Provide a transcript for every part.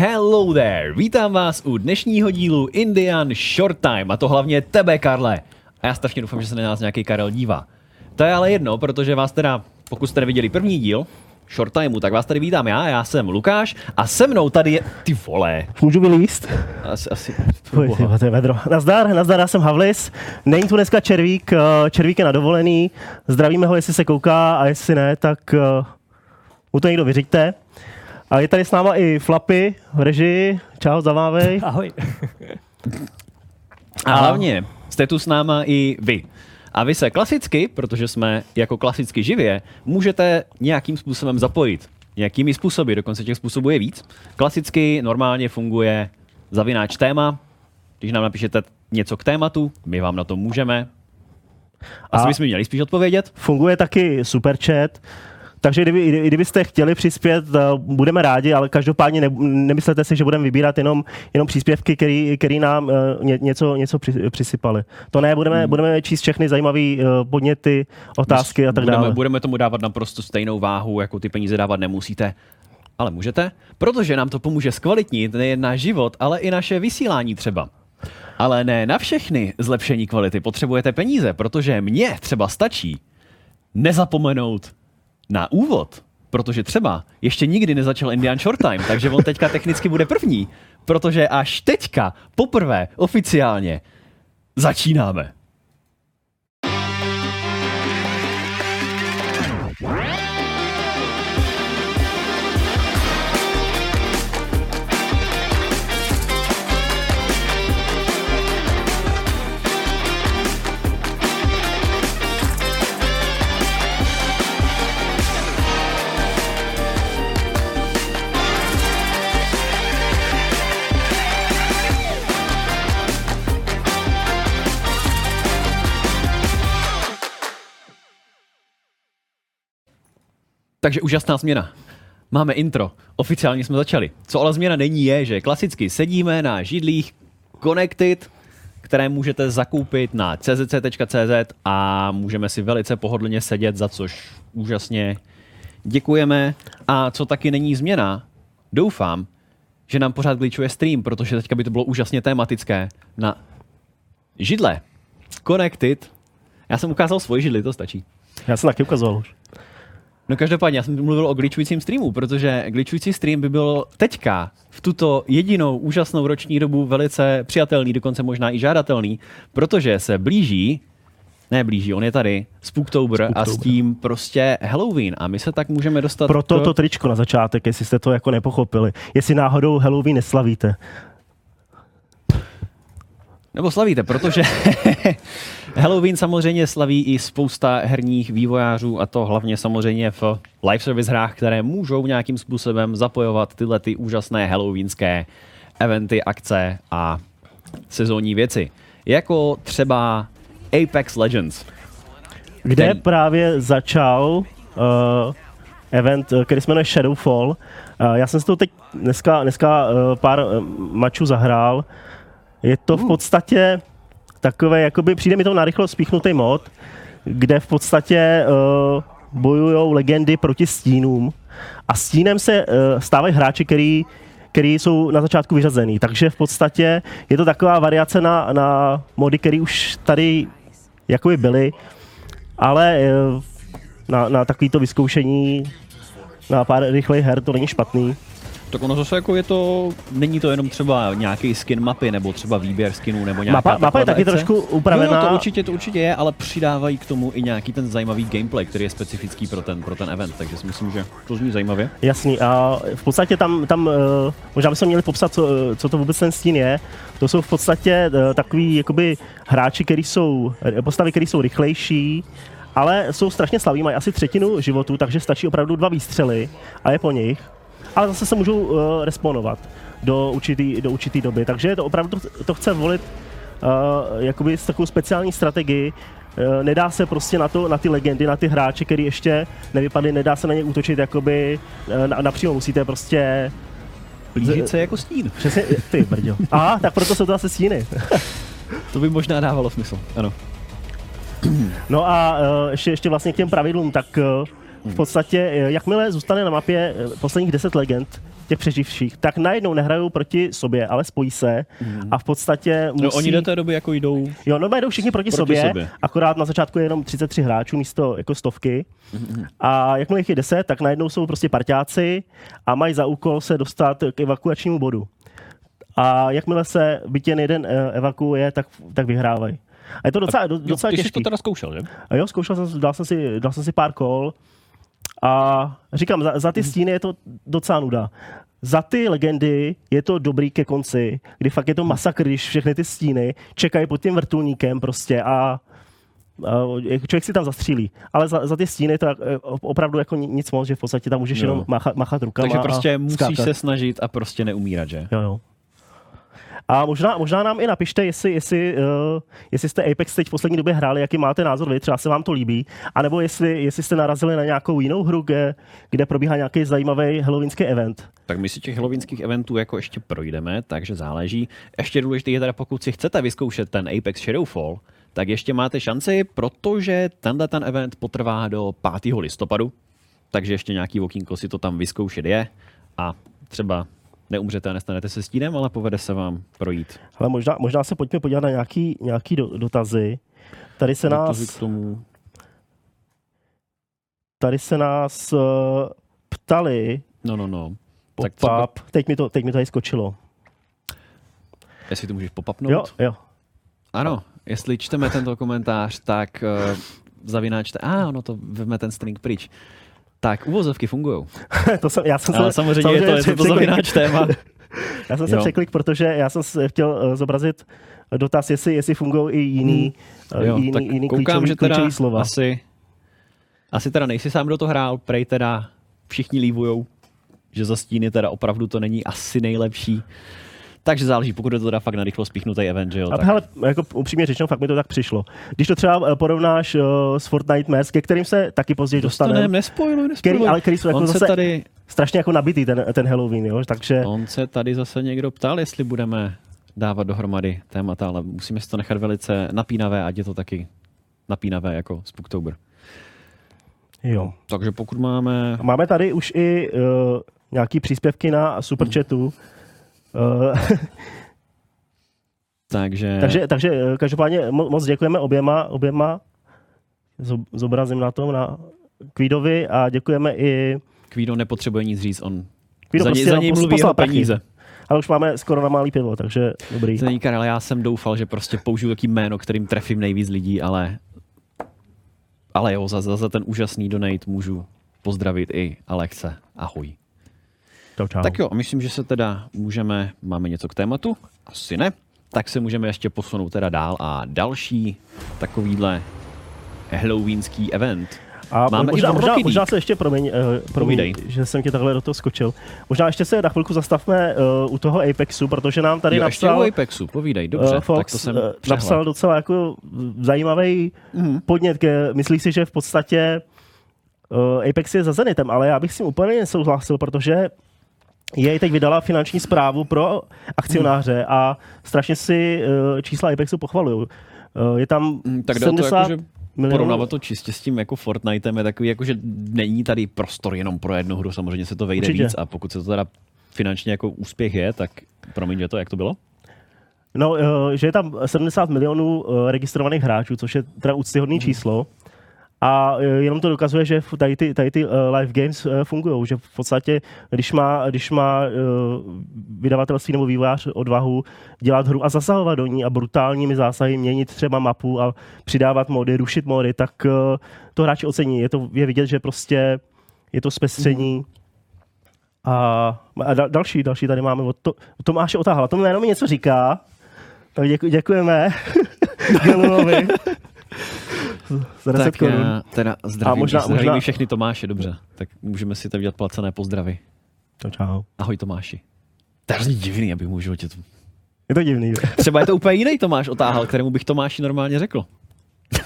Hello there, vítám vás u dnešního dílu Indian Short Time, a to hlavně tebe, Karle. A já strašně doufám, že se na nás nějaký Karel dívá. To je ale jedno, protože vás teda, pokud jste neviděli první díl, Short Timeu, tak vás tady vítám já, já jsem Lukáš a se mnou tady je, ty vole, Můžu vylíst? asi, asi Pojď, to je vedro. Nazdar, nazdar, já jsem Havlis. Není tu dneska Červík, eh, Červík je na dovolený. Zdravíme ho, jestli se kouká a jestli ne, tak eh, mu to někdo vyřiďte. A je tady s náma i Flapy v režii. Čau, zamávej. Ahoj. A hlavně jste tu s náma i vy. A vy se klasicky, protože jsme jako klasicky živě, můžete nějakým způsobem zapojit. Nějakými způsoby, dokonce těch způsobů je víc. Klasicky normálně funguje zavináč téma. Když nám napíšete něco k tématu, my vám na to můžeme. Asi bychom měli spíš odpovědět. Funguje taky superchat. Takže kdyby, i kdybyste chtěli přispět, eh, budeme rádi, ale každopádně ne, nemyslete si, že budeme vybírat jenom, jenom příspěvky, který nám eh, ně, něco, něco při, přisypali. To ne, budeme, hmm. budeme číst všechny zajímavé podněty, otázky a tak budeme, dále. budeme tomu dávat naprosto stejnou váhu, jako ty peníze dávat nemusíte. Ale můžete, protože nám to pomůže zkvalitnit nejen náš život, ale i naše vysílání třeba. Ale ne na všechny zlepšení kvality potřebujete peníze, protože mně třeba stačí nezapomenout na úvod, protože třeba ještě nikdy nezačal Indian Short Time, takže on teďka technicky bude první, protože až teďka poprvé oficiálně začínáme. Takže úžasná změna. Máme intro. Oficiálně jsme začali. Co ale změna není je, že klasicky sedíme na židlích Connected, které můžete zakoupit na czc.cz a můžeme si velice pohodlně sedět, za což úžasně děkujeme. A co taky není změna, doufám, že nám pořád glitchuje stream, protože teďka by to bylo úžasně tematické na židle. Connected. Já jsem ukázal svoji židli, to stačí. Já jsem taky ukazoval už. No každopádně, já jsem mluvil o glitchujícím streamu, protože glitchující stream by byl teďka, v tuto jedinou úžasnou roční dobu velice přijatelný, dokonce možná i žádatelný, protože se blíží, ne blíží, on je tady, Spooktober, a s Spooktober. tím prostě Halloween a my se tak můžeme dostat Proto k... to tričko na začátek, jestli jste to jako nepochopili. Jestli náhodou Halloween neslavíte. Nebo slavíte, protože Halloween samozřejmě slaví i spousta herních vývojářů a to hlavně samozřejmě v live service hrách, které můžou nějakým způsobem zapojovat tyhle ty úžasné halloweenské eventy, akce a sezónní věci. Jako třeba Apex Legends. Kde Ten- právě začal uh, event, eh, který se jmenuje Shadowfall. Uh, já jsem si to teď dneska, dneska uh, pár uh, mačů zahrál. Je to v podstatě takové, jakoby přijde mi to narychlo spíchnutý mod, kde v podstatě uh, bojují legendy proti stínům. A stínem se uh, stávají hráči, který který jsou na začátku vyřazený. Takže v podstatě je to taková variace na, na mody, které už tady jakoby byly, ale eh, na, na takovýto vyzkoušení na pár rychlých her to není špatný. Tak ono zase jako je to, není to jenom třeba nějaký skin mapy, nebo třeba výběr skinů, nebo nějaká Mapa, mapa je taky trošku upravená. Jo, jo, to určitě, to určitě je, ale přidávají k tomu i nějaký ten zajímavý gameplay, který je specifický pro ten, pro ten event, takže si myslím, že to zní zajímavě. Jasný. A v podstatě tam, tam eh, možná bychom měli popsat, co, eh, co to vůbec ten stín je. To jsou v podstatě eh, takový jakoby hráči, který jsou, postavy, které jsou rychlejší, ale jsou strašně slaví, mají asi třetinu životu, takže stačí opravdu dva výstřely a je po nich. Ale zase se můžou uh, respawnovat do určitý, do určitý doby, takže to opravdu to, chce volit uh, jakoby s takovou speciální strategii. Uh, nedá se prostě na, to, na ty legendy, na ty hráče, který ještě nevypadly, nedá se na ně útočit jakoby uh, na, napřímo. Musíte prostě Blížit se jako stín. Přesně, ty brďo. Aha, tak proto jsou to asi stíny. To by možná dávalo smysl, ano. No a uh, ještě, ještě vlastně k těm pravidlům, tak uh, v podstatě, uh, jakmile zůstane na mapě uh, posledních 10 legend, těch přeživších, tak najednou nehrajou proti sobě, ale spojí se a v podstatě musí... No oni do té doby jako jdou Jo, no jdou všichni proti, Proti sobě, sobě. akorát na začátku je jenom 33 hráčů místo jako stovky. A jakmile jich je 10, tak najednou jsou prostě parťáci a mají za úkol se dostat k evakuačnímu bodu. A jakmile se byt jen jeden eh, evakuuje, tak, tak vyhrávají. A je to docela, do, Jo, docela ty jsi těžký. to teda zkoušel, že? A jo, zkoušel jsem, dal jsem si, dal jsem si pár kol a říkám, za, za ty stíny je to docela nuda. Za ty legendy je to dobrý ke konci, kdy fakt je to masakr, když všechny ty stíny čekají pod tím vrtulníkem prostě a a člověk si tam zastřílí. Ale za, za ty stíny je to eh, opravdu jako ni- nic moc, že v podstatě tam můžeš Jo. jenom machat, machat rukama Takže prostě musíš skákat. se snažit a prostě neumírat, že? Jo, jo. A možná, možná nám i napište, jestli, jestli, uh, jestli jste Apex teď v poslední době hráli, jaký máte názor vy, třeba se vám to líbí, anebo jestli, jestli jste narazili na nějakou jinou hru, kde, kde probíhá nějaký zajímavý halloweenský event. Tak my si těch halloweenských eventů jako ještě projdeme, takže záleží. Ještě důležité je teda, pokud si chcete vyzkoušet ten Apex Shadowfall, tak ještě máte šanci, protože tenhle ten event potrvá do 5. listopadu, takže ještě nějaký okýnko si to tam vyzkoušet je a třeba neumřete a nestanete se stínem, ale povede se vám projít. Ale možná, možná se pojďme podívat na nějaký, nějaký do, dotazy. Tady se Dotazy nás, k tomu. tady se nás uh, ptali, No, no, no. Tak co, teď mi, to, teď mi to tady skočilo. jestli to můžeš popapnout? Jo, jo. Ano, jestli čteme tento komentář, tak uh, zavináčte, a ah, ono to veme ten string pryč. Tak uvozovky fungují. to jsem, já jsem Ale se, samozřejmě, je to, je to, zavináč téma. Já jsem se Jo. překlik, protože já jsem se chtěl uh, zobrazit dotaz, jestli, jestli fungují i jiný, uh, Jo, jiný, tak jiný koukám, klíčový, že teda klíčový slova. asi, asi teda nejsi sám, kdo to hrál, prej teda všichni lívujou, že za stíny teda opravdu to není asi nejlepší. Takže záleží, pokud je to teda fakt na rychlo spíchnutý event, že jo, A tak hele, jako upřímně řečeno, fakt mi to tak přišlo. Když to třeba eh, porovnáš uh, s Fortnite Mask, ke kterým se taky později dostaneme, dostaneme, nespojluj, který, nespojluj. ale který jsou jako On zase tady, strašně jako nabitý ten, ten Halloween, jo? takže On se tady zase někdo ptal, jestli budeme dávat dohromady témata, ale musíme si to nechat velice napínavé, ať je to taky napínavé jako Spooktober. jo. Takže pokud máme... Máme tady už i uh, nějaký příspěvky na superchatu, uh, Takže, takže, takže eh, každopádně mo- moc děkujeme oběma, oběma, Zob- zobrazím na tom, na Kvídovi a děkujeme i Kvído nepotřebuje nic říct, on Kvído za, prostě něj, za něj mluví jeho prachy. peníze. Ale už máme skoro na malý pivo, takže dobrý. To není Karel, já jsem doufal, že prostě použiju taký jméno, kterým trefím nejvíc lidí, ale ale jo, za, za, za ten úžasný donate můžu pozdravit i Alexe. Ahoj. Čau, čau. Tak jo, a myslím, že se teda můžeme, máme něco k tématu? Asi ne. Tak se můžeme ještě posunout teda dál a další takovýhle halloweenský event. A Máme možná, i možná, možná se ještě, promiň, uh, Povídej. promiň že jsem ti takhle do toho skočil. Možná ještě se na chvilku zastavme uh, u toho Apexu, protože nám tady jo, ještě napsal, u Apexu, povídej, dobře, eh, Fox, tak to jsem eh, přehled. napsal docela jako zajímavý Mhm. podnět. Ke, myslí si, že v podstatě uh, Apex je za Zenitem, ale já bych s tím úplně nesouhlasil, protože jej teď vydala finanční zprávu pro akcionáře a strašně si uh, čísla Apexu pochvalují. Uh, je tam Mm, Tak jde o to, 70 jako, že milionů. porovnávat to čistě s tím jako Fortnitem je takový, jako, že není tady prostor jenom pro jednu hru, samozřejmě se to vejde Určitě. víc a pokud se to teda finančně jako úspěch je, tak promiň, že to, jak to bylo? No, eh, že je tam 70 milionů registrovaných hráčů, což je teda úctyhodný Mhm. číslo. A eh, jenom to dokazuje, že tady ty, tady ty eh, live games fungují, že v podstatě, když má, když má eh, vydavatelství nebo vývojář odvahu dělat hru a zasahovat do ní a brutálními zásahy měnit třeba mapu a přidávat mody, rušit mody, tak eh, to hráči ocení. Je to je vidět, že prostě je to zpestření. A, a dal, další, další tady máme od, to, Tomáše Otáhala. To jméno mi něco říká. Tak děku, děkujeme Gelunovi. Za 10 tak korun. já teda zdravím, možná- zdravím možná- všechny Tomáše, dobře. Tak můžeme si tam dělat placené pozdravy. Čau, čau. Ahoj Tomáši. To je divný, abych mu v životě to... Je to divný. že? Třeba je to úplně jiný Tomáš otáhal, kterému bych Tomáši normálně řekl.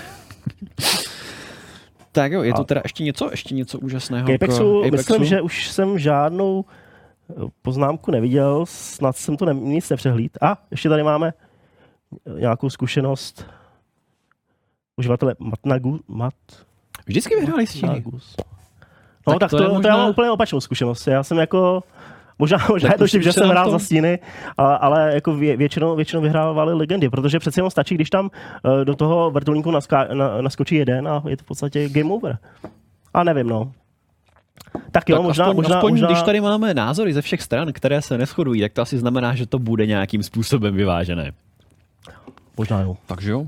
tak jo, je to A- teda ještě něco, ještě něco úžasného K Apexu, k myslím, že už jsem žádnou eh, poznámku neviděl, snad jsem to ne, nic nepřehlíd. A ještě tady máme nějakou zkušenost uživatele Matnagu, Mat, Vždycky vyhráli s Číny. No Tak tak, to to, je to, možná- já mám úplně opačnou zkušenost. Já jsem jako Možná, možná Tak je to tím, že se jsem hrál to- za stíny, ale, ale jako vě, většinou, většinou vyhrávaly legendy, protože přece jenom stačí, když tam eh, do toho vrtulníku naská, na, naskočí jeden a je to v podstatě game over. A nevím, no. Tak jo, tak možná, aspoň, možná, aspoň možná, když tady máme názory ze všech stran, které se neschodují, tak to asi znamená, že to bude nějakým způsobem vyvážené. možná jo. Takže jo.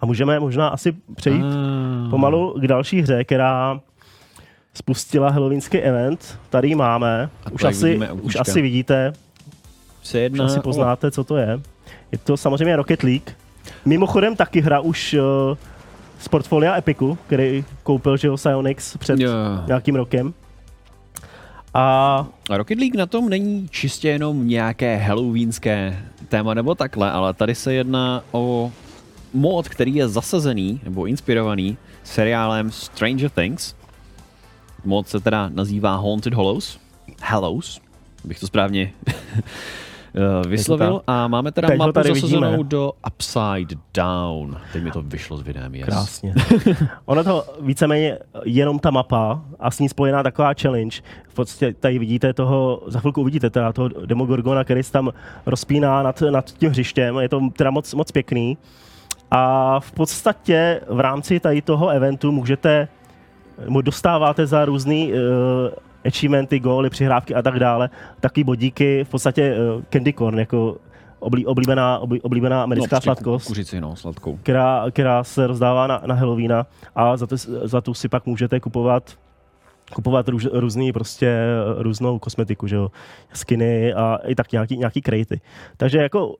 A můžeme možná asi přejít Ah. pomalu k další hře, která spustila halloweenský event. Tady máme. A Už asi, už asi vidíte, Se už jedná asi o- poznáte, co to je. Je to samozřejmě Rocket League. Mimochodem taky hra už uh, z portfolia Epiku, který koupil že jo, Psyonix před Jo. nějakým rokem. A A Rocket League na tom není čistě jenom nějaké halloweenské téma nebo takhle, ale tady se jedná o mod, který je zasazený nebo inspirovaný seriálem Stranger Things. Mod se teda nazývá Haunted Hollows. Hallows, bych to správně eh, vyslovil. A máme teda Teď mapu tady zasazenou vidíme. do Upside Down. Teď mi to vyšlo s videem, yes. Krásně. ono to víceméně jenom ta mapa a s ní spojená taková challenge. V podstatě tady vidíte toho, za chvilku uvidíte teda toho Demogorgona, který se tam rozpíná nad, nad tím hřištěm. Je to teda moc, moc pěkný. A v podstatě v rámci tady toho eventu můžete, mu dostáváte za různý uh, achievementy, góly, přihrávky a tak dále, taky bodíky, v podstatě uh, candy corn, jako oblí, oblíbená, oblí, oblíbená americká prostě sladkost Kuřici, no, sladkou. která, která se rozdává na, na Halloweena a za, to, za tu si pak můžete kupovat kupovat růž, různý prostě různou kosmetiku, že jo, skiny a i tak nějaký, nějaký krejty. Takže jako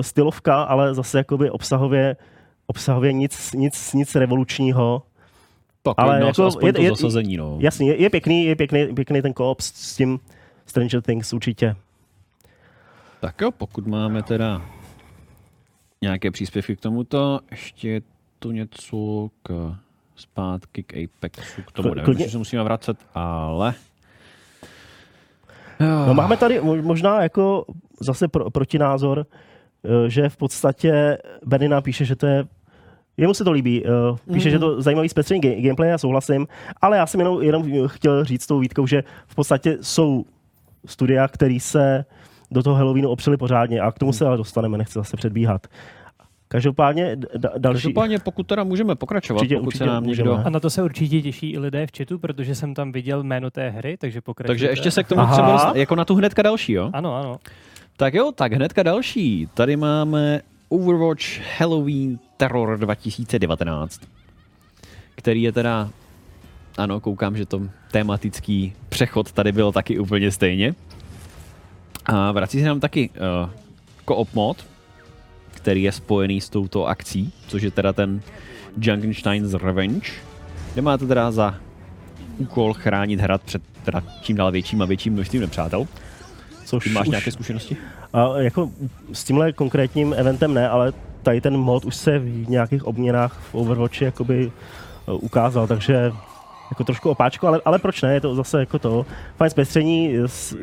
stylovka, ale zase jakoby obsahově, obsahově nic, nic, nic revolučního. Tak, Ale no, jako aspoň je- to je- zasazení, no. Jasně, je, je pěkný, je pěkný, pěkný ten koop s, tím Stranger Things určitě. Tak jo, pokud máme teda nějaké příspěvky k tomuto, ještě je tu něco k zpátky k Apexu, k tomu Kl- nevím, klidně- že se musíme vracet, ale... No máme tady mo- možná jako zase pro, protinázor, eh, že v podstatě Benny nám píše, že to je Jemu se to líbí. eh, Píše, že to je zajímavý zpestření ga- gameplay, já souhlasím, ale já jsem jenom, jenom chtěl říct s tou výtkou, že v podstatě jsou studia, který se do toho Halloweenu opřeli pořádně a k tomu se ale dostaneme, nechci zase předbíhat. Každopádně d- d- další... Každopádně, pokud teda můžeme pokračovat, Určitě, pokud určitě se nám můžeme. někdo... A na to se určitě těší i lidé v chatu, protože jsem tam viděl jméno té hry, takže pokračujte. Takže ještě se k tomu Aha. třeba dostat, jako na tu hnedka další, jo? Ano, ano. Tak jo, tak hnedka další. Tady máme Overwatch Halloween Terror 2019, který je teda, ano, koukám, že to tematický přechod tady byl taky úplně stejně. A vrací se nám taky uh, co-op mod, který je spojený s touto akcí, což je teda ten Junkenstein's Revenge, kde máte teda za úkol chránit hrad před teda čím dál větším a větším množstvím nepřátel. Což Ty máš už, nějaké zkušenosti? A jako s tímhle konkrétním eventem ne, ale tady ten mod už se v nějakých obměnách v Overwatchi jakoby eh, ukázal, takže jako trošku opáčko, ale, ale proč ne, je to zase jako to. Fajn zpestření,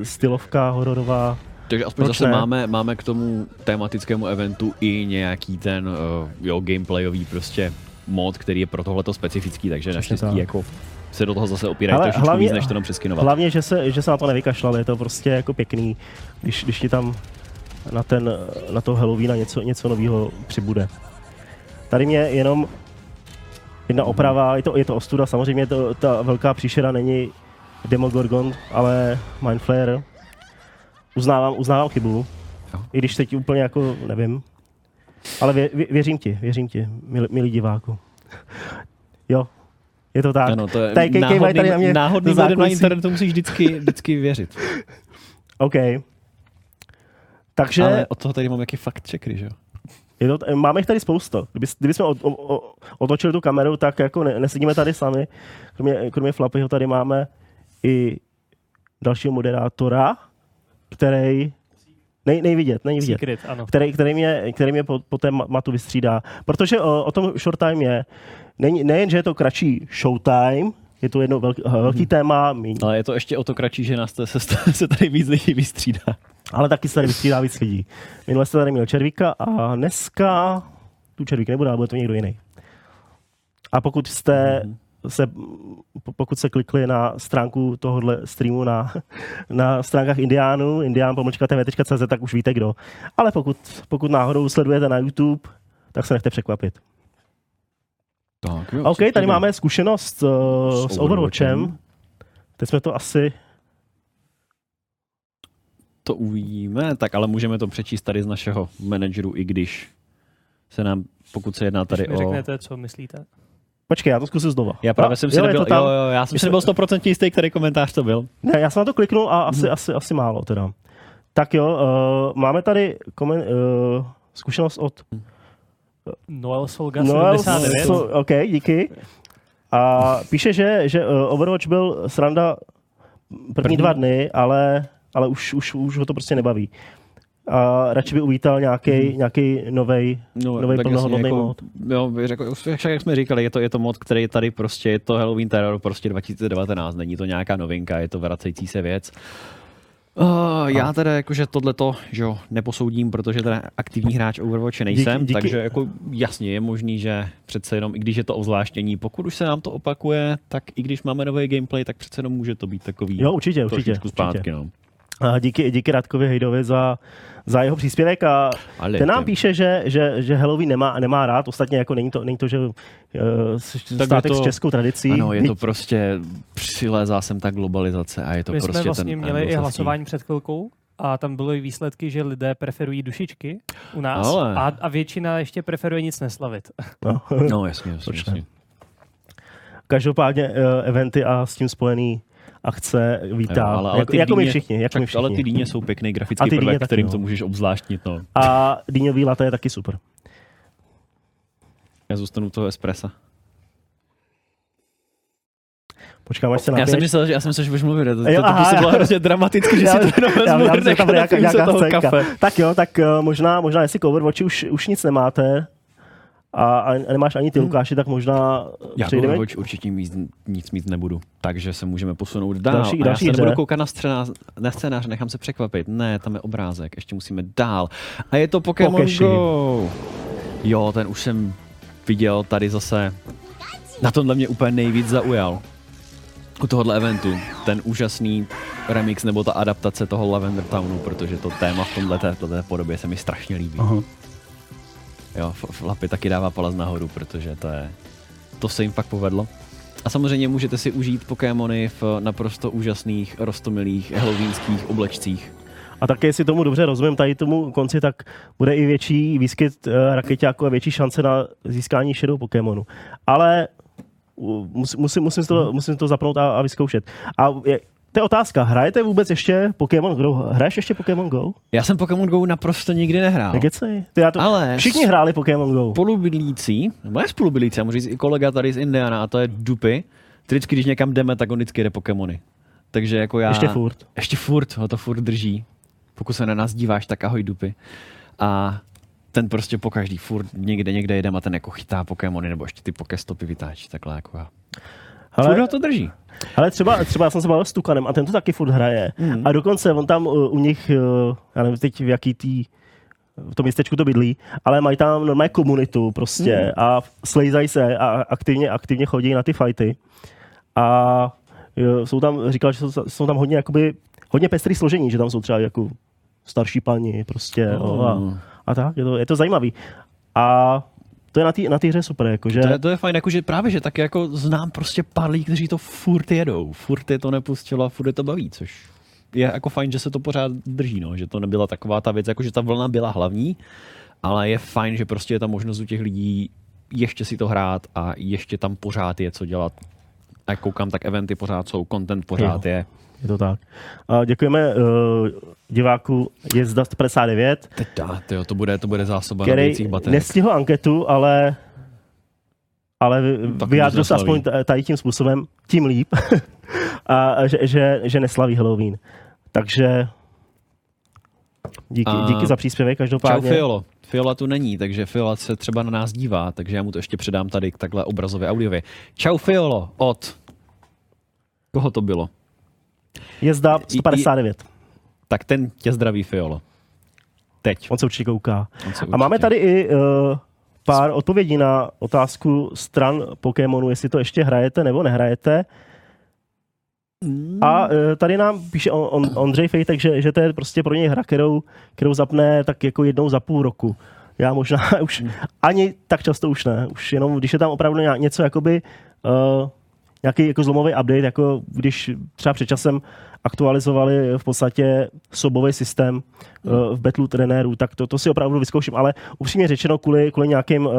stylovka hororová, Takže aspoň Proč zase ne? máme, máme k tomu tematickému eventu i nějaký ten uh, jo, gameplayový prostě mod, který je pro tohleto specifický, takže naštěstí tak. jako se do toho zase opírají Ale trošičku hlavně- víc, než to jenom přeskinovat. Hlavně, že se, že se na to nevykašlal, je to prostě jako pěkný, když, když ti tam na, ten, na to Halloweena něco, něco nového přibude. Tady mě jenom jedna oprava, je to, je to ostuda, samozřejmě to, ta velká příšera není Demogorgon, ale Mindflayer. Uznávám, uznávám chybu, Jo. i když teď úplně jako nevím. Ale vě, vě, věřím ti, věřím ti, milý, milý diváku. Jo, je to tak. Ano, to je Tady kejkej mají tady na mě náhodný na internetu musíš vždycky, vždycky věřit. OK. Takže Ale od toho tady mám jaký fakt checkery, že jo? je to, máme jich tady spousta. Kdyby, kdybychom od, o, o, otočili tu kameru, tak jako ne, nesedíme tady sami. Kromě, kromě Flapyho tady máme i dalšího moderátora, který nej, nejvidět, není vidět. Secret, ano. který, který mě, který mě po, po té ma- matu vystřídá. Protože o, o tom short time je, není, nejen, že je to kratší showtime, je to jedno velký, velký téma, míň, Ale je to ještě o to kratší, že nás to, se, se tady víc lidí vystřídá. ale taky se tady vystřídá víc lidí. Minule jste tady měl Červíka a dneska tu Červík nebude, ale bude to někdo jiný. A pokud jste se, po- pokud se klikli na stránku tohohle streamu na, na stránkách Indiánu, indian.tv.cz, tak už víte kdo. Ale pokud, pokud náhodou sledujete na YouTube, tak se nechte překvapit. Tak, jo, OK, tady máme zkušenost uh, s, S Overwatchem. Overwatchem. Teď jsme to asi... To uvidíme, tak ale můžeme to přečíst tady z našeho manageru, i když se nám, pokud se jedná tady Když mi o... řeknete, co myslíte. Počkej, já to zkusím znova. Já právě jsem si jo, nebyl, to tam. jo, jo, já jsem si nebyl 100% jistý, který komentář to byl. Ne, já jsem na to kliknul a asi, Mhm. asi, asi málo teda. Tak jo, uh, máme tady komen, uh, zkušenost od Noel Solga Noel, 79. so, OK, díky. A píše, že, že uh, Overwatch byl sranda první, První. dva dny, ale, ale už, už, už ho to prostě nebaví. A radši by uvítal nějaký Mhm. nějaký novej, No, novej plnohodnotný jasně, mod. Jo, řekl, však jak jsme říkali, je to, je to mod, který tady prostě, je to Halloween Terror prostě 2019, není to nějaká novinka, je to vracející se věc. Uh, já teda jakože tohleto, že jo, neposoudím, protože teda aktivní hráč Overwatche nejsem, Díky- díky. takže jako jasně je možný, že přece jenom, i když je to ozvláštění, pokud už se nám to opakuje, tak i když máme nový gameplay, tak přece jenom může to být takový Jo, určitě, určitě. zpátky, určitě. no. A díky, díky Radkovi Hejdovi za, za jeho příspěvek a Ale ten nám to- píše, že, že, že Halloween nemá, nemá rád, ostatně jako není to, není to že uh, je státek to- s českou tradicí. Ano, je to prostě, přilézá sem ta globalizace a je to My prostě jsme vlastně ten měli i hlasování před chvilkou a tam byly výsledky, že lidé preferují dušičky u nás Ale. a, a většina ještě preferuje nic neslavit. no. No jasně, jasně, jasně. Každopádně uh, eventy a s tím spojený akce vítá. Jo, ale, ale jako, ty jako my dýně- všichni. Jako my Tak, ale ty všichni. dýně jsou pěkný A grafický ty dýně prvek, kterým no. to můžeš obzvláštnit. No. A dýňový latte je taky super. Já zůstanu u toho espressa. Počkám, až se Já jsem myslel, že, já jsem myslel, že budeš mluvit. To, to, Jo, to působilo já- hrozně dramaticky, že Já- si to jenom Já, vezmu já, že tam nějaká, nějaká toho kafe. Tak jo, tak uh, možná, možná jestli k Overwatchi už, už nic nemáte a, a nemáš ani ty, Hmm. Lukáši, tak možná Já přejdeme. Overwatch určitě mít, nic mít nebudu, takže se můžeme posunout dál. Další- a další já se nebudu koukat na, scénář, na scénář, nechám se překvapit. Ne, tam je obrázek, ještě musíme dál. A je to Pokémon Pokeši. Go. Jo, ten už jsem viděl tady zase. Na tomhle mě úplně nejvíc zaujal. U tohohle eventu. Ten úžasný remix nebo ta adaptace toho Lavender Townu, protože to téma v tomhle té, té podobě se mi strašně líbí. Aha. Jo, Flapy taky dává palec nahoru, protože to je, to se jim fakt povedlo. A samozřejmě můžete si užít Pokémony v naprosto úžasných, rostomilých, halloweenských oblečcích. A také, jestli tomu dobře rozumím, tady tomu konci, tak bude i větší výskyt uh, raketáků a větší šance na získání Shadow Pokémonu. Ale mus, musím, musím, to, musím to zapnout a, a vyzkoušet. A to je otázka, hrajete vůbec ještě Pokémon Go? Hraješ ještě Pokémon Go? Já jsem Pokémon Go naprosto nikdy nehrál. Nekecej. Ty já to, Ale všichni hráli Pokémon Go. spolubydlící, nebo je spolubydlící, já můžu říct i kolega tady z Indiana, a to je Dupy. Vždycky, když někam jdeme, tak on vždycky jde Pokémony. Takže jako já... Ještě furt. Ještě furt, ho to furt drží. Pokud se na nás díváš, tak ahoj Dupy. A ten prostě po každý furt někde, někde jedem a ten jako chytá Pokémony, nebo ještě ty Pokestopy vytáčí, takhle jako já. Ale... Furt to drží. ale třeba, třeba já jsem se bavil s Tukanem a ten to taky furt hraje. Mm. A dokonce on tam uh, u nich, uh, já nevím teď v jaký tý, v tom městečku to bydlí, ale mají tam normálně komunitu prostě Mm. a slejzají se a aktivně, aktivně chodí na ty fighty. A jo, jsou tam, říkal, že jsou, jsou tam hodně, jakoby, hodně pestrý složení, že tam jsou třeba jako starší pani prostě oh. a, Mm. a tak, je to, je to zajímavý. A to je na té na hře super, jako, že To je, to je fajn, jakože právě, že tak jako znám prostě pár lidí, kteří to furt jedou. Furt je to nepustilo a furt je to baví, což je jako fajn, že se to pořád drží, no. že to nebyla taková ta věc, jako že ta vlna byla hlavní, ale je fajn, že prostě je ta možnost u těch lidí ještě si to hrát a ještě tam pořád je co dělat. A koukám, tak eventy pořád jsou, content pořád je. Je to tak. A děkujeme uh, diváku Jezda 159, Teď dá, tyjo, to bude, to bude zásoba který baterek. nestihl anketu, ale ale Tak vyjádřil se aspoň tady tím způsobem, tím líp, a že, že, že neslaví Halloween. Takže díky, A- díky za příspěvek Čau každopádně. Fiolo. Fiola tu není, takže Fiola se třeba na nás dívá, takže já mu to ještě předám tady takhle obrazově, audiově. Čau Fiolo, od... Koho to bylo? Jezda 159. Tak ten tě zdraví Fiolo. Teď. On se určitě kouká. On se A máme určitě- tady i uh, pár odpovědí na otázku stran Pokémonu, jestli to ještě hrajete nebo nehrajete. A e, tady nám píše on, on, Ondřej Fejtek, že, že to je prostě pro něj hra, kterou, kterou zapne tak jako jednou za půl roku. Já možná už ani tak často už ne. Už jenom, když je tam opravdu něco jakoby uh, nějaký jako zlomový update, jako když třeba před časem aktualizovali v podstatě sobový systém uh, v Battle trenérů, tak to, to si opravdu vyzkouším, ale upřímně řečeno kvůli, kvůli nějakým uh,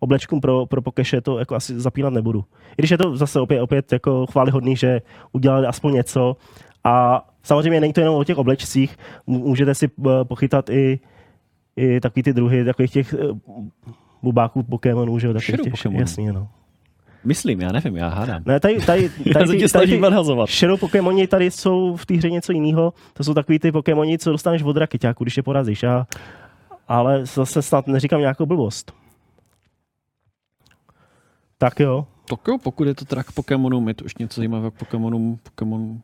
oblečkům pro, pro Pokeše to jako asi zapínat nebudu. I když je to zase opět, opět jako chválihodný, že udělali aspoň něco a samozřejmě není to jenom o těch oblečcích, můžete si uh, pochytat i i takový ty druhy takových těch bubáků Pokémonů, že jo, takových těch, Pokémonů. jasně, no. Myslím, já nevím, já hádám. Ne, tady, tady, tady, snažím tady, nadhazovat. Shadow Pokémoni tady jsou v té hře něco jiného. To jsou takový ty Pokémoni, co dostaneš od rakeťáku, když je porazíš. A, ale zase snad neříkám nějakou blbost. Tak jo. Tak jo, pokud je to teda k Pokémonům, je to už něco zajímavého k Pokémonům, Pokémon...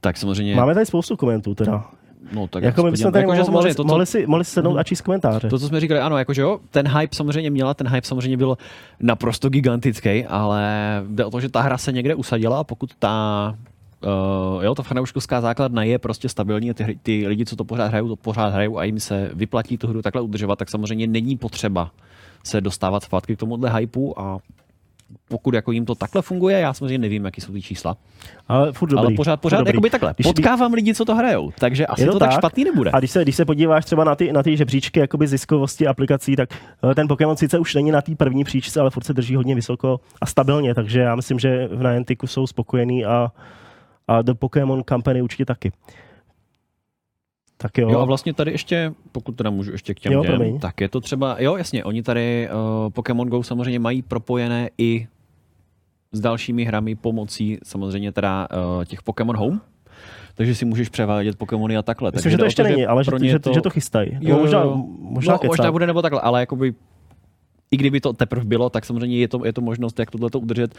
Tak samozřejmě, Máme tady spoustu komentů teda. No tak jako my podívám. tady Jakože mohli, to, co, mohli, si, mohli si sednout a číst komentáře. to, co jsme říkali, ano, jakože jo, ten hype samozřejmě měla, ten hype samozřejmě byl naprosto gigantický, ale jde o to, že ta hra se někde usadila a pokud ta Uh, jo, ta fanouškovská základna je prostě stabilní a ty, hry- ty lidi, co to pořád hrajou, to pořád hrajou a jim se vyplatí tu hru takhle udržovat, tak samozřejmě není potřeba se dostávat zpátky k tomuhle hypeu a pokud jako jim to takhle funguje, já samozřejmě nevím, jaký jsou ty čísla, Ale furt dobrý. ale pořád, furt pořád dobrý. jakoby takhle. Když- Potkávám lidi, co to hrajou, takže asi Je to, to tak tak. špatný nebude. A když se, když se podíváš třeba na ty, na ty žebříčky jakoby ziskovosti aplikací, tak eh, ten Pokémon sice už není na té první příčce, ale furt se drží hodně vysoko a stabilně, takže já myslím, že v Nianticu jsou spokojení a, a The Pokémon Company určitě taky. Tak jo. Jo, a vlastně tady ještě, pokud teda můžu ještě k těm Jo, promiň. tak je to třeba, jo jasně, oni tady uh, Pokémon Go samozřejmě mají propojené i s dalšími hrami pomocí samozřejmě teda uh, těch Pokémon Home, takže si můžeš převádět Pokémony a takhle. myslím, takže že to ještě že není, ale že, to, že, to, že to chystají. Jo, Jo, možná, jo, jo. možná, no, možná bude nebo takhle, ale jakoby i kdyby to teprve bylo, tak samozřejmě je to, je to možnost, jak tohle udržet,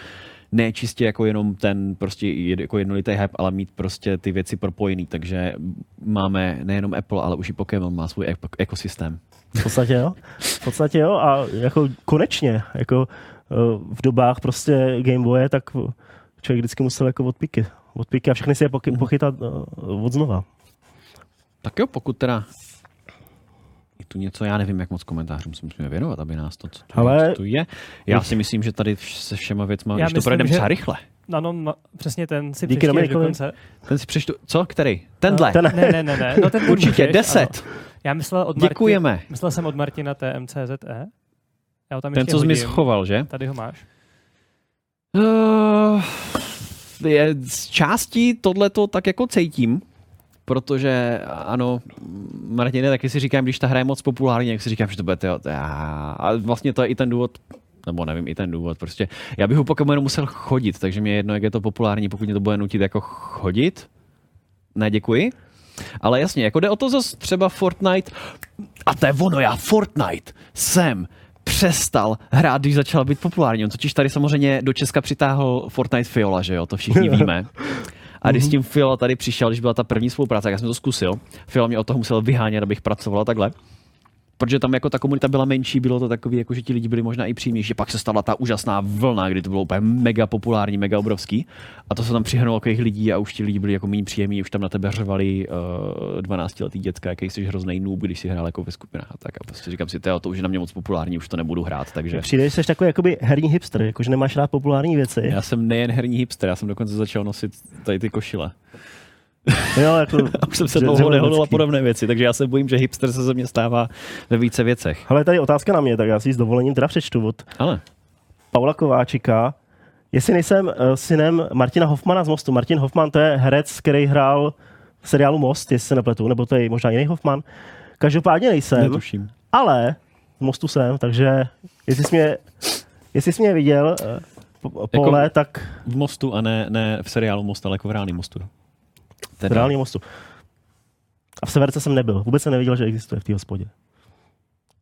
ne čistě jako jenom ten prostě jako jednolitý hype, ale mít prostě ty věci propojený, takže máme nejenom Apple, ale už i Pokémon má svůj ek- ekosystém. V podstatě jo. V podstatě jo a jako konečně, jako eh, v dobách prostě Game Boye, tak člověk vždycky musel jako odpiky. Odpiky a všechny si je pochytat eh, od znova. Tak jo, pokud teda je tu něco, já nevím, jak moc komentářům se musíme věnovat, aby nás to, co tu, Ale- co tu je. Já si myslím, že tady se všema věcma, Já když to myslím, projedeme že- třeba rychle. Ano, no, přesně ten si Díky přečti až do konce. Ten si přečtu, co, který? Tenhle. Ten- Ne, ne, ne, ne. No, ten Určitě, můžeš, 10. ano. Já myslel od Martina, Děkujeme. myslel jsem od Martina TMCZE. Já ho tam Ten, co jsi mi schoval, že? Tady ho máš. Uh, je, z částí tohleto tak jako cítím, protože ano, Martine, taky si říkám, když ta hra je moc populární, jak si říkám, že to bude tyjo, já. A vlastně to je i ten důvod, nebo nevím, i ten důvod, prostě já bych u Pokémonu musel chodit, takže mě je jedno, jak je to populární, pokud mě to bude nutit jako chodit, ne, děkuji. Ale jasně, jako jde o to zase třeba Fortnite, a to je ono, já Fortnite jsem přestal hrát, když začal být populární. On totiž tady samozřejmě do Česka přitáhl Fortnite Fiola, že jo, to všichni víme. A když s tím Fiola tady přišel, když byla ta první spolupráce, tak já jsem to zkusil. Fiola mě od toho musel vyhánět, abych pracoval a takhle. Protože tam jako ta komunita byla menší, bylo to takový, jako že ti lidi byli možná i přímější. Pak se stala ta úžasná vlna, kdy to bylo úplně mega populární, mega obrovský. A to se tam přihrnulo takových lidí a už ti lidi byli jako méně příjemní, už tam na tebe řvali uh, 12-letý děcka, jaký jsi hrozný noob, když si hrál jako ve skupinách a tak. A prostě říkám si, "Teo, to už je na mě moc populární, už to nebudu hrát, takže Přijde, že jsi takový jakoby herní hipster, jakože nemáš rád populární věci. já jsem nejen herní hipster, já jsem dokonce začal nosit tady ty košile. Jo, jako, A už jsem se dlouho že nehodil a podobné věci, takže já se bojím, že hipster se ze mě stává ve více věcech. Hele, tady otázka na mě, tak já si s dovolením teda přečtu od Ale Paula Kováčika. Jestli nejsem uh, synem Martina Hoffmana z Mostu. Martin Hoffman to je herec, který hrál v seriálu Most, jestli se nepletu, nebo to je možná jiný Hoffman. Každopádně nejsem, netuším. ale z Mostu jsem, takže jestli jsi mě, jestli jsi mě viděl uh, pole, tak V mostu a ne, ne v seriálu Most, ale jako v reálném mostu. Teda. reálném Mostu. A v Severce jsem nebyl. Vůbec jsem nevěděl, že existuje v té hospodě.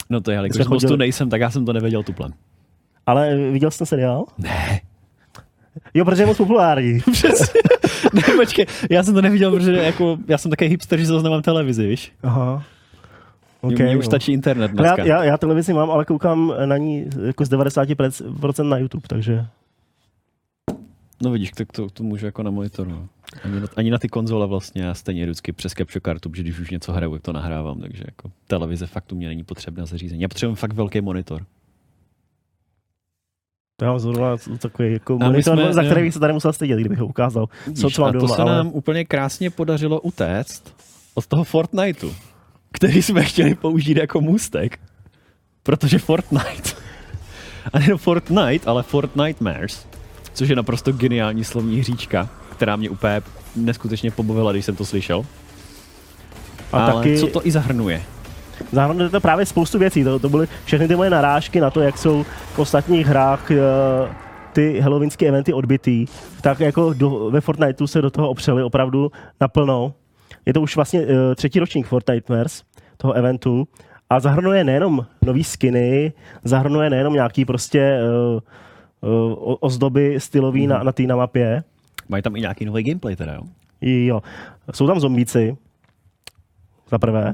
No to je, ale když v mostu nejsem, tak já jsem to nevěděl tuplem. Ale viděl jsi ten seriál? Ne. Jo, protože je moc populární. ne, počkej, já jsem to neviděl, protože jako, já jsem takový hipster, že zase nemám televizi, víš? Aha. Okay, Mně už no. stačí internet dneska. Já, já, já televizi mám, ale koukám na ní jako z 90% na YouTube, takže No vidíš, tak to, to můžu jako na monitoru. no. Ani na, ani na ty konzole vlastně, já stejně vždycky přes capture kartu, protože když už něco hraju, tak to nahrávám, takže jako televize fakt u mě není potřebná zařízení. Já potřebuji fakt velký monitor. to já mám zrovna takový jako monitor, jsme- za který bych se tady musel stydět, kdybych ho ukázal. Vidíš, co mám a to doma, se ale- nám úplně krásně podařilo utéct od toho Fortniteu, který jsme chtěli použít jako můstek, protože Fortnite, a nejen Fortnite, ale Fortnite Mares, což je naprosto geniální slovní hříčka, která mě úplně neskutečně pobavila, když jsem to slyšel. A ale taky co to i zahrnuje? zahrnuje to právě spoustu věcí. To, to byly všechny ty moje narážky na to, jak jsou v ostatních hrách eh, ty halloweenské eventy odbitý, tak jako do, ve Fortniteu se do toho opřeli opravdu naplno. Je to už vlastně uh, třetí ročník Fortnite Mares, toho eventu, a zahrnuje nejenom nový skiny, zahrnuje nejenom nějaký prostě uh, uh, ozdoby stylový na, na té na mapě, Mají tam i nějaký nový gameplay teda, jo? Jo. Jsou tam zombíci, za prvé.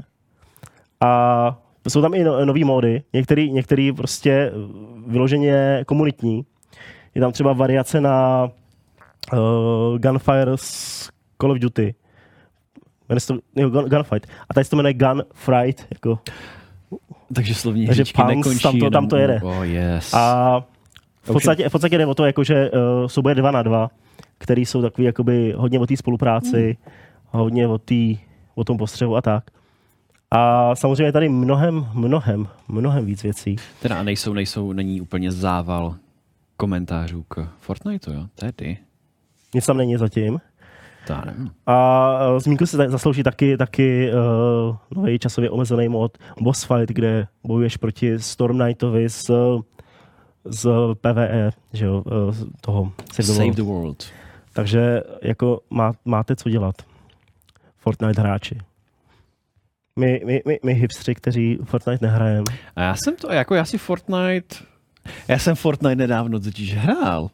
A jsou tam i no, nový módy, některý, některý prostě vyloženě komunitní. Je tam třeba variace na uh, Gunfire z Call of Duty. Jmenuje se to, jo, gun, Gunfight. A tady se to jmenuje Gunfight. Jako. Takže slovní Takže hříčky punks, nekončí. tam to- tam to jede. Oh, yes. A v podstatě, v podstatě jde o to, jako, že uh, souboje dva na dva, který jsou takový jakoby hodně o té spolupráci, hodně o, tý, o tom postřehu a tak. A samozřejmě je tady mnohem, mnohem, mnohem víc věcí. Teda nejsou, nejsou, není úplně zával komentářů k Fortniteu, jo? Tedy. Nic tam není zatím. To já nevím. A uh, zmínku se za- zaslouží taky, taky uh, nový časově omezený mod Boss Fight, kde bojuješ proti Storm Knightovi z, z PvE, že jo, z toho Save the Save World. the World. Takže jako má, máte co dělat. Fortnite hráči. My, my, my, my hipstři, kteří Fortnite nehrajeme. A já jsem to, jako já si Fortnite, já jsem Fortnite nedávno totiž hrál,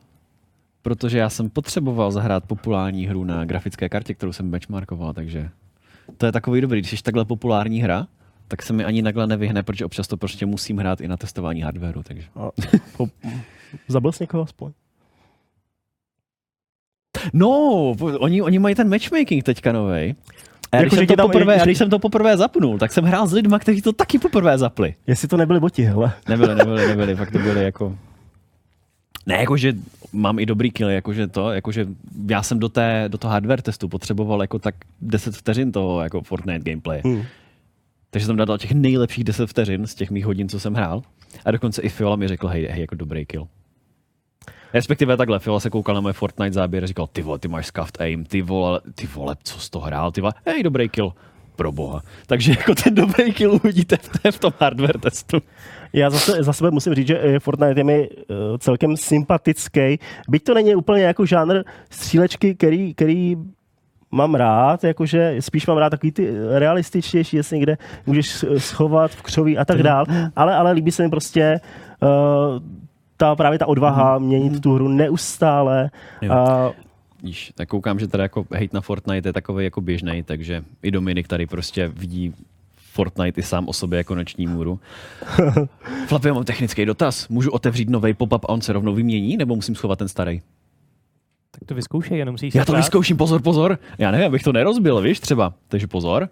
protože já jsem potřeboval zahrát populární hru na grafické kartě, kterou jsem benchmarkoval, takže to je takový dobrý, když jsi takhle populární hra, tak se mi ani takhle nevyhne, protože občas to prostě musím hrát i na testování hardwareu, takže. A, po, zabil jsi někoho aspoň? No, oni, oni mají ten matchmaking teďka novej. A Jako, když, jsem to tam- poprvé, že- když jsem to poprvé zapnul, tak jsem hrál s lidma, kteří to taky poprvé zapli. Jestli to nebyli boti, hele. Nebyli, nebyli, nebyli, fakt to byli jako... Ne, jakože mám i dobrý kill, jakože to, jakože já jsem do, té, do toho hardware testu potřeboval jako tak 10 vteřin toho jako Fortnite gameplay. Hmm. Takže jsem dal těch nejlepších 10 vteřin z těch mých hodin, co jsem hrál. A dokonce i Fiola mi řekl, hej, hej, jako dobrý kill. Respektive takhle, Fiola se koukal na moje Fortnite záběr a říkal, ty vole, ty máš scuffed aim, ty vole, ty vole, co jsi to hrál, ty vole, hej, dobrý kill. Pro boha. Takže jako ten dobrý kill uvidíte v, v tom hardware testu. Já zase za sebe musím říct, že eh, Fortnite je mi uh, celkem sympatický. Byť to není úplně jako žánr střílečky, který, který mám rád, jakože spíš mám rád takový ty realističtější, jestli někde můžeš schovat v křoví a tak dál, ale, ale líbí se mi prostě uh, ta, právě ta odvaha měnit tu hru neustále. Jo. A Víš, tak koukám, že teda jako hate na Fortnite je takový jako běžný, takže i Dominik tady prostě vidí Fortnite i sám o sobě jako noční můru. Já mám technický dotaz. Můžu otevřít nový pop-up a on se rovnou vymění, nebo musím schovat ten starý? Tak to vyzkoušej, jenom musíš Já to vyzkouším, pozor, pozor. Já nevím, abych to nerozbil, víš, třeba. Takže pozor.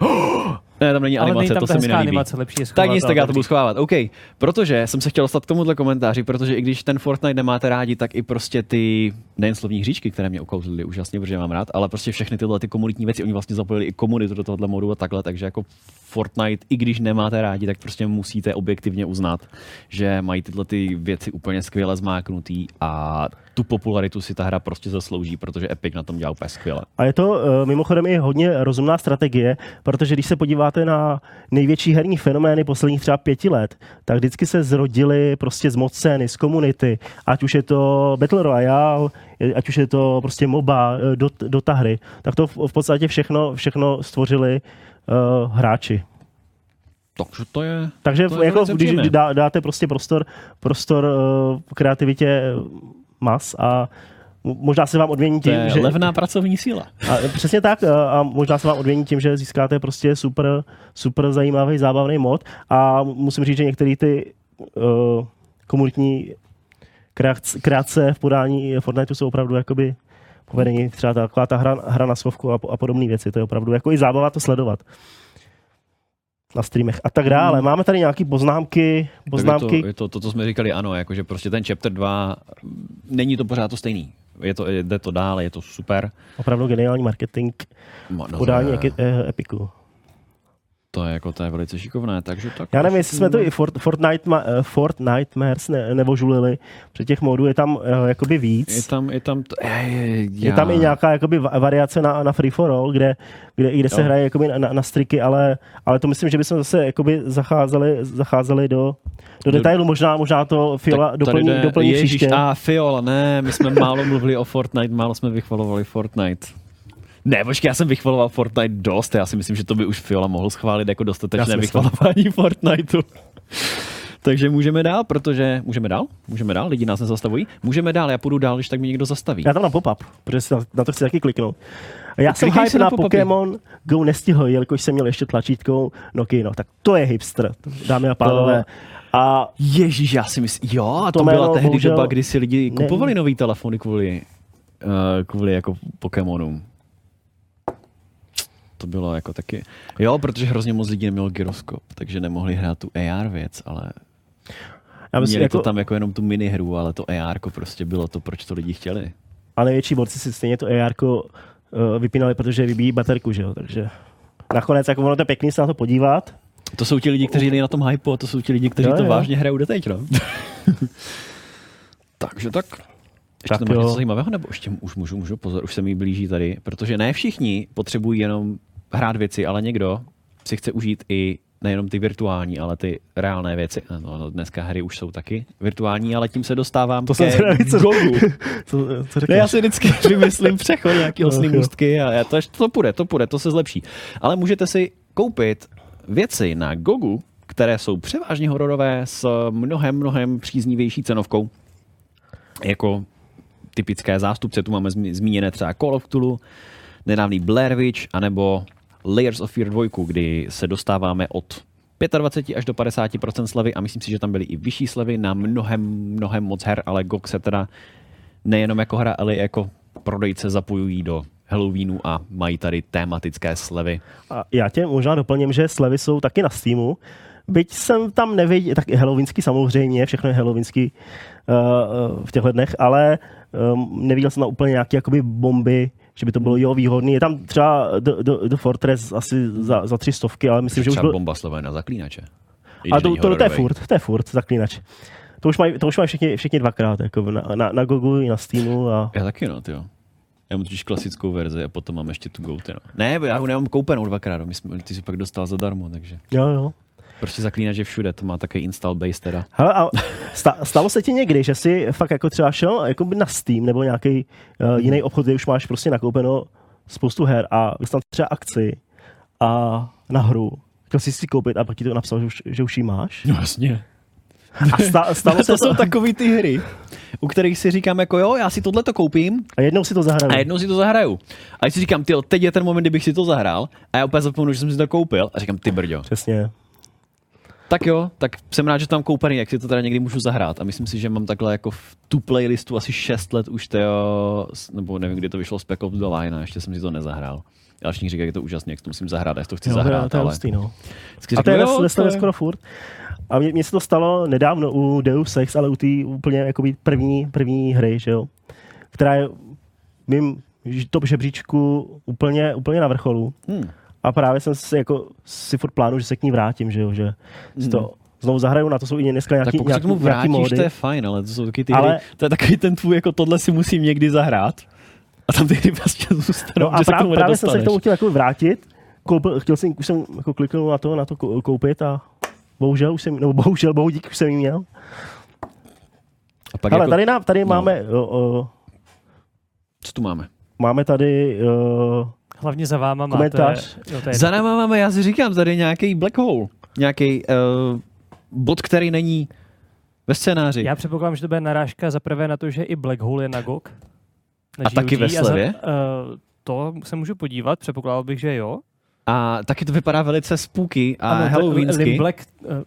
Ne, tam není Ale animace, tam to se mi nelíbí. animace, lepší je Tak schovat nic, a tak já to budu schovávat. OK, protože jsem se chtěl dostat k tomuhle komentáři, protože i když ten Fortnite nemáte rádi, tak i prostě ty nejen slovní hříčky, které mě ukouzlily úžasně, protože mám rád, ale prostě všechny tyhle ty komunitní věci, oni vlastně zapojili i komunitu do tohohle modu a takhle, takže jako Fortnite, i když nemáte rádi, tak prostě musíte objektivně uznat, že mají tyhle ty věci úplně skvěle zmáknutý a tu popularitu si ta hra prostě zaslouží, protože Epic na tom dělá úplně skvěle. A je to uh, mimochodem i hodně rozumná strategie, protože když se podíváte na největší herní fenomény posledních třeba pěti let, tak vždycky se zrodily prostě z moc scény, z komunity, ať už je to Battle Royale, ať už je to prostě MOBA, eh, dot, Dota hry, tak to v, v podstatě všechno, všechno stvořili uh, hráči. Takže to je... Takže To je jako, když dá, dáte prostě prostor, prostor uh, kreativitě mas a Mo- Možná se vám odmění To tím, je že... levná pracovní síla. A, přesně tak a, a možná se vám odmění tím, že získáte prostě super, super zajímavý, zábavný mod a musím říct, že některé ty uh, komunitní kreace v podání Fortniteu jsou opravdu jakoby povedení, třeba taková ta hra, hra na sovku a, a podobné věci, to je opravdu jako i zábava to sledovat na streamech a tak dále. Hmm. Máme tady nějaké poznámky, poznámky. je to, je to, to, co jsme říkali, ano, jakože prostě ten chapter 2, není to pořád to stejný. Je to, jde to dál, je to super. Opravdu geniální marketing No, no, podání eh, Epiku. To je jako to je velice šikovné, takže tak. Já nevím, jestli jsme to i Fort, Fortnite, ma, eh, Fortnitemares ne, nebo žulili, protože těch modů je tam uh, jakoby víc. Je tam, je tam, to, je, je, Je tam i nějaká jakoby va- variace na, na free for all, kde, kde, kde se hraje jakoby na, na, na striky, ale, ale to myslím, že bychom zase jakoby zacházeli, zacházeli do, do detailu. Možná, možná to Fiola doplní, jde- doplní Ježíš, příště. A Fiola, ne, my jsme málo mluvili o Fortnite, málo jsme vychvalovali Fortnite. Ne, počkej, já jsem vychvaloval Fortnite dost, já si myslím, že to by už Fiola mohl schválit jako dostatečné vychvalování Fortniteu. Takže můžeme dál, protože... Můžeme dál? Můžeme dál? Lidi nás nezastavují? Můžeme dál, já půjdu dál, když tak mě někdo zastaví. Já tam na pop-up, protože si na, na to chci taky kliknout. A Já jsem hype na, na. Pokémon Go nestihl, jelikož jsem měl ještě tlačítko Nokia, no tak to je hipster, dámy a pánové. A Ježíš, já si myslím, jo, a to, To byla tehdy bohužel doba, kdy si lidi ne- kupovali nový telefony kvůli, uh, kvůli jako Pokémonům. To bylo jako taky, jo, protože hrozně moc lidí nemělo gyroskop, takže nemohli hrát tu AR věc, ale já myslím, měli jako, to tam jako jenom tu minihru, ale to AR prostě bylo to, proč to lidi chtěli. a největší borci si stejně to AR uh, vypínali, protože vybíjí baterku, že jo, takže nakonec, jako ono to je pěkný se na to podívat, To jsou ti lidi, kteří jeli na tom hypu a to jsou ti lidi, kteří Jo, to jo. vážně hrajou doteď, no. Takže tak. Ještě Tak to máš něco zajímavého, nebo ještě už můžu, můžu, pozor, už se mi blíží tady, protože ne všichni potřebují jenom hrát věci, ale někdo si chce užít i nejenom ty virtuální, ale ty reálné věci. No, no, dneska hry už jsou taky virtuální, ale tím se dostávám To ke jsem zvědavý, co- co, co Ne, já si vždycky vymyslím přechod nějaký osný jo. můstky a já to, to půjde, to půjde, to se zlepší. Ale můžete si koupit věci na Gogu, které jsou převážně hororové s mnohem, mnohem příznivější cenovkou. Jako typické zástupce, tu máme zmíněné třeba Call of Cthulhu, nedávný Blair Witch, anebo Layers of Fear 2, kdy se dostáváme od 25 až do 50 slevy a myslím si, že tam byly i vyšší slevy na mnohem, mnohem moc her, ale GOG se teda nejenom jako hra, ale jako prodejce zapojují do Halloweenu a mají tady tématické slevy. A já tě možná doplním, že slevy jsou taky na Steamu. Byť jsem tam neviděl, tak halloweenský samozřejmě, všechno je halloweenský uh, v těchto dnech, ale um, neviděl jsem na úplně nějaké jakoby bomby, že by to bylo jo výhodný. Je tam třeba The, The, The Fortress asi za, za tři stovky, ale myslím, že už byl... bomba na zaklínače. A to, to, to, je furt, to je furt, zaklínač. To už mají, to už mají všichni, všichni dvakrát, jako na, na, na Gogu i na Steamu. A... Já taky no, tyjo. Já mám totiž klasickou verzi a potom mám ještě tu GoTy, no. Ne, já ho nemám koupenou dvakrát, my jsme, ty si pak dostal zadarmo, takže Jo, jo. Prostě zaklínač je všude, to má takový install base teda. Hele, a sta, stalo se ti někdy, že jsi fakt jako třeba šel jako na Steam nebo nějaký uh, jiný obchod, kde už máš prostě nakoupeno spoustu her a dostal třeba akci a na hru, chtěl jsi si koupit a pak ti to napsal, že už, že už ji máš? No jasně. A sta, stalo se to to, jsou takový ty hry, u kterých si říkám jako jo, já si tohle to koupím a jednou si to zahrál. a jednou si to zahraju. A když si říkám, ty, teď je ten moment, kdybych si to zahrál a já úplně zapomenu, že jsem si to koupil a říkám, ty brďo. Přesně. Tak jo, tak jsem rád, že mám koupený, jak si to teda někdy můžu zahrát. A myslím si, že mám takhle jako v tu playlistu asi 6 let už to, nebo nevím, kdy to vyšlo z Spec Ops The Line a ještě jsem si to nezahrál. Všichni říkají, že je to úžasně, jak to musím zahrát, já si to chci Jo, zahrát, to je ale hustý, no. vždycky A to je je- skoro furt. A mně, mně se to stalo nedávno u Deus Ex, ale u té úplně jakoby první, první hry, že jo? Která je mým top žebříčku úplně, úplně na vrcholu. Hmm. A právě jsem si jako si furt plánu, že se k ní vrátím, že jo? Že si to znovu zahraju, na to jsou i dneska Tak nějaký, pokud se nějaký, k tomu nějaký vrátíš, módy. to je fajn, ale to jsou taky ty Ale- hry, to je takový ten tvůj, jako tohle si musím někdy zahrát. A tam ty hry prostě zůstanou, No a právě, tomu právě jsem se k tomu chtěl jako vrátit. Koupil, chtěl jsem, už jsem jako kliknul na to, na to kou- koupit a bohužel už jsem, nebo bohužel, bohu dík, už jsem ji měl. A pak Ale jako, tady, nám, tady no. máme, o, o, co tu máme? máme tady o, Hlavně za váma Komentář. máte... Je Za náma máme, já si říkám, tady nějaký black hole. Nějaký uh, bod, který není ve scénáři. Já předpokládám, že to bude narážka za prvé na to, že i Black Hole je na GOG. Na A taky GOG ve a za- slevě? eh, to se můžu podívat, předpokládal bych, že jo. A taky to vypadá velice spooky a Ano, halloweensky. Lim Black,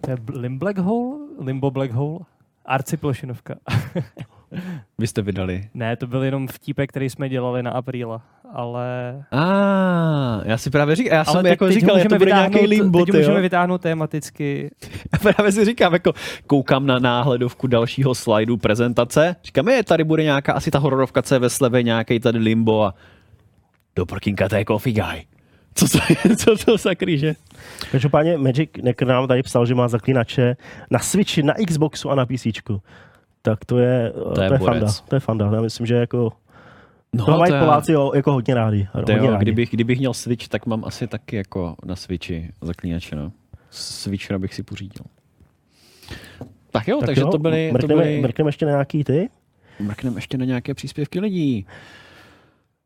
to je Bl- Lim Black Hole? Limbo Black Hole? Arci plošinovka. Vy jste vydali. ne, to byl jenom vtípek, který jsme dělali na apríla, ale... A já si právě říkám, já jsem ale jako teď říkal, že to bude nějaký vytáhnout- limbo, teď ty, můžeme jo? vytáhnout tematicky. A právě si říkám, jako koukám na náhledovku dalšího slajdu prezentace, říkám, je, tady bude nějaká, asi ta hororovka, co je ve slevě, nějaký tady limbo a do prkínka, to je Coffee Guy. Co to, co to za kříže? Každopádně Magic Necker nám tady psal, že má zaklínače na Switchi, na Xboxu a na PC. Tak to je, to je, to je fanda. To je fanda. Já myslím, že jako No, to mají já- Poláci jo, jako hodně rádi. To hodně jo, rádi. kdybych, kdybych měl Switch, tak mám asi taky jako na Switchi zaklínače, no. Switchera bych si pořídil. Tak jo, tak takže jo, to byly, to mrkneme, byly mrkneme ještě na nějaký ty. mrkneme ještě na nějaké příspěvky lidí.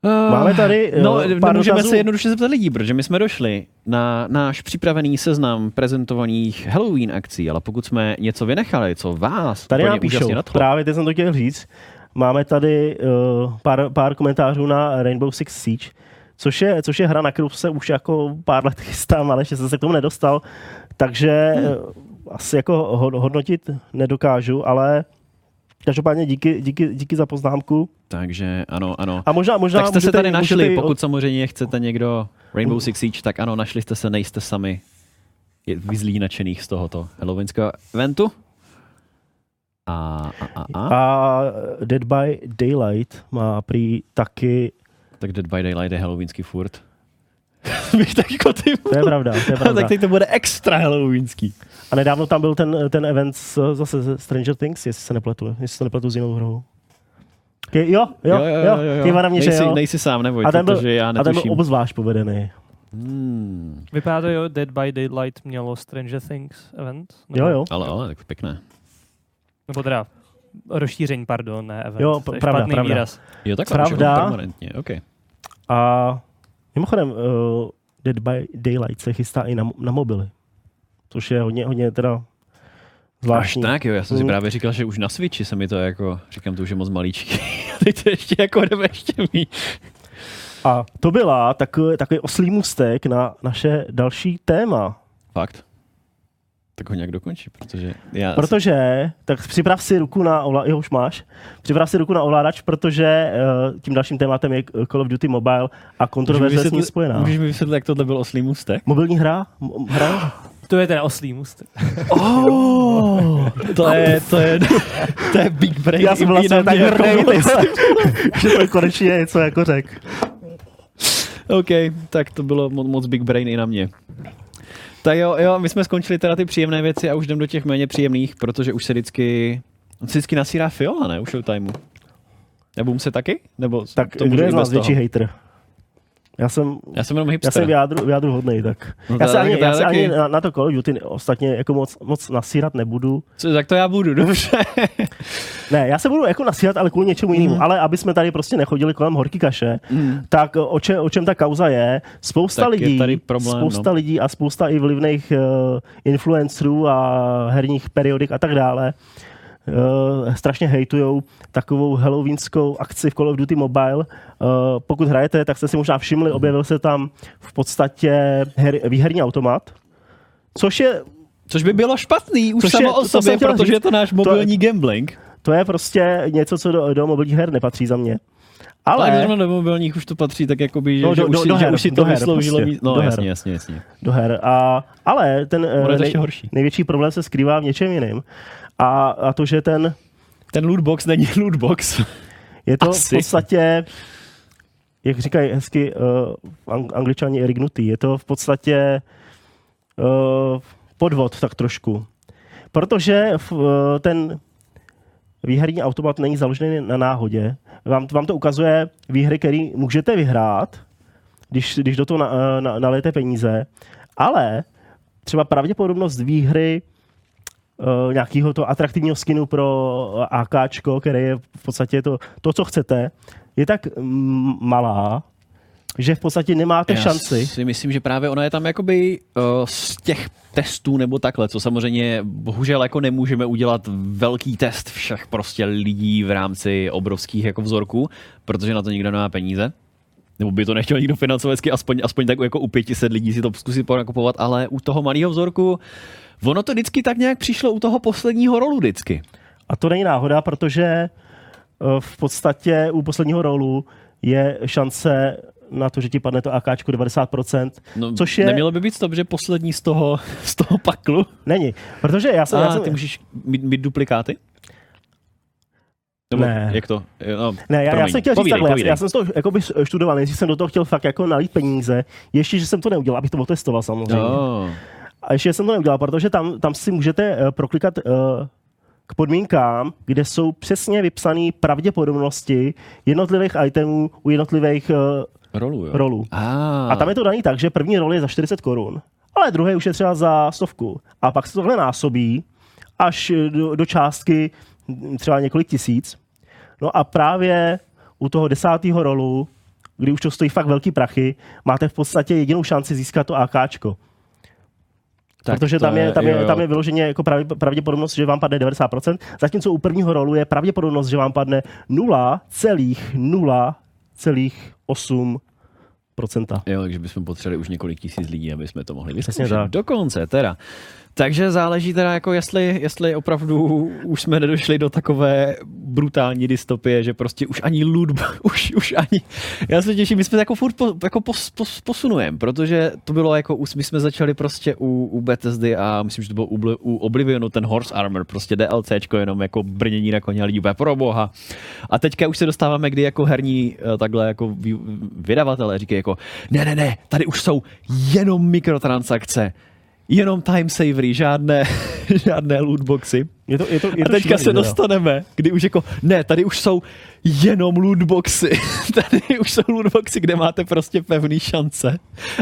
Máme tady, no, eh, pár můžeme dotazů. se jednoduše zeptat lidí, protože my jsme došli na náš připravený seznam prezentovaných Halloween akcí, ale pokud jsme něco vynechali, co vás Tady nám píšou, právě teď jsem to chtěl říct. Máme tady uh, pár, pár komentářů na Rainbow Six Siege, což je, což je hra, na kterou se už jako pár let chystám, ale ještě jsem se k tomu nedostal. Takže Hmm. asi jako ho- hodnotit nedokážu, ale každopádně díky, díky, díky za poznámku. takže ano, ano. A možná, možná Tak jste se můžete- tady našli, můžete pokud samozřejmě chcete někdo Rainbow Six Siege, tak ano, našli jste se, nejste sami je vyzlí nadšených z tohoto halloweenského eventu. A, a, a, a. A Dead by Daylight má prý taky, Tak Dead by Daylight je halloweenský furt. Bych tak jako ty to je pravda, to je pravda. tak teď to bude extra halloweenský. A nedávno tam byl ten, ten event s, zase ze Stranger Things, jestli se nepletu, jestli se nepletu s jinou hrou. Ke, jo, jo, jo, jo, Kýva na mě, že nejsi, jo. nejsi sám, neboj, A ten byl- protože já A ten byl netuším. obzvlášť povedený. Hmm, Vypadá to, jo, Dead by Daylight mělo Stranger Things event? Nebo, Jo, jo. ale, ale, tak pěkné. Nebo teda rozšíření, pardon, ne event. Jo, to je pravda, špatný pravda. výraz. Jo, tak Pravda. permanentně, OK. A mimochodem, uh, Dead by Daylight se chystá i na, na mobily. Což je hodně, hodně teda Až zvláštní. tak, jo, já jsem si Mm. právě říkal, že už na Switchi se mi to jako, říkám, to už je moc malíčky. A teď to ještě jako jdeme ještě mít. A to byla takový, takový oslý můstek na naše další téma. Fakt? Tak ho nějak dokončí, protože já... Protože, tak připrav si ruku na ovladač, jo, už máš, připrav si ruku na ovladač, protože uh, tím dalším tématem je Call of Duty Mobile a kontroverze s ním spojená. Můžeš mi vysvětlit, jak tohle byl oslý můstek? Mobilní hra? M- hra? To je teda oslý můstek. Oh, To je, to je, to je big brain. já jsem vlastně tak jako hrdý, moc. že to konečně něco jako řek. OK, tak to bylo mo- moc big brain i na mě. Tak jo, jo, my jsme skončili teda ty příjemné věci a už jdem do těch méně příjemných, protože už se vždycky, on se vždycky nasírá Fiola, ne, u Showtimeu. Nebo se taky? Nebo Tak to kdo je z toho? větší hater? Já jsem, Já jsem jenom já hipster. jsem v jádru, v jádru hodnej, tak. No já se ani, já se taky. ani na, na, to Call of Duty ostatně jako moc, moc nasírat nebudu. Co, tak to já budu, dobře. Ne, já se budu jako nasírat, ale kvůli něčemu jinému. Mhm. Ale aby jsme tady prostě nechodili kolem horký kaše, Mm. tak o, če, o čem ta kauza je? Spousta Tak je lidí, tady problém, spousta no. lidí a spousta i vlivných uh, influencerů a herních periodik a tak dále uh, strašně hejtujou takovou halloweenskou akci v Call of Duty Mobile. Uh, pokud hrajete, tak jste si možná všimli, objevil se tam v podstatě her, výherní automat, což je Což by bylo špatný už je- samo to o sobě, protože říct. je to náš mobilní gambling. to je prostě něco, co do, do mobilních her nepatří za mě. Ale, zrovna do mobilních už to patří tak jakoby, že, No, že, do- už, do- si, do že her, už si do to her vysloužilo prostě. No do her. jasně, jasně, jasně. do her. A, ale ten eh, je to nej, horší. největší problém se skrývá v něčem jiném. A, a to, že ten Ten lootbox není lootbox. je to Asi. v podstatě, jak říkají hezky uh, ang- angličani rignutý, je to v podstatě uh, podvod tak trošku. Protože uh, ten výherní automat není založený na náhodě. Vám, vám to ukazuje výhry, které můžete vyhrát, když, když do toho na, na, nalijete peníze, ale třeba pravděpodobnost výhry uh, nějakého to atraktivního skinu pro eh, AKčko, které je v podstatě to, to co chcete, je tak mm, malá, že v podstatě nemáte Já šanci. si myslím, že právě ona je tam jakoby uh, z těch testů nebo takhle, co samozřejmě bohužel jako nemůžeme udělat velký test všech prostě lidí v rámci obrovských jako vzorků, protože na to nikdo nemá peníze. Nebo by to nechtěl nikdo financovat, aspoň, aspoň tak jako u 500 lidí si to zkusit nakupovat, ale u toho malého vzorku ono to vždycky tak nějak přišlo u toho posledního rolu vždycky. A to není náhoda, protože eh, v podstatě u posledního rolu je šance na to, že ti padne to AKčko 90%, No, což je... Nemělo by být stop, že poslední z toho, z toho paklu? Není, protože já jsem... A já jsem ty můžeš mít, mít duplikáty? Nebo Ne. Jak to? No, Ne, já, já jsem chtěl říct Povídej, takhle, já, povídej. já jsem to jakoby študoval, nejdřív jsem do toho chtěl fakt jako nalít peníze, ještě, že jsem to neudělal, abych to otestoval samozřejmě. Oh. A ještě jsem to neudělal, protože tam, tam si můžete uh, proklikat uh, k podmínkám, kde jsou přesně vypsané pravděpodobnosti jednotlivých itemů u jednotlivých uh, Rolu, jo. rolů. Ah. A tam je to daný tak, že první rol je za 40 korun, ale druhý už je třeba za stovku. A pak se tohle násobí až do, do částky mm, třeba několik tisíc. No a právě u toho desátého rolu, kdy už to stojí fakt velký prachy, máte v podstatě jedinou šanci získat to AKčko. Tak protože to tam je, tam, je, jo, jo. tam je vyloženě jako pravi- pravděpodobnost, že vám padne 90%, zatímco u prvního rolu je pravděpodobnost, že vám padne 0,0,8%. Jo, takže bychom potřebovali už několik tisíc lidí, aby jsme to mohli vyzkoušet. Dokonce teda. Takže záleží teda, jako jestli, jestli opravdu už jsme nedošli do takové brutální dystopie, že prostě už ani loot, už, už ani, já se těším, my jsme jako furt po, jako pos, pos, posunujeme, protože to bylo jako, my jsme začali prostě u, u Bethesdy a myslím, že to bylo u, u Oblivionu, ten Horse Armor, prostě DLCčko, jenom jako brnění na koně lidí pro boha. A teďka už se dostáváme, kdy jako herní eh, takhle jako vy- vydavatelé říkají jako, ne, ne, ne, tady už jsou jenom mikrotransakce, jenom time savery, žádné, žádné lootboxy. Je to, je to, je A to teďka šílený, se dostaneme, kdy už jako, ne, tady už jsou jenom lootboxy. tady už jsou lootboxy, kde máte prostě pevný šance.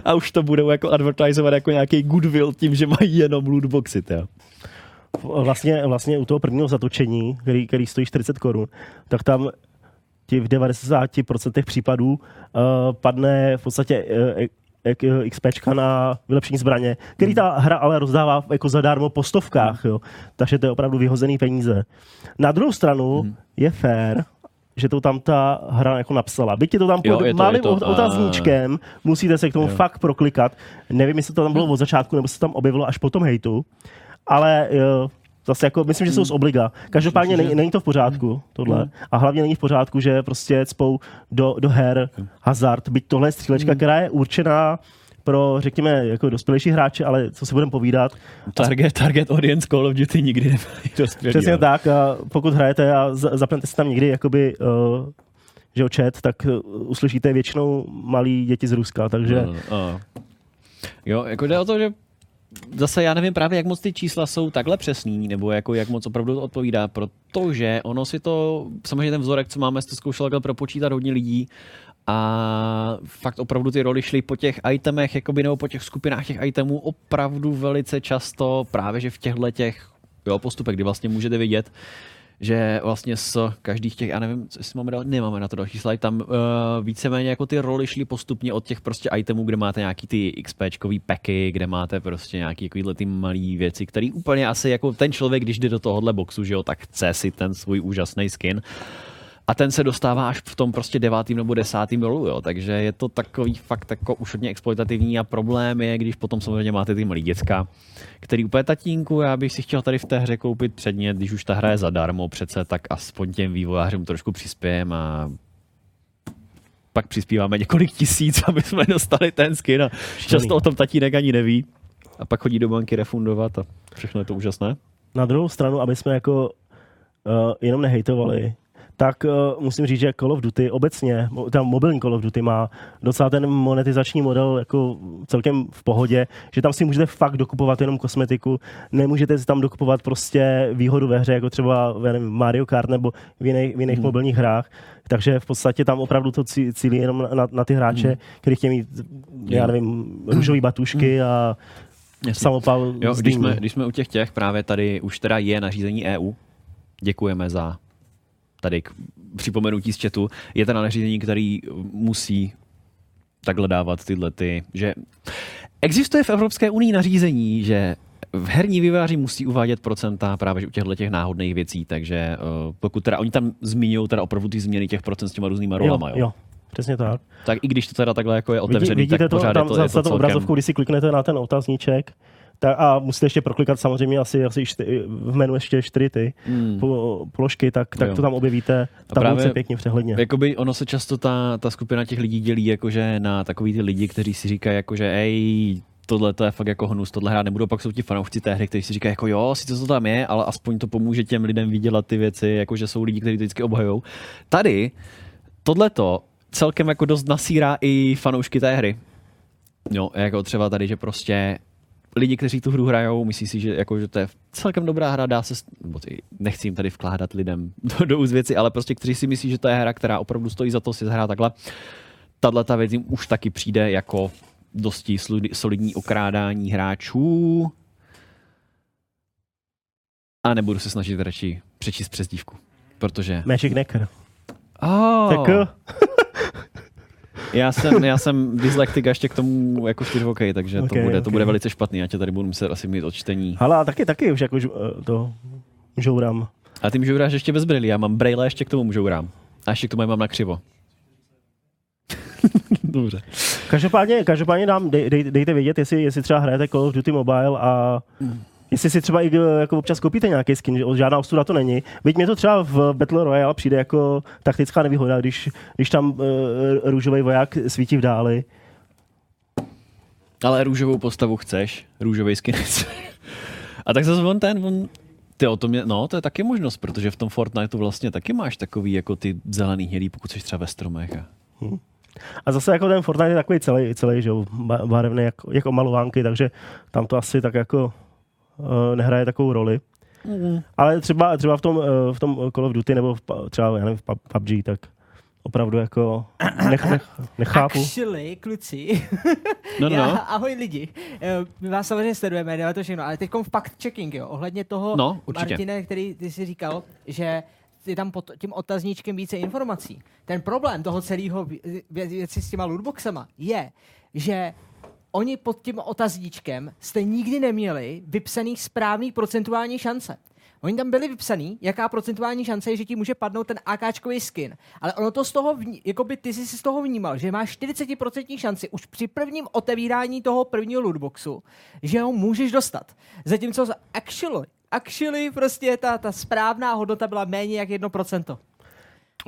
A už to budou jako advertisovat jako nějaký goodwill tím, že mají jenom lootboxy. Tjo. vlastně, vlastně u toho prvního zatočení, který, který stojí 40 korun, tak tam ti v 90% případů uh, padne v podstatě uh, XP na vylepšení zbraně, který ta hra ale rozdává jako zadarmo po stovkách, jo. takže to je opravdu vyhozený peníze. Na druhou stranu Hmm. je fér, že to tam ta hra jako napsala. Byť je to tam Jo, pod je to- malým je to- ot- otazníčkem, musíte se k tomu Jo. fakt proklikat. Nevím, jestli to tam bylo od začátku, nebo se tam objevilo až po tom hejtu, ale jo, zase jako, myslím, že jsou z obliga. Každopádně není, není to v pořádku, tohle. A hlavně není v pořádku, že prostě cpou do, do her hazard, byť tohle je střílečka, která je určená pro, řekněme, jako dospělejší hráče, ale co si budeme povídat. Target, target audience Call of Duty nikdy nebyli dospělí. Přesně jo. tak, a pokud hrajete a za- zapnete si tam někdy jakoby uh, že jo, chat, tak uh, uslyšíte většinou malí děti z Ruska, takže No, no. Jo, jako jde o to, že zase já nevím právě, jak moc ty čísla jsou takhle přesný, nebo jako jak moc opravdu to odpovídá, protože ono si to, samozřejmě ten vzorek, co máme, to zkoušel takhle propočítat hodně lidí a fakt opravdu ty roli šly po těch itemech, jakoby, nebo po těch skupinách těch itemů opravdu velice často právě, že v těchto těch jo, postupech, kdy vlastně můžete vidět, že vlastně z každých těch, já nevím, jestli máme nemáme na to další slide, tam uh, víceméně jako ty roli šly postupně od těch prostě itemů, kde máte nějaký ty XPčkový packy, kde máte prostě nějaký takovýhle ty malý věci, který úplně asi jako ten člověk, když jde do tohohle boxu, že jo, tak chce si ten svůj úžasný skin. A ten se dostává až v tom prostě devátým nebo desátým rolu, jo. Takže je to takový fakt jako už hodně exploitativní a problém je, když potom samozřejmě máte ty malý děcka, který úplně tatínku, já bych si chtěl tady v té hře koupit předmět, když už ta hra je zadarmo přece, tak aspoň těm vývojářům trošku přispějem a pak přispíváme několik tisíc, aby jsme dostali ten skin a často o tom tatínek ani neví. A pak chodí do banky refundovat a všechno je to úžasné. na druhou stranu, aby jsme jako uh, jenom nehejtovali, tak uh, musím říct, že Call of Duty obecně, tam mobilní Call of Duty má docela ten monetizační model jako celkem v pohodě, že tam si můžete fakt dokupovat jenom kosmetiku, nemůžete si tam dokupovat prostě výhodu ve hře, jako třeba nevím, Mario Kart nebo v jiných, v jiných Hmm. mobilních hrách, takže v podstatě tam opravdu to cí- cílí jenom na, na, ty hráče, Hmm. kteří chtějí mít, já Jo. nevím, růžový batušky a samopal Jo, když jsme, když jsme u těch těch, právě tady už teda je nařízení EU. Děkujeme za tady k připomenutí z chatu. Je teda nařízení, který musí takhle dávat tyhle ty, že existuje v Evropské unii nařízení, že v herní vývojáři musí uvádět procenta právě u těchto těch náhodných věcí, takže uh, pokud teda oni tam zmiňují teda opravdu ty změny těch procent s těma různýma rolama, jo. jo. Přesně tak. Tak i když to teda takhle jako je Vidí, otevřený, vidíte tak to pořád tam je to, za, je za to tou celkem... obrazovkou, když si kliknete na ten otazníček, tak a musíte ještě proklikat samozřejmě asi, asi čty, v menu ještě čtyři ty Hmm. po, položky, tak, tak Jo. to tam objevíte tabulce pěkně přehledně. Jakoby ono se často ta, ta skupina těch lidí dělí jakože na takový ty lidi, kteří si říkají jakože ej, tohle to je fakt jako hnus, tohle hrát nebudu, pak jsou ti fanoušci té hry, kteří si říkají jako jo, sice to tam je, ale aspoň to pomůže těm lidem vydělat ty věci, jakože jsou lidi, kteří to vždycky obhajou. Tady tohleto celkem jako dost nasírá i fanoušky té hry. Jo, jako třeba tady, že prostě lidi, kteří tu hru hrajou, myslí si, že, jako, že to je celkem dobrá hra, dá se, nebo ty, nechci jim tady vkládat lidem do, do věci, ale prostě kteří si myslí, že to je hra, která opravdu stojí za to si zahrát takhle. Tahle ta věc jim už taky přijde jako dosti solidní okrádání hráčů. A nebudu se snažit radši přečíst přezdívku, protože... Magic Necker. Oh, Tak já jsem, já jsem dyslektik a ještě k tomu jako čtyřvokej, takže to, Ok, bude, to ok. bude velice špatný. Já tě tady budu muset asi mít odčtení. Hala, a taky, taky už jako eh, to žourám. A ty můžou hrát ještě bez brýlí, já mám brýle, ještě k tomu můžou hrát. A ještě k tomu je mám na křivo. Dobře. Každopádně, každopádně nám dej, dej, dejte vědět, jestli, jestli třeba hrajete Call of Duty Mobile a jestli si třeba i eh, jako občas koupíte nějaký skin, že žádná ostuda to není. Byť mě to třeba v Battle Royale přijde jako taktická nevýhoda, když, když tam uh, růžový voják svítí v dáli. Ale růžovou postavu chceš, růžový skin. A tak zase on ten, on, ty o tom je, no to je taky možnost, protože v tom Fortniteu vlastně taky máš takový jako ty zelený hnědý, pokud jsi třeba ve stromech. A... A zase jako ten Fortnite je takový celý, celý že jo, ba- barevný jako, jako malovánky, takže tam to asi tak jako nehraje takovou roli. Mm. Ale třeba, třeba v, tom, eh, v tom Call of Duty nebo v, třeba já nevím, v pub- PUBG, tak opravdu jako nech, nech, nechápu. Actually, kluci, No, no, já, no. ahoj lidi, Eh, my vás samozřejmě sledujeme, děláme to všechno, ale teď fact checking, jo, ohledně toho, No, určitě. Martine, který ty jsi říkal, že je tam pod tím otazníčkem více informací. Ten problém toho celého vě- vě- věci s těma lootboxama je, že oni pod tím otazníčkem jste nikdy neměli vypsaný správný procentuální šance. Oni tam byli vypsaný, jaká procentuální šance je, že ti může padnout ten AKčkový skin. Ale ono to z toho, vní, jako by ty jsi si z toho vnímal, že máš 40% šanci už při prvním otevírání toho prvního lootboxu, že ho můžeš dostat. Zatímco za- actually, actually prostě ta, ta správná hodnota byla méně jak 1%.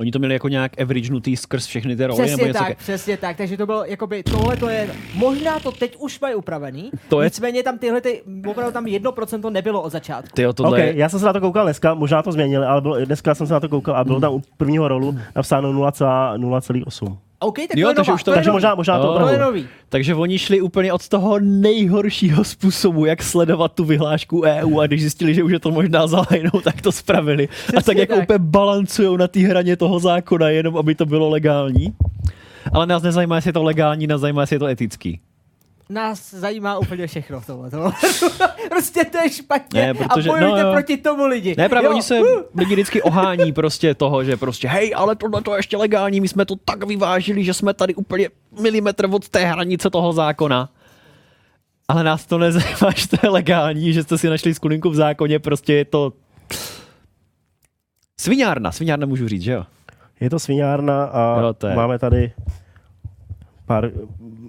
Oni to měli jako nějak averagenutý skrz všechny ty nebo Přesně něco tak, také. přesně tak. Takže to bylo, jakoby, tohle to je, možná to teď už mají upravený, To je- nicméně tam tyhle, ty, opravdu tam 1% nebylo od začátku. Ty tohle Okay, je, já jsem se na to koukal dneska, možná to změnili, ale bylo, dneska jsem se na to koukal a bylo tam u prvního rolu napsáno 0,8. OK, tak Jo, to je takže nová, už to- to je Takže nový. možná, možná to Jo. To je nový. Takže oni šli úplně od toho nejhoršího způsobu, jak sledovat tu vyhlášku EU a když zjistili, že už je to možná zalajnou, tak to spravili. a tak Přesně jako tak. úplně balancují na té hraně toho zákona, jenom aby to bylo legální. Ale nás nezajímá, jestli je to legální, nás zajímá, jestli je to etický. Nás zajímá úplně všechno v tomhle. prostě to je špatně Ne, protože- a bojujte no jo. proti tomu lidi. Ne, právě Jo, oni se uh, lidi vždycky ohání prostě toho, že prostě hej, ale tohle to je ještě legální, my jsme to tak vyvážili, že jsme tady úplně milimetr od té hranice toho zákona. Ale nás to nezajímá, že to je legální, že jste si našli skulinku v zákoně, prostě je to... Sviňárna, sviňárna můžu říct, že jo? Je to sviňárna a Jo, to je. máme tady pár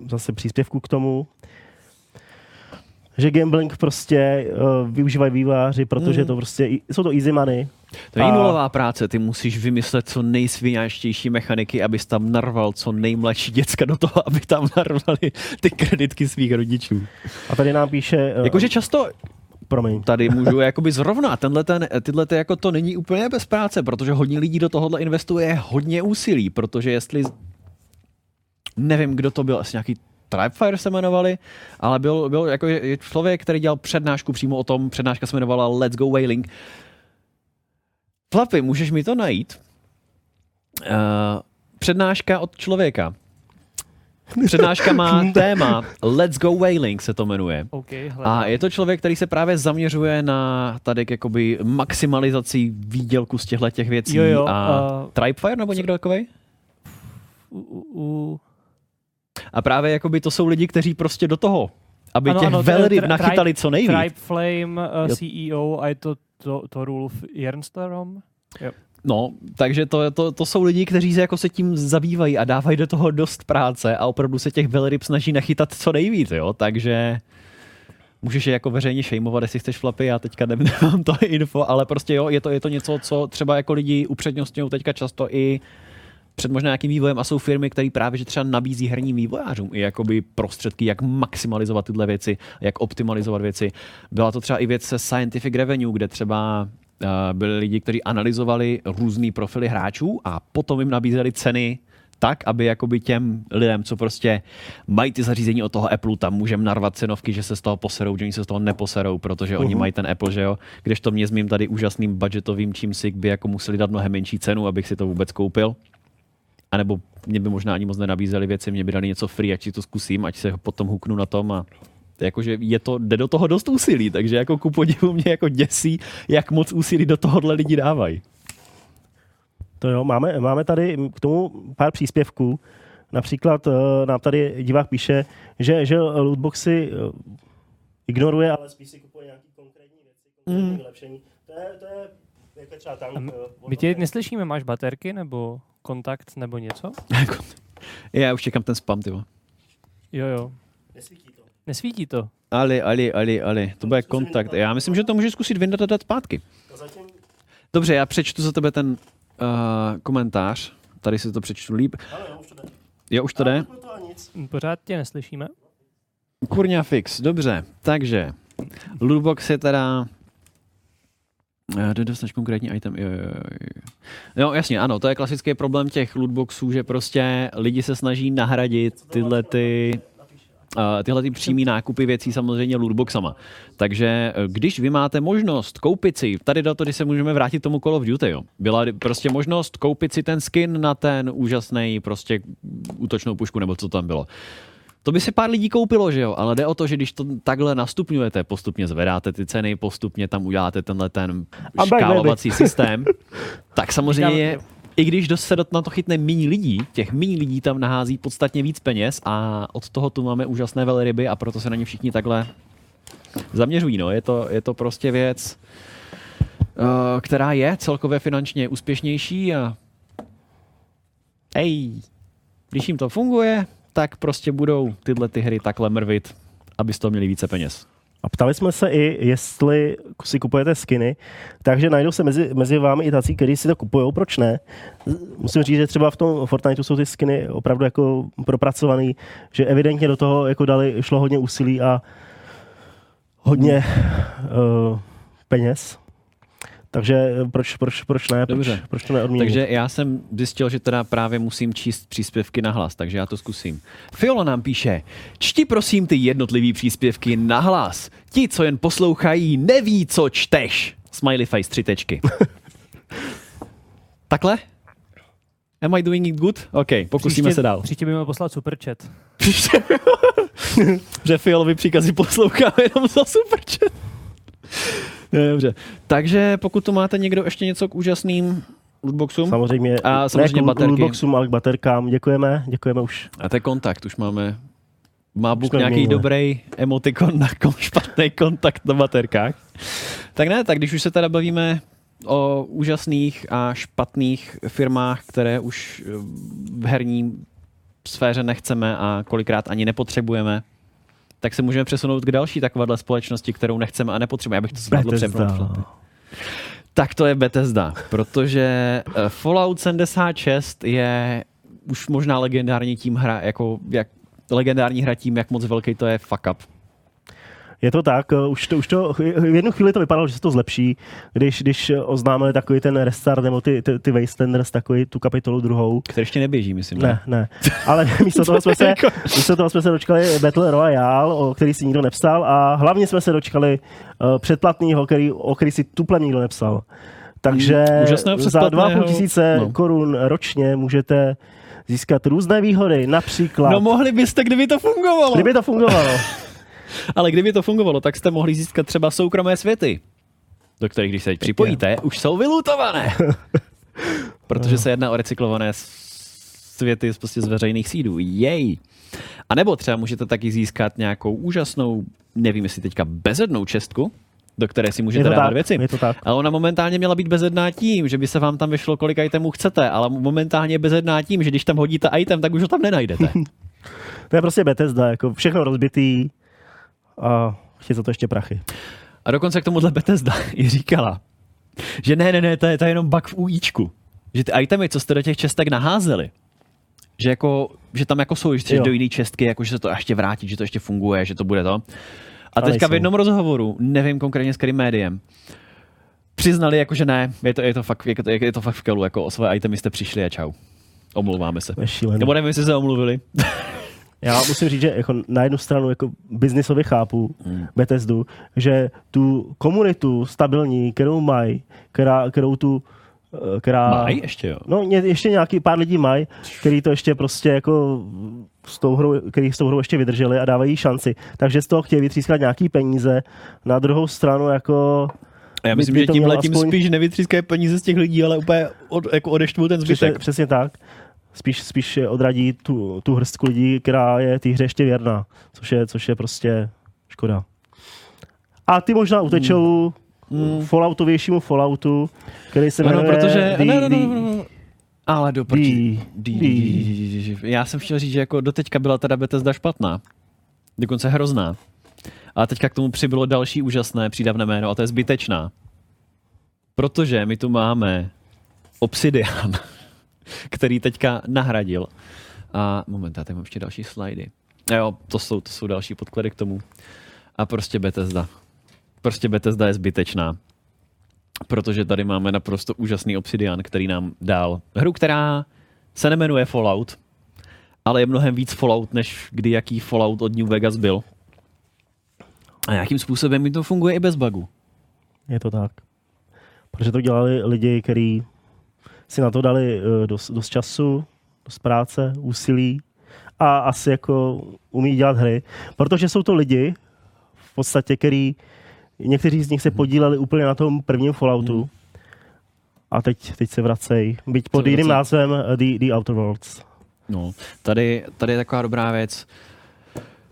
zase příspěvků k tomu, že gambling prostě uh, využívají výváři, protože Mm. to prostě, jsou to easy money. To není A- nulová práce, ty musíš vymyslet co nejsviňáčtější mechaniky, abys tam narval co nejmladší děcka do toho, aby tam narvali ty kreditky svých rodičů. A tady nám píše, uh, Jakože často promiň, tady můžu jakoby zrovna, tenhle ten, tyhle ty jako to není úplně bez práce, protože hodně lidí do tohohle investuje hodně úsilí, protože jestli, nevím, kdo to byl, asi nějaký Tripefire se jmenovali, ale byl, byl jako člověk, který dělal přednášku přímo o tom, přednáška se jmenovala Let's Go Whaling. Flapy, můžeš mi to najít? Uh, přednáška od člověka. Přednáška má téma Let's Go Whaling se to jmenuje. OK, hle. A je to člověk, který se právě zaměřuje na tady jakoby maximalizaci výdělku z těchto těch věcí. Jo, jo, a a- Tripefire nebo někdo takový? u, u, u, A právě jakoby to jsou lidi, kteří prostě do toho, aby Ano, těch ano, velryb nachytali co nejvíc. Tribe Flame uh, Jo. CEO a je to, to, to Rulf Jernstrom? No, takže to, to, to jsou lidi, kteří se jako se tím zabývají a dávají do toho dost práce a opravdu se těch velryb snaží nachytat co nejvíc, jo, takže můžeš je jako veřejně šejmovat, jestli chceš flapy, já teďka ne- nemám to info, ale prostě jo, je to, je to něco, co třeba jako lidi upřednostňují teďka často i před možná nějakým vývojem a jsou firmy, které právě že třeba nabízí herním vývojářům i jakoby prostředky, jak maximalizovat tyhle věci, jak optimalizovat věci. Byla to třeba i věc se Scientific Revenue, kde třeba uh, byli lidi, kteří analyzovali různý profily hráčů a potom jim nabízeli ceny tak, aby jakoby těm lidem, co prostě mají ty zařízení od toho Apple, tam můžeme narvat cenovky, že se z toho poserou, že oni se z toho neposerou, protože oni Mhm. mají ten Apple, že jo. Když to mě s mým tady úžasným budgetovým čím si by jako museli dát mnohem menší cenu, abych si to vůbec koupil. A nebo mě by možná ani moc nenabízeli věci, mě by dali něco free, ať si to zkusím, ať se potom huknu na tom a jakože je to, jde do toho dost úsilí, takže jako ku podivu mě jako děsí, jak moc úsilí do tohohle lidi dávají. To jo, máme, máme tady k tomu pár příspěvků. Například uh, nám tady divák píše, že, že lootboxy uh, ignoruje, ale spíš si kupuje nějaký konkrétní věci, konkrétní Mm. vylepšení. To je, to je jako třeba tank. Uh, My tě neslyšíme, máš baterky nebo kontakt nebo něco? Já už čekám ten spam, ty vole. Jo, jo. Nesvítí to. Nesvítí to. Ali, Ali, Ali, Ali, to bude kontakt. Já myslím, že to můžeš zkusit vyndat a dát zpátky. Dobře, já přečtu za tebe ten uh, komentář. Tady si to přečtu líp. Ale jo, už to jde. Jo, už to jde? Ale to a nic. Pořád tě neslyšíme. Kurňa fix, dobře. Takže, lootbox je teda... Eh, dostat konkrétní item. Jo, jo, jo, jo, jasně, ano, to je klasický problém těch lootboxů, že prostě lidi se snaží nahradit tyhle ty uh, tyhle ty přímý nákupy věcí samozřejmě lootboxama. Takže eh, když vy máte možnost koupit si, tady do toho, když se můžeme vrátit tomu Call of Duty, jo, byla prostě možnost koupit si ten skin na ten úžasný prostě útočnou pušku, nebo co tam bylo. To by si pár lidí koupilo, že jo, ale jde o to, že když to takhle nastupňujete, postupně zvedáte ty ceny, postupně tam uděláte tenhle ten škálovací systém, tak samozřejmě je, i když se na to chytne méně lidí, těch méně lidí tam nahází podstatně víc peněz a od toho tu máme úžasné velryby a proto se na ně všichni takhle zaměřují. No. Je, to, je to prostě věc, eh, která je celkově finančně úspěšnější a hej, když jim to funguje, tak prostě budou tyhle ty hry takhle mrvit, aby z toho měli více peněz. A ptali jsme se i, jestli si kupujete skiny, takže najdou se mezi, mezi vámi i tací, kteří si to kupují, proč ne? Musím říct, že třeba v tom Fortniteu jsou ty skiny opravdu jako propracovaný, že evidentně do toho jako dali, šlo hodně úsilí a hodně uh, peněz. Takže proč, proč, proč ne? Proč, Dobře. proč to neodmínit? Takže já jsem zjistil, že teda právě musím číst příspěvky na hlas, takže já to zkusím. Fiolo nám píše, čti prosím ty jednotlivý příspěvky na hlas. Ti, co jen poslouchají, neví, co čteš. Smiley face, tři tečky. Takhle? Am I doing it good? OK, pokusíme Příště- se dál. Příště by měl poslat superchat. že Fialovi příkazy posloucháme jenom za superchat. Ne, Dobře. Takže pokud tu máte někdo ještě něco k úžasným lootboxům, Samozřejmě, A samozřejmě ne k baterky. lootboxům, ale k baterkám. Děkujeme, děkujeme už. A to je kontakt, už máme. Má Bůh nějaký vyměnili. dobrý emotikon na kom špatný kontakt na baterkách. Tak ne, tak když už se teda bavíme o úžasných a špatných firmách, které už eh, v herní sféře nechceme a kolikrát ani nepotřebujeme, tak se můžeme přesunout k další takovéhle společnosti, kterou nechceme a nepotřebujeme. Já bych to zvládl přepnout. Tak to je Bethesda, protože eh, Fallout 76 je už možná legendární tím hra, jako jak legendární hra tím, jak moc velký to je fuck up. Je to tak, eh, už to, už to, v jednu chvíli to vypadalo, že se to zlepší, když, když oznámili takový ten restart, nebo ty, ty, ty Wastelanders, takový tu kapitolu druhou. Který ještě neběží, myslím. Ne, ne. Ale místo toho jsme se, Jako- místo toho jsme se dočkali Battle Royale, o který si nikdo nepsal, a hlavně jsme se dočkali uh, předplatného, který, o který si tuplem nikdo nepsal. Takže Mm, za předplatného, 2,5 tisíce no. korun ročně můžete získat různé výhody, například, No mohli byste, kdyby to fungovalo. kdyby to fungovalo. Ale kdyby to fungovalo, tak jste mohli získat třeba soukromé světy, do kterých, když se teď připojíte, už jsou vylutované. Protože se jedná o recyklované světy prostě z veřejných sídů. Jej! A nebo třeba můžete taky získat nějakou úžasnou, nevím jestli teďka bezednou čestku, do které si můžete dávat tak, věci. je to tak. Ale ona momentálně měla být bezedná tím, že by se vám tam vyšlo, kolik itemů chcete, ale momentálně je bezedná tím, že když tam hodíte item, tak už ho tam nenajdete. To je prostě Bethesda, jako všechno rozbitý a chtějí za to ještě prachy. A dokonce k tomuhle Bethesda i říkala, že ne, ne, ne, to je, to je jenom bug v UIčku. Že ty itemy, co jste do těch čestek naházeli, že, jako, že tam jako jsou, Jo. do jiné čestky, jako že se to ještě vrátit, že to ještě funguje, že to bude to. A teďka v jednom rozhovoru, nevím konkrétně s kterým médiem, přiznali, jako, že ne, je to, je to, fakt, je to, je to fakt v kelu, jako o své itemy jste přišli a čau. Omlouváme se. Nebo nevím, jestli se omluvili. Já musím říct, že jako na jednu stranu jako biznisově chápu Hmm. Bethesdu, že tu komunitu stabilní, kterou mají, která, kterou tu, eh, která... Mají ještě, jo. No, ještě nějaký pár lidí mají, který to ještě prostě jako s tou hrou, který s tou hrou ještě vydrželi a dávají jí šanci. Takže z toho chtějí vytřískat nějaký peníze. Na druhou stranu jako A já by- myslím, by že to tím letím aspoň- spíš nevytřískají peníze z těch lidí, ale úplně od, jako odeštvou ten přesně, zbytek. přesně tak. Spíš, spíš odradí tu, tu hrstku lidí, která je té hře ještě věrná, což je, což je prostě škoda. A ty možná utečou Mm. Falloutovějšímu Falloutu, který se Ano, jmenuje protože... The- Ne, ne, ne, The- ne, ne. Ale do D- Já jsem chtěl říct, že jako doteďka byla teda Bethesda špatná. Dokonce hrozná. A teďka k tomu přibylo další úžasné přídavné jméno a to je zbytečná. Protože my tu máme Obsidian, který teďka nahradil. A moment, já tady mám ještě další slajdy. A jo, to jsou, to jsou další podklady k tomu. A prostě Bethesda. Prostě Bethesda je zbytečná. Protože tady máme naprosto úžasný Obsidian, který nám dal hru, která se nemenuje Fallout, ale je mnohem víc Fallout, než kdy jaký Fallout od New Vegas byl. A nějakým způsobem mi to funguje i bez bugu. Je to tak. Protože to dělali lidi, kteří si na to dali eh, dost, dost času, dost práce, úsilí a asi jako umí dělat hry. Protože jsou to lidi v podstatě, který někteří z nich se podíleli úplně na tom prvním Falloutu Hmm. a teď, teď se vracejí. Byť pod jiným názvem eh, The, The Outer Worlds. No, tady, tady je taková dobrá věc.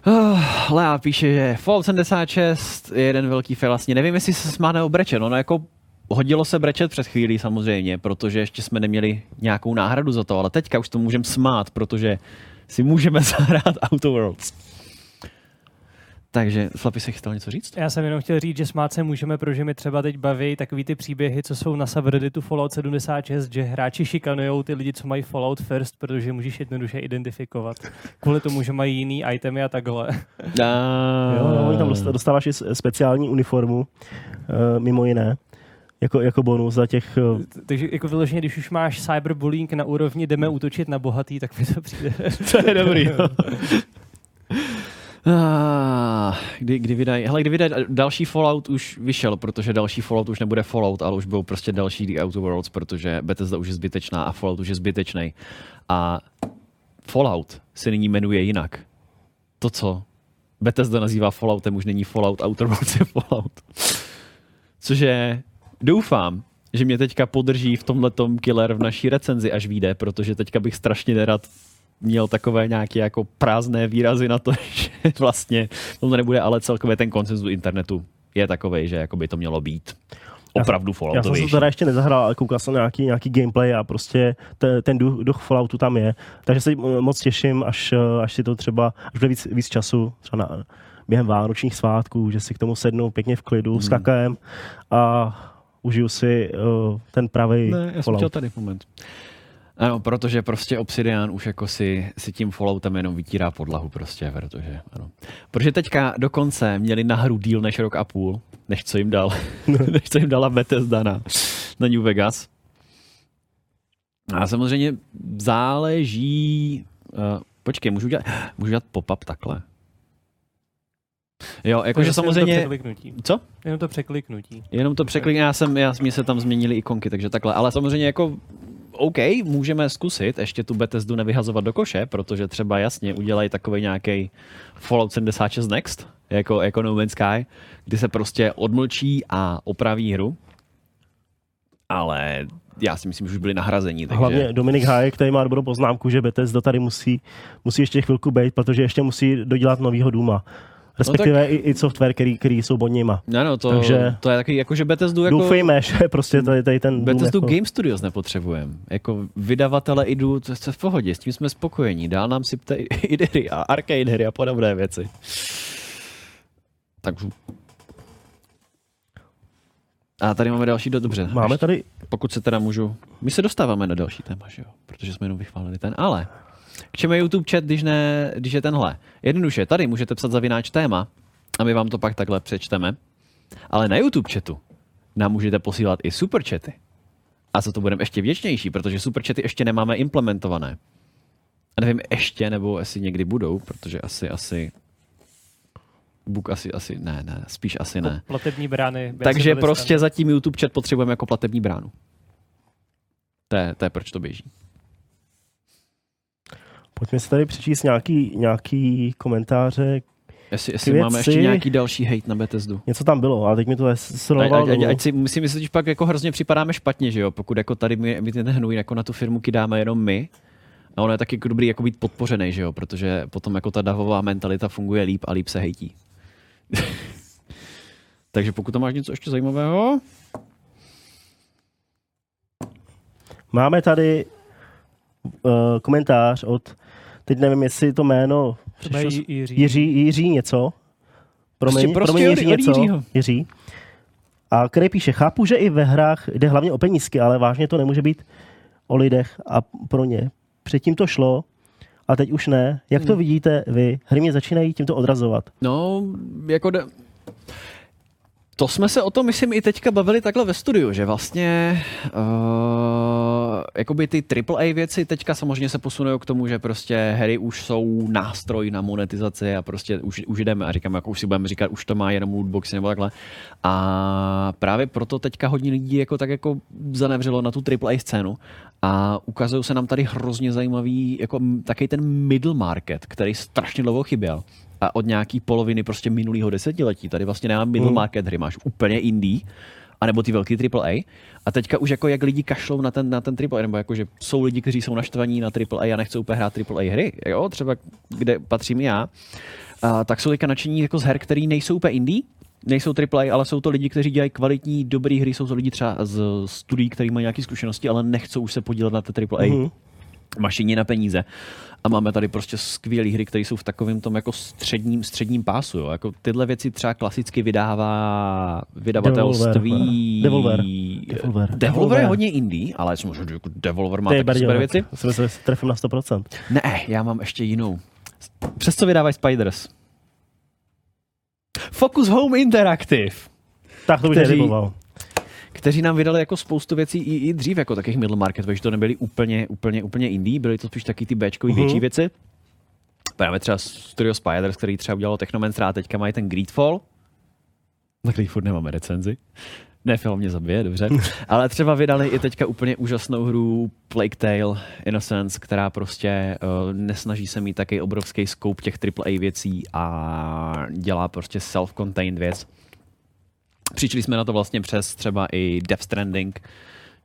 Uh, Lea píše, že Fallout 76 je jeden velký fail. Vlastně nevím, jestli se smá nebo brečet. No, no jako hodilo se brečet před chvílí samozřejmě, protože ještě jsme neměli nějakou náhradu za to, ale teďka už to můžeme smát, protože si můžeme zahrát Outer Worlds. Takže, Flappy se chtěl něco říct? Já jsem jenom chtěl říct, že smát se můžeme, protože mi třeba teď baví takový ty příběhy, co jsou na subredditu Fallout 76, že hráči šikanujou ty lidi, co mají Fallout First, protože je můžeš jednoduše identifikovat. Kvůli tomu, že mají jiný itemy a takhle. Jo, no, tam dost- dostáváš i speciální uniformu, eh, mimo jiné, jako, jako bonus za těch eh, Takže jako vyloženě, když už máš cyberbullying na úrovni jdeme útočit na bohatý, tak mi to přijde. To je dobrý. Ah, kdy, kdy vydají, hele, kdy vydají další Fallout už vyšel, protože další Fallout už nebude Fallout, ale už byl prostě další The Outer Worlds, protože Bethesda už je zbytečná a Fallout už je zbytečný. A Fallout se nyní jmenuje jinak. To, co Bethesda nazývá Falloutem, už není Fallout, Outer Worlds je Fallout. Což je, doufám, že mě teďka podrží v tomhletom killer v naší recenzi, až vyjde, protože teďka bych strašně nerad měl takové nějaké jako prázdné výrazy na to, že vlastně to nebude, ale celkově ten konsenzus internetu je takový, že jako by to mělo být opravdu Já jsem to teda ještě nezahrál, ale koukal jsem na nějaký, nějaký gameplay a prostě te, ten duch, duch Falloutu tam je. Takže se moc těším, až, až si to třeba, až bude víc, víc času, třeba na, během vánočních svátků, že si k tomu sednu pěkně v klidu, Hmm. s kakem a užiju si uh, ten pravý Ne, já jsem chtěl tady moment. Ano, protože prostě Obsidian už jako si, si tím Falloutem jenom vytírá podlahu prostě, protože ano. Protože teďka dokonce měli na hru díl než rok a půl, než co jim dal, než co jim dala Bethesda na, na New Vegas. A samozřejmě záleží, uh, počkej, můžu dělat, můžu dělat pop-up takhle? Jo, jakože Jenom to samozřejmě, překliknutí. co? Jenom to překliknutí. Jenom to překliknu, já jsem, já, mě se tam změnily ikonky, takže takhle. Ale samozřejmě jako OK, můžeme zkusit ještě tu Bethesdu nevyhazovat do koše, protože třeba jasně udělají takový nějaký Fallout 76 Next, jako, jako No Man's Sky, kdy se prostě odmlčí a opraví hru. Ale já si myslím, že už byli nahrazení. Takže... Hlavně Dominik Hájek, který má dobrou poznámku, že Bethesda tady musí, musí ještě chvilku být, protože ještě musí dodělat novýho Duma. Respektive no tak... i, i software, který, který jsou pod nima. Ano, to, Takže to je taky jako, že Bethesdu jako... Doufejme, že prostě tady, tady ten Bethesdu jako... Game Studios nepotřebujeme. Jako vydavatele idu, to je v pohodě, s tím jsme spokojení. Dál nám sypte i hry a arcade hry a podobné věci. Takže a tady máme další do dobře. Máme tady... Pokud se teda můžu... My se dostáváme na další téma, že jo? Protože jsme jenom vychválili ten. Ale k čemu je YouTube chat, když, ne, když je tenhle? Jednoduše, tady můžete psat zavináč téma a my vám to pak takhle přečteme. Ale na YouTube chatu nám můžete posílat i superchaty. A za to budeme ještě vděčnější, protože superchaty ještě nemáme implementované. A nevím ještě, nebo jestli někdy budou, protože asi, asi Book asi, asi ne, ne, spíš asi ne. Platební brány. Takže prostě zatím YouTube chat potřebujeme jako platební bránu. To je, to je proč to běží. Pojďme si tady přečíst nějaký, nějaký komentáře Jestli, jestli máme ještě nějaký další hate na Bethesdu. Něco tam bylo, ale teď mi to sroval. Ať, ať, ať, si, musím myslet, že pak jako hrozně připadáme špatně, že jo? Pokud jako tady my, my ten hnůj jako na tu firmu kydáme jenom my, a ono je taky jako dobrý jako být podpořený, že jo? Protože potom jako ta davová mentalita funguje líp a líp se hejtí. Takže pokud tam máš něco ještě zajímavého. Máme tady uh, komentář od, teď nevím, jestli to jméno Jiří. Jiří, Jiří něco. Promiň, prostě, prostě promiň Jiří od, něco. Jiřího. Jiří. A který píše, chápu, že i ve hrách jde hlavně o penízky, ale vážně to nemůže být o lidech a pro ně. Předtím to šlo, a teď už ne. Jak to hmm. vidíte vy? Hry mě začínají tímto odrazovat. No, jako de... To jsme se o tom, myslím, i teďka bavili takhle ve studiu, že vlastně uh, jakoby ty AAA věci teďka samozřejmě se posunují k tomu, že prostě hry už jsou nástroj na monetizaci a prostě už, už jdeme a říkám, jako už si budeme říkat, už to má jenom lootboxy nebo takhle. A právě proto teďka hodně lidí jako tak jako zanevřelo na tu AAA scénu a ukazují se nám tady hrozně zajímavý, jako taky ten middle market, který strašně dlouho chyběl a od nějaký poloviny prostě minulého desetiletí. Tady vlastně nemám middle hmm. market hry, máš úplně indie, anebo ty velký AAA. A teďka už jako jak lidi kašlou na ten, na ten AAA, nebo jako, že jsou lidi, kteří jsou naštvaní na AAA a nechcou úplně hrát AAA hry, jo, třeba kde patřím já, a, tak jsou teďka nadšení jako z her, které nejsou úplně indie, nejsou AAA, ale jsou to lidi, kteří dělají kvalitní, dobré hry, jsou to lidi třeba z studií, kteří mají nějaké zkušenosti, ale nechcou už se podílet na té AAA. Mm-hmm mašině na peníze. A máme tady prostě skvělé hry, které jsou v takovém tom jako středním, středním pásu. Jo. Jako tyhle věci třeba klasicky vydává vydavatelství... Devolver. Devolver. Devolver je hodně indie, ale jsem možná, jako Devolver má taky super věci. Jsem se trefil na 100%. Ne, já mám ještě jinou. Přes co vydávají Spiders? Focus Home Interactive. Tak to bych kteří, kteří nám vydali jako spoustu věcí i, i dřív, jako takých middle market, takže to nebyly úplně, úplně, úplně indie, byly to spíš taky ty Bčkový uh-huh. větší věci. Právě třeba Studio Spiders, který třeba udělalo Technomancer a teďka mají ten Greedfall, na který furt nemáme recenzi. Ne, film mě zabije, dobře. Ale třeba vydali i teďka úplně úžasnou hru Plague Tale Innocence, která prostě uh, nesnaží se mít taky obrovský scope těch AAA věcí a dělá prostě self-contained věc Přišli jsme na to vlastně přes třeba i Death Stranding,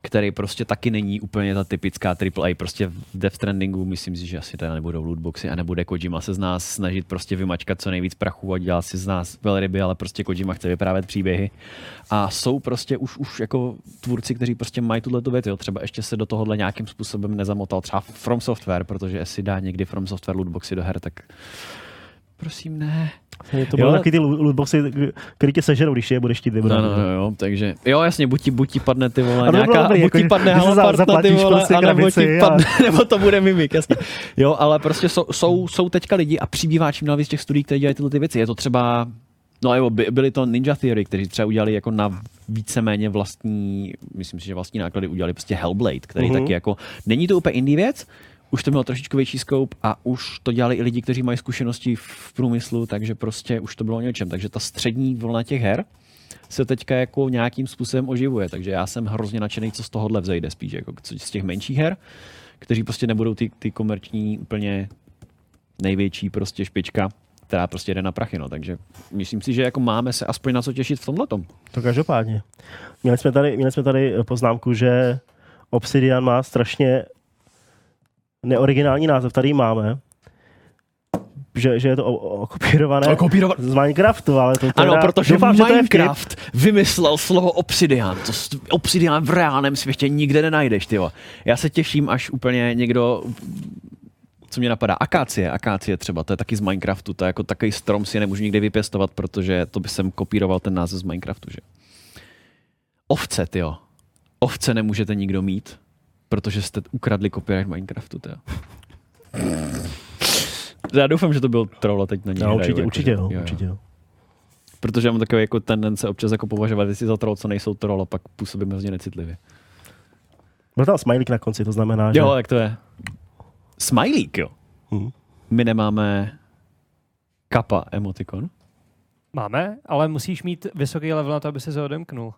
který prostě taky není úplně ta typická AAA. Prostě v Death Strandingu myslím si, že asi tady nebudou lootboxy a nebude Kojima se z nás snažit prostě vymačkat co nejvíc prachu a dělat si z nás velryby, ale prostě Kojima chce vyprávět příběhy. A jsou prostě už, už jako tvůrci, kteří prostě mají tuhle věc. Jo. Třeba ještě se do tohohle nějakým způsobem nezamotal třeba From Software, protože jestli dá někdy From Software lootboxy do her, tak prosím ne. To bylo taky ty lootboxy, který tě sežerou, když je budeš chtít vybrat. No, no, no, jo, takže, jo, jasně, buď ti, buď ti padne ty vole, nějaká, dobrý, buď jako, ti padne halapartna ty vole, prostě a nebo ti padne, a... nebo to bude mimik, jasně. Jo, ale prostě jsou, jsou, jsou teďka lidi a přibývá čím dál víc těch studií, které dělají tyhle ty věci. Je to třeba No jo, by, byli to Ninja Theory, kteří třeba udělali jako na víceméně vlastní, myslím si, že vlastní náklady udělali prostě Hellblade, který uh-huh. taky jako, není to úplně indie věc, už to mělo trošičku větší scope a už to dělali i lidi, kteří mají zkušenosti v průmyslu, takže prostě už to bylo o něčem. Takže ta střední vlna těch her se teďka jako nějakým způsobem oživuje, takže já jsem hrozně nadšený, co z tohohle vzejde spíš, jako z těch menších her, kteří prostě nebudou ty, ty komerční úplně největší prostě špička, která prostě jde na prachy, no. takže myslím si, že jako máme se aspoň na co těšit v tomhle. To každopádně. Měli jsme tady, měli jsme tady poznámku, že Obsidian má strašně neoriginální název, tady máme. Že, že je to okopírované Ale kopírovat- z Minecraftu, ale to Ano, protože doufám, že to je vtip. Minecraft vymyslel slovo obsidian. To s- obsidian v reálném světě nikde nenajdeš, tyjo. Já se těším, až úplně někdo co mě napadá, akácie, akácie třeba, to je taky z Minecraftu, to je jako takový strom si nemůžu nikdy vypěstovat, protože to by jsem kopíroval ten název z Minecraftu, že? Ovce, tyjo. Ovce nemůžete nikdo mít, protože jste ukradli copyright Minecraftu, tyjo. Já doufám, že to byl troll a teď na ní No, hraju, určitě, jako, určitě, že- jo, určitě. jo. Protože já mám takový jako tendence občas jako považovat věci za troll, co nejsou troll a pak působím hrozně necitlivě. Byl tam smajlík na konci, to znamená, že... Jo, jak to je? Smileyk, jo. Hm. My nemáme kapa emotikon. Máme, ale musíš mít vysoký level na to, aby se odemknul.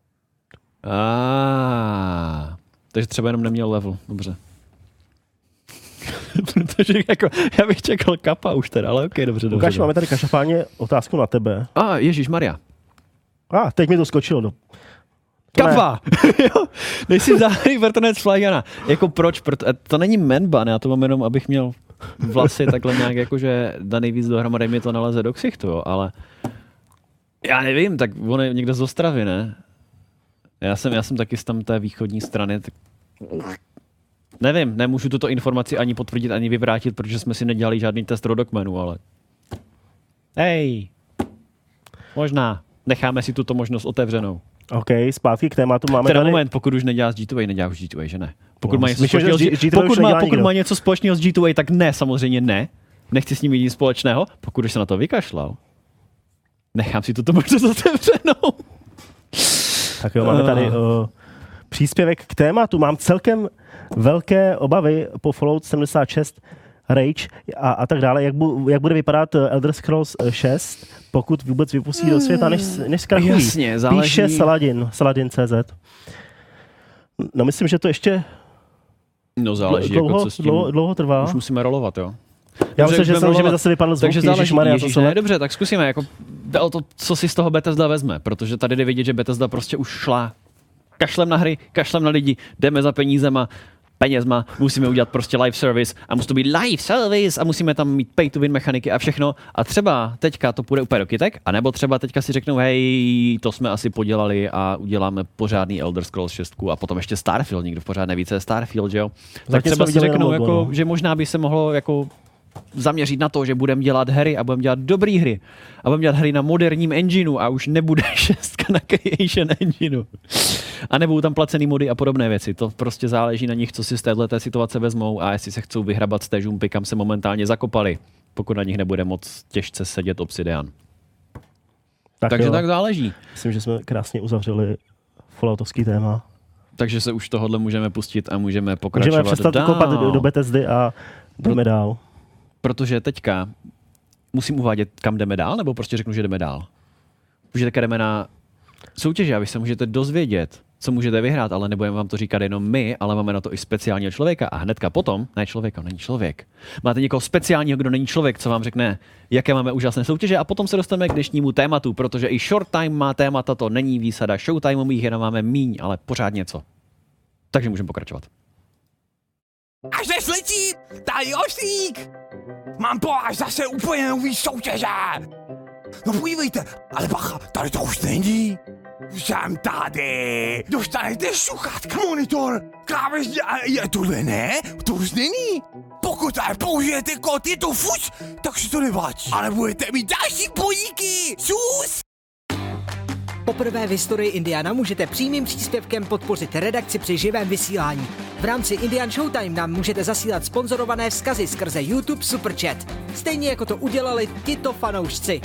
Ah, takže třeba jenom neměl level, dobře. Protože jako, já bych čekal kapa už teda, ale ok, dobře, dobře. Lukáš, máme tady každopádně otázku na tebe. A, ah, Ježíš Maria. A, ah, teď mi to skočilo. No. Ne. Kapa! jo, nejsi záhadný vrtanec Flagana. Jako proč? Proto, to není menban, já to mám jenom, abych měl vlasy takhle nějak jakože daný víc dohromady mi to naleze do ksichtu, jo, ale já nevím, tak on je někdo z Ostravy, ne? Já jsem, já jsem taky z tam té východní strany, tak nevím, nemůžu tuto informaci ani potvrdit, ani vyvrátit, protože jsme si nedělali žádný test rodokmenu, ale hej, možná, necháme si tuto možnost otevřenou. OK, zpátky k tématu. Máme Teda tady... moment, pokud už neděláš G2A, neděláš už G2A, že ne? Pokud, No, má něco, společného, z s G- G- G2A už pokud, má, nedělá pokud má něco společného s G2A, tak ne, samozřejmě ne. Nechci s ním nic společného, pokud už se na to vykašlal. Nechám si tuto možnost otevřenou. Tak jo, máme tady uh, příspěvek k tématu. Mám celkem velké obavy po Fallout 76 Rage a, a tak dále, jak, bu, jak bude vypadat eh, Elder Scrolls eh, 6, pokud vůbec vypustí do světa, než, než zkrachují. Jasně, záleží- Píše Saladin, Saladin.cz. No myslím, že to ještě No záleží, dlouho, jako co s tím. dlouho, dlouho trvá. Už musíme rolovat, jo. Já myslím, že, rolovat. zase vypadl zvuk. Takže záleží, to se ne, dobře, tak zkusíme, jako o to, co si z toho Bethesda vezme, protože tady jde vidět, že Bethesda prostě už šla kašlem na hry, kašlem na lidi, jdeme za penízema, penězma, musíme udělat prostě live service a musí to být live service a musíme tam mít pay to win mechaniky a všechno a třeba teďka to půjde úplně do kytek, anebo třeba teďka si řeknou, hej, to jsme asi podělali a uděláme pořádný Elder Scrolls 6 a potom ještě Starfield, nikdo pořád neví, co je Starfield, že jo? Tak Zatím třeba si řeknou, logo, jako, no. že možná by se mohlo jako zaměřit na to, že budeme dělat hry a budeme dělat dobré hry a budeme dělat hry na moderním engineu a už nebude šestka na Creation engineu. A nebudou tam placený mody a podobné věci. To prostě záleží na nich, co si z této situace vezmou a jestli se chcou vyhrabat z té žumpy, kam se momentálně zakopali, pokud na nich nebude moc těžce sedět Obsidian. tak Takže jo, tak záleží. Myslím, že jsme krásně uzavřeli Falloutovský téma. Takže se už tohohle můžeme pustit a můžeme pokračovat Můžeme přestat dál. kopat do, do Bethesdy a jdeme dál. Protože teďka musím uvádět, kam jdeme dál, nebo prostě řeknu, že jdeme dál. Protože teďka jdeme na soutěže a vy se můžete dozvědět, co můžete vyhrát, ale nebudeme vám to říkat jenom my, ale máme na to i speciálního člověka a hnedka potom, ne člověka, není člověk. Máte někoho speciálního, kdo není člověk, co vám řekne, jaké máme úžasné soutěže a potom se dostaneme k dnešnímu tématu, protože i Short Time má témata, to není výsada Showtimeových, jenom máme míň, ale pořád něco. Takže můžeme pokračovat. Až nesletí, tady oštík! Mám to až zase úplně nový soutěže! No podívejte, ale bacha, tady to už není. Jsem tady. Dostanete sluchátka, monitor, klávesně a je tohle ne? To už není. Pokud ale použijete kód je to fuč, tak si to nevadí. Ale budete mít další podíky. Sus! Poprvé v historii Indiana můžete přímým příspěvkem podpořit redakci při živém vysílání. V rámci Indian Showtime nám můžete zasílat sponzorované vzkazy skrze YouTube Superchat. Stejně jako to udělali tito fanoušci.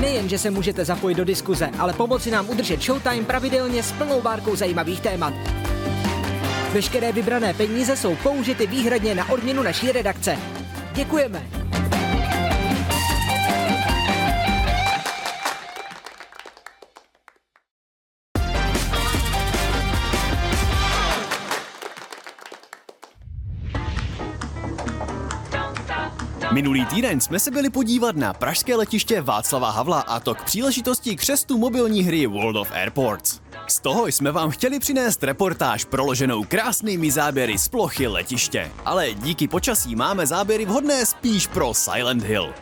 Nejen, že se můžete zapojit do diskuze, ale pomoci nám udržet Showtime pravidelně s plnou bárkou zajímavých témat. Veškeré vybrané peníze jsou použity výhradně na odměnu naší redakce. Děkujeme! Minulý týden jsme se byli podívat na pražské letiště Václava Havla a to k příležitosti křestu mobilní hry World of Airports. Z toho jsme vám chtěli přinést reportáž proloženou krásnými záběry z plochy letiště. Ale díky počasí máme záběry vhodné spíš pro Silent Hill.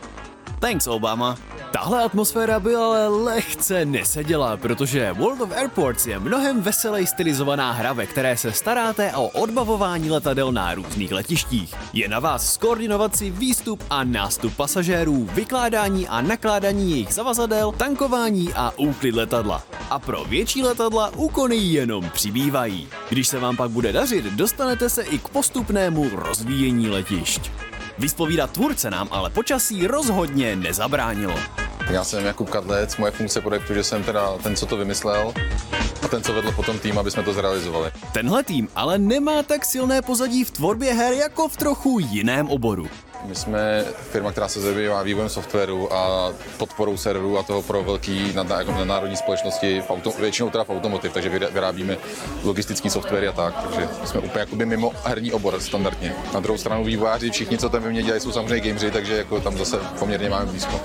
Thanks, Obama. Tahle atmosféra by ale lehce neseděla, protože World of Airports je mnohem veselej stylizovaná hra, ve které se staráte o odbavování letadel na různých letištích. Je na vás skoordinovat si výstup a nástup pasažérů, vykládání a nakládání jejich zavazadel, tankování a úklid letadla. A pro větší letadla úkony jenom přibývají. Když se vám pak bude dařit, dostanete se i k postupnému rozvíjení letišť. Vyspovídat tvůrce nám ale počasí rozhodně nezabránilo. Já jsem Jakub Kadlec, moje funkce projektu, že jsem teda ten, co to vymyslel a ten, co vedl potom tým, aby jsme to zrealizovali. Tenhle tým ale nemá tak silné pozadí v tvorbě her jako v trochu jiném oboru. My jsme firma, která se zabývá vývojem softwaru a podporou serverů a toho pro velký jako nadnárodní společnosti, v auto, většinou teda v automotiv, takže vyrábíme logistický software a tak, takže jsme úplně jakoby mimo herní obor standardně. Na druhou stranu vývojáři, všichni, co tam ve mně dělají, jsou samozřejmě gameři, takže jako tam zase poměrně máme blízko.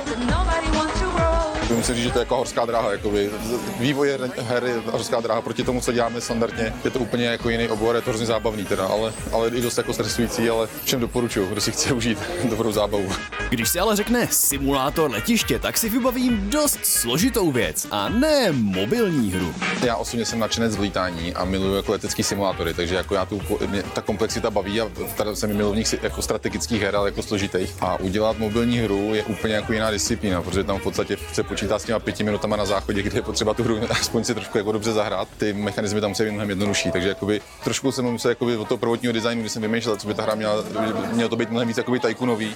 Roll. Musím říct, že to je jako horská dráha. Jakoby. Vývoj her- je horská dráha proti tomu, co děláme standardně. Je to úplně jako jiný obor, je to hrozně zábavný teda, ale, ale i dost jako stresující, ale všem doporučuju, kdo si chce užít dobrou zábavu. Když se ale řekne simulátor letiště, tak si vybavím dost složitou věc a ne mobilní hru. Já osobně jsem nadšenec z lítání a miluju jako letecký simulátory, takže jako já tu, mě ta komplexita baví a teda jsem milovník jako strategických her, ale jako složitých. A udělat mobilní hru je úplně jako jiná disciplína, protože tam v podstatě se počítá s těma pěti minutama na záchodě, kde je potřeba tu hru aspoň si trošku jako dobře zahrát. Ty mechanismy tam musí být mnohem jednodušší, takže jakoby, trošku jsem musel jakoby od toho prvotního designu, když jsem vymýšlel, co by ta hra měla, mělo to být mnohem víc jakoby tajkunový,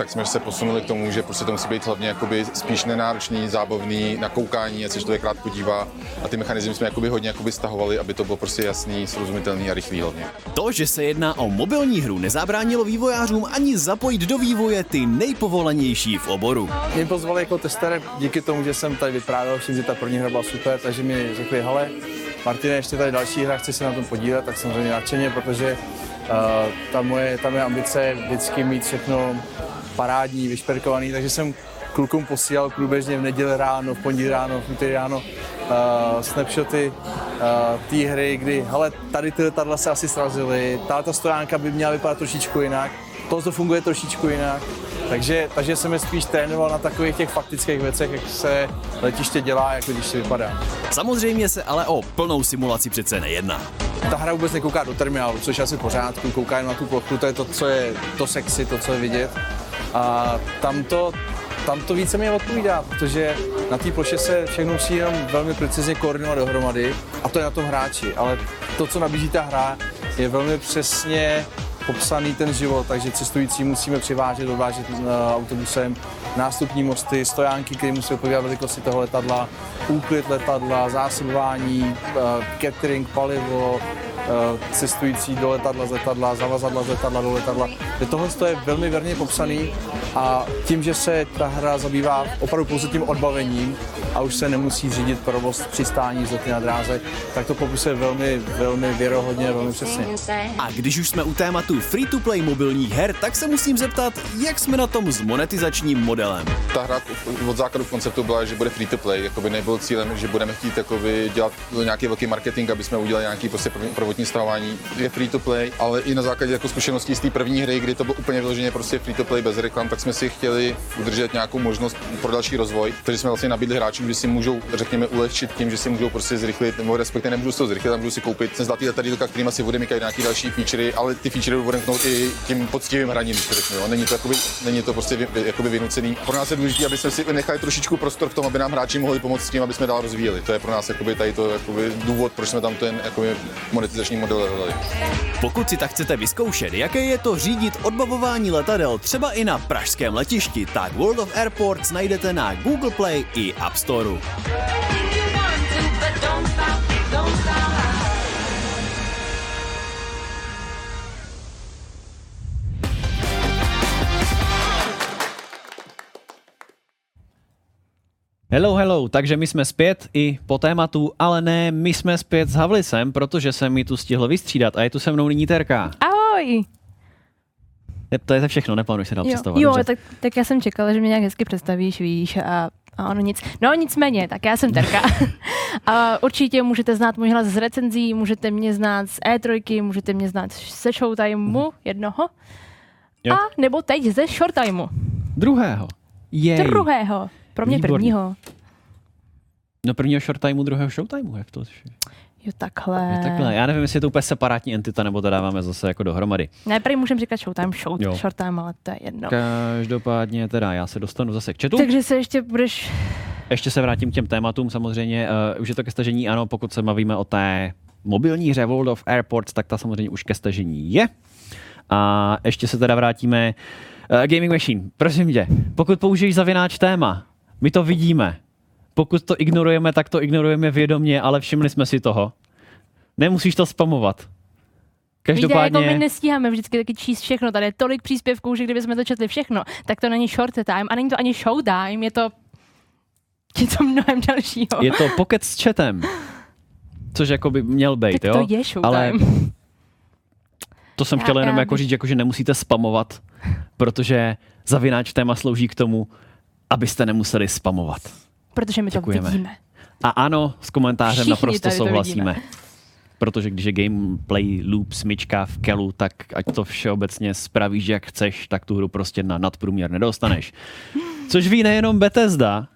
tak jsme se posunuli k tomu, že prostě to musí být hlavně jakoby spíš nenáročný, zábavný, na koukání, ať se člověk rád podívá. A ty mechanizmy jsme jakoby hodně jakoby stahovali, aby to bylo prostě jasný, srozumitelný a rychlý hlavně. To, že se jedná o mobilní hru, nezabránilo vývojářům ani zapojit do vývoje ty nejpovolanější v oboru. Mě pozvali jako tester díky tomu, že jsem tady vyprávěl všem, že ta první hra byla super, takže mi řekli, hele, Martine, ještě tady další hra, chci se na tom podílet, tak samozřejmě nadšeně, protože uh, ta, moje, ta moje ambice je vždycky mít všechno parádní, vyšperkovaný, takže jsem klukům posílal průběžně v neděli ráno, v pondělí ráno, v úterý ráno uh, snapshoty uh, té hry, kdy, hele, tady ty letadla se asi srazily, tato stojánka by měla vypadat trošičku jinak, to funguje trošičku jinak, takže, takže jsem je spíš trénoval na takových těch faktických věcech, jak se letiště dělá, jak se vypadá. Samozřejmě se ale o plnou simulaci přece nejedná. Ta hra vůbec nekouká do terminálu, což je asi pořádku, kouká jen na tu plochu, to je to, co je to sexy, to, co je vidět. A tam to, tam to více mi odpovídá, protože na té ploše se všechno musí jenom velmi precizně koordinovat dohromady a to je na tom hráči, ale to, co nabízí ta hra, je velmi přesně popsaný ten život, takže cestující musíme přivážet, odvážet uh, autobusem, nástupní mosty, stojánky, které musí odpovídat velikosti toho letadla, úklid letadla, zásobování, uh, catering, palivo, uh, cestující do letadla z letadla, zavazadla z letadla do letadla. Tohle je velmi věrně popsaný a tím, že se ta hra zabývá opravdu pouze tím odbavením a už se nemusí řídit provoz přistání z lety na dráze, tak to popisuje velmi, velmi věrohodně velmi přesně. A když už jsme u tématu free-to-play mobilních her, tak se musím zeptat, jak jsme na tom s monetizačním modelem. Ta hra od základu konceptu byla, že bude free to play, jakoby nebyl cílem, že budeme chtít jakoby dělat nějaký velký marketing, aby jsme udělali nějaký prostě prv- prvotní stavování. Je free to play, ale i na základě jako zkušeností z té první hry, kdy to bylo úplně vyloženě prostě free to play bez reklam, tak jsme si chtěli udržet nějakou možnost pro další rozvoj. Takže jsme vlastně nabídli hráčům, že si můžou, řekněme, ulehčit tím, že si můžou prostě zrychlit, nebo respektive nemůžou se to zrychlit, ale můžou si koupit ten zlatý letadílka, kterým si odemykají nějaký další featurey, ale ty featurey odemknout i tím poctivým hraním, když to řeknu. Jo. Není to, jakoby, není to prostě jakoby vynucený. Pro nás je důležité, aby jsme si nechali trošičku prostor v tom, aby nám hráči mohli pomoct s tím, aby jsme dál rozvíjeli. To je pro nás jakoby, tady to jakoby, důvod, proč jsme tam ten jakoby, monetizační model hledali. Pokud si tak chcete vyzkoušet, jaké je to řídit odbavování letadel třeba i na pražském letišti, tak World of Airports najdete na Google Play i App Storeu. Hello, hello, takže my jsme zpět i po tématu, ale ne, my jsme zpět s Havlisem, protože jsem mi tu stihl vystřídat a je tu se mnou nyní Terka. Ahoj! To je to všechno, neplánuji se dál Jo, představovat. jo dobře. tak, tak já jsem čekala, že mě nějak hezky představíš, víš, a, Ano, nic. No nicméně, tak já jsem Terka. A určitě můžete znát můj hlas z recenzí, můžete mě znát z E3, můžete mě znát ze Showtimeu jednoho. Jo. A nebo teď ze Shorttimeu. Druhého. Jej. Druhého. Pro mě Výborně. prvního. No prvního short timeu, druhého showtimeu, jak to? Jo, takhle. Je takhle. Já nevím, jestli je to úplně separátní entita, nebo to dáváme zase jako dohromady. Ne, prý můžeme říkat Showtime, show, Jo. Shorttime, ale to je jedno. Každopádně teda, já se dostanu zase k chatu. Takže se ještě budeš... Ještě se vrátím k těm tématům samozřejmě. Uh, už je to ke stažení, ano, pokud se bavíme o té mobilní hře World of Airports, tak ta samozřejmě už ke stažení je. A ještě se teda vrátíme. Uh, Gaming Machine, prosím tě, pokud použiješ zavináč téma, my to vidíme. Pokud to ignorujeme, tak to ignorujeme vědomě, ale všimli jsme si toho. Nemusíš to spamovat. Víte, Každopádně... jako my nestíháme vždycky taky číst všechno. Tady je tolik příspěvků, že kdybychom to četli všechno, tak to není short time a není to ani show time, je to něco mnohem dalšího. Je to pocket s chatem. Což jako by měl být, tak jo? to je show Ale time. To jsem Já- chtěl jenom já jako říct, jako, že nemusíte spamovat, protože zavináč téma slouží k tomu, abyste nemuseli spamovat. Protože my to Děkujeme. vidíme. A ano, s komentářem Všichni naprosto to souhlasíme. Protože když je gameplay loop smyčka v kelu, tak ať to všeobecně spravíš, jak chceš, tak tu hru prostě na nadprůměr nedostaneš. Což ví nejenom Bethesda,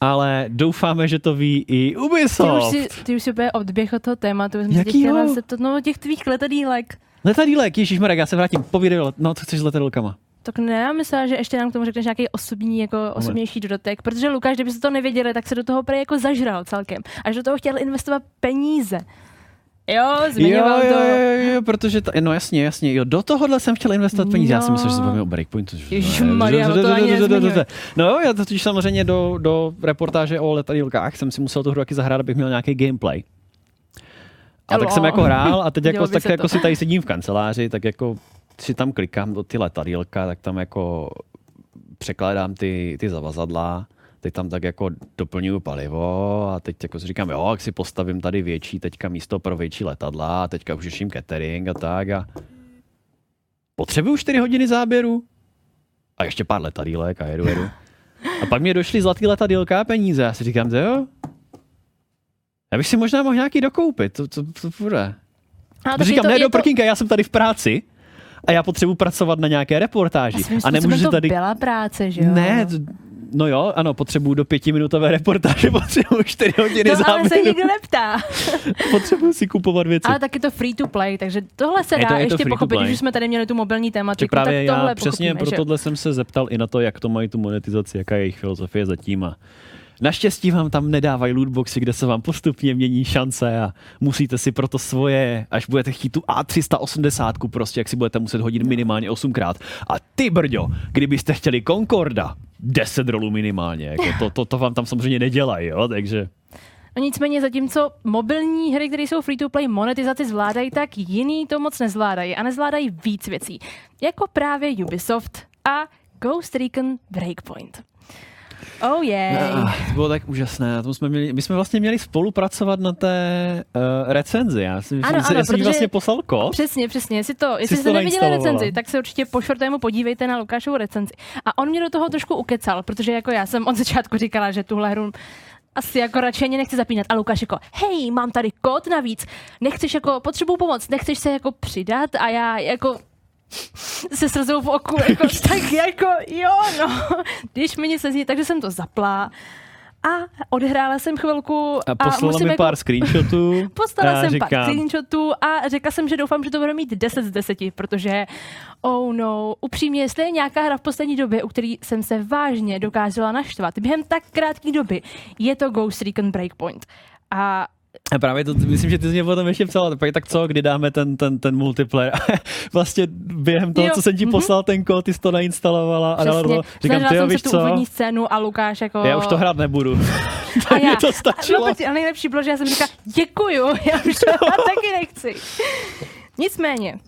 ale doufáme, že to ví i Ty už, Ubisoft. si, ty už si úplně odběh od toho tématu. Se Jakýho? no těch tvých letadílek. Letadílek, Ježíš Marek, já se vrátím, povídej, no co chceš s letadílkama? Tak ne, já myslela, že ještě nám k tomu řekneš nějaký osobní, jako osobnější dodatek, protože Lukáš, kdybyste to nevěděli, tak se do toho prý jako zažral celkem. Až do toho chtěl investovat peníze. Jo, zmiňoval jo, to. Jo, jo, jo, protože, ta, no jasně, jasně, jo, do tohohle jsem chtěl investovat peníze, já si No. myslím, že se bavíme o Breakpointu. že- Ježišmarja, že- o to ani. No jo, já totiž samozřejmě do, do reportáže o letadílkách jsem si musel tu hru taky zahrát, abych měl nějaký gameplay. A tak jsem jako hrál a teď jako, tak se to. jako si tady sedím v kanceláři, tak jako si tam klikám do ty letadílka, tak tam jako překládám ty, ty zavazadla, teď tam tak jako doplňuju palivo a teď jako si říkám, jo, jak si postavím tady větší teďka místo pro větší letadla a teďka už řeším catering a tak a potřebuju 4 hodiny záběru a ještě pár letadílek a jedu, jedu. A pak mě došly zlatý letadílka a peníze. Já si říkám, to jo, já bych si možná mohl nějaký dokoupit, to, to, to bude. A A tak je říkám, to- ne, je do to- prkínka, já jsem tady v práci a já potřebuji pracovat na nějaké reportáži. svým A způsobem nemůžu to tady... byla práce, že jo? Ne, t- no jo, ano, potřebuju do pětiminutové reportáže, potřebuju čtyři hodiny to ale se záběru, nikdo neptá. potřebuju si kupovat věci. Ale tak je to free to play, takže tohle se Je to- dá je to ještě free to pochopit, když už jsme tady měli tu mobilní Že tématiku, právě tak tohle já přesně pro že? tohle jsem se zeptal i na to, jak to mají tu monetizaci, jaká je jejich filozofie zatím. A naštěstí vám tam nedávají lootboxy, kde se vám postupně mění šance a musíte si proto svoje, až budete chtít tu A380, prostě jak si budete muset hodit minimálně 8krát. A ty brďo, kdybyste chtěli Concorda, 10 rolů minimálně, jako to, to, to vám tam samozřejmě nedělají, jo, takže... No nicméně zatímco mobilní hry, které jsou free to play, monetizaci zvládají, tak jiný to moc nezvládají a nezvládají víc věcí. Jako právě Ubisoft a Ghost Recon Breakpoint. Oh yeah. Ah, to bylo tak úžasné. Tom jsme měli, my jsme vlastně měli spolupracovat na té uh, recenzi. Já si myslím, Ano, ano, protože- vlastně poslal kód. Přesně, přesně. Jestli, to, jestli jste neviděli recenzi, tak se určitě po shortému podívejte na Lukášovu recenzi. A on mě do toho trošku ukecal, protože jako já jsem od začátku říkala, že tuhle hru asi jako radši ani nechci zapínat. A Lukáš jako, hej, mám tady kód navíc, nechceš jako, potřebuju pomoc, nechceš se jako přidat a já jako se slzou v oku, jako, tak jako, jo, no, když mi nic nezní, takže jsem to zapla a odehrála jsem chvilku A poslala musím mi jako, pár screenshotů. Postala Já jsem říkám, pár screenshotů a řekla jsem, že doufám, že to bude mít 10 z 10, protože oh no, upřímně, jestli je nějaká hra v poslední době, u který jsem se vážně dokázala naštvat během tak krátké doby, je to Ghost Recon Breakpoint. A A právě to, myslím, že ty jsi mě potom ještě psala, tak, tak co, kdy dáme ten, ten, ten multiplayer. vlastně během toho, Jo, co jsem ti mhm. poslal ten kód, ty jsi to nainstalovala a dala přesně, to. Říkám, ty jo, víš tu co, úvodní scénu a Lukáš jako... já už to hrát nebudu. a tak já, to stačilo. No, počkej, a nejlepší bylo, že já jsem říkala, děkuju, já už to hrát taky nechci. Nicméně,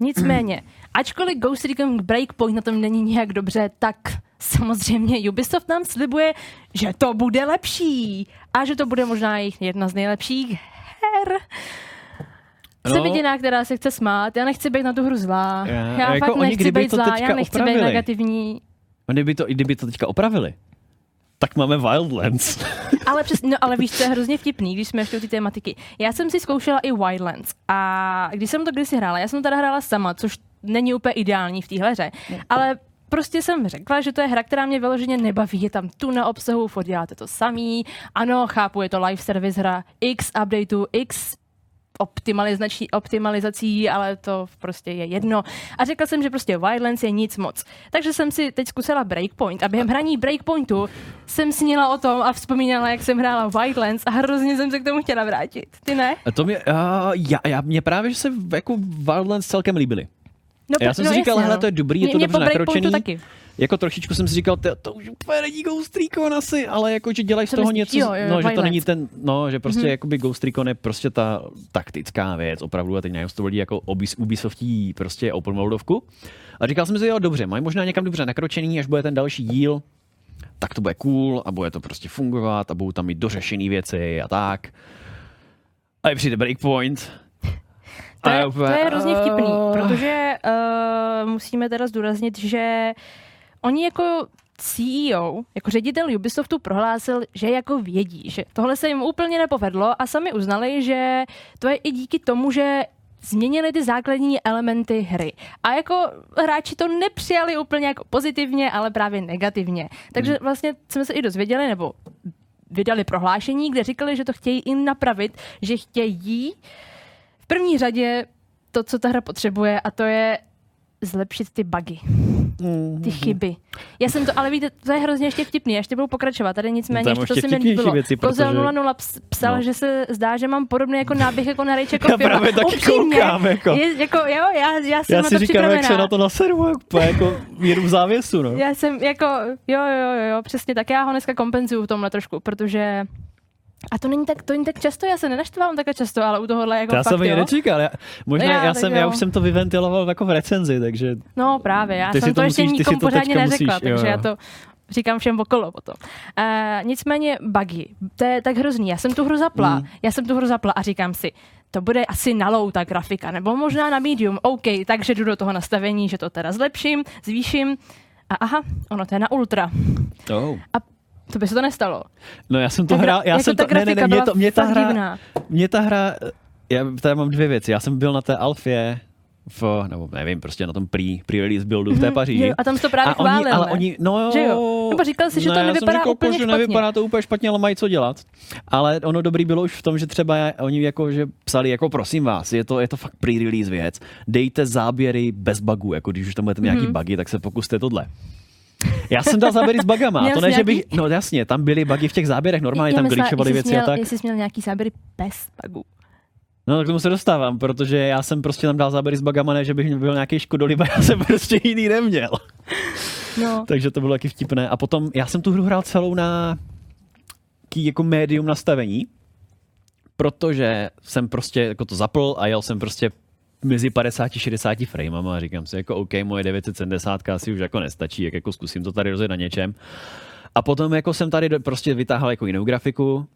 nicméně, ačkoliv Ghost Recon Breakpoint na tom není nějak dobře, tak samozřejmě Ubisoft nám slibuje, že to bude lepší a že to bude možná jejich jedna z nejlepších her. Jsem No. jediná, která se chce smát, já nechci být na tu hru zlá. Já- Já, jako fakt oni nechci být to zlá, já nechci být opravili. negativní. A kdyby to, kdyby to teďka opravili, tak máme Wildlands. Ale, přes, no, ale víš, co je hrozně vtipný, když jsme ještě u té tematiky. Já jsem si zkoušela i Wildlands a když jsem to kdysi hrála, já jsem to teda hrála sama, což není úplně ideální v téhle hře, ale prostě jsem řekla, že to je hra, která mě vyloženě nebaví. Je tam tu na obsahu, furt děláte to samý. Ano, chápu, je to live service hra, x updateu, x optimalizací, optimalizací, ale to prostě je jedno. A řekla jsem, že prostě Wildlands je nic moc. Takže jsem si teď zkusila Breakpoint a během hraní Breakpointu jsem snila o tom a vzpomínala, jak jsem hrála Wildlands a hrozně jsem se k tomu chtěla vrátit. Ty ne? A to mě, já, já, já, mě právě, že se jako Wildlands celkem líbily. No, Já jsem no si říkal, jasně, hele, no. to je dobrý, je to mě dobře nakročený. taky. Jako trošičku jsem si říkal, to, to už úplně není Ghost Recon asi, ale jako, že dělají z toho myslíš? něco, Jo, jo, no, že to není ten, no, že prostě Mhm. mm-hmm. jakoby Ghost Recon je prostě ta taktická věc, opravdu, a teď najím to lidi jako Ubis- Ubisoftí prostě open worldovku. A říkal jsem si, jo, dobře, mají možná někam dobře nakročený, až bude ten další díl, tak to bude cool a bude to prostě fungovat a budou tam mít dořešené věci a tak. A je přijde Breakpoint. To je, to je hrozně vtipný, protože uh, musíme teda zdůraznit, že oni jako CEO, jako ředitel Ubisoftu prohlásil, že jako vědí, že tohle se jim úplně nepovedlo a sami uznali, že to je i díky tomu, že změnili ty základní elementy hry. A jako hráči to nepřijali úplně jako pozitivně, ale právě negativně. Takže vlastně jsme se i dozvěděli, nebo vydali prohlášení, kde říkali, že to chtějí i napravit, že chtějí v první řadě to, co ta hra potřebuje, a to je zlepšit ty bugy, ty chyby. Já jsem to, ale víte, to je hrozně ještě vtipný, já ještě budu pokračovat, tady nicméně, Tam ještě to ještě se mi líbilo. věci, Kozel protože- 00 ps- psal, No. že se zdá, že mám podobný jako náběh jako na Rage Já jako právě taky koukám, jako. Je, jako jo, já, já jsem Já na si to říkám, jak se na to naseru, jak úplně jako jedu v závěsu, no. Já jsem jako, jo, jo, jo, jo, přesně tak. Já ho dneska kompenzuju v tomhle trošku, protože a to není tak, to není tak často, já se nenaštvám takhle často, ale u tohohle jako To já fakt, jsem jo. nečekal. Já, možná Já, já, tak jsem, jo. já už jsem to vyventiloval jako v recenzi, takže No právě, já jsem to to, ještě musíš- si nikomu to pořádně neřekla, musíš, takže jo. já to říkám všem okolo potom. Uh, nicméně buggy, to je tak hrozný. Já jsem tu hru zapla, mm. já jsem tu hru zapla a říkám si, to bude asi na low ta grafika, nebo možná na medium, OK, takže jdu do toho nastavení, že to teda zlepším, zvýším a aha, ono to je na ultra. oh. To by se to nestalo. No já jsem to gra- hrál, já jako jsem to, ne, ne, ne, mě, to, mě ta hra, divná. mě ta hra, já tady mám dvě věci. Já jsem byl na té Alfě, v, nebo nevím, prostě na tom pre, pre-release buildu v té Mhm, Paříži. jo, a tam jsi to právě a oni, chválil, ale ne? oni, no jo, Že jo? Nebo říkal jsi, že no, to já jsem nevypadá říkal, úplně že špatně. nevypadá to úplně špatně, ale mají co dělat. Ale ono dobrý bylo už v tom, že třeba oni jako, že psali, jako prosím vás, je to, je to fakt pre-release věc, dejte záběry bez bugů, jako když už tam budete mít nějaký Mhm. bugy, tak se pokuste tohle. Já jsem dal záběry s bugama, a to ne, že bych, no jasně, tam byly bugy v těch záběrech, normálně Já tam jsi věci a měl, tak. Jestli jsi měl nějaký záběry bez bugů. No tak k tomu se dostávám, protože já jsem prostě tam dal záběry s bugama, ne, že bych byl nějaký škodolib, a já jsem prostě jiný neměl. No. Takže to bylo taky vtipné. A potom, já jsem tu hru hrál celou na jako médium nastavení, protože jsem prostě jako to zapl a jel jsem prostě mezi 50-60 framama a říkám si, jako OK, moje 970 asi už jako nestačí, jak jako zkusím to tady rozjet na něčem. A potom jako jsem tady prostě vytáhl jako jinou grafiku,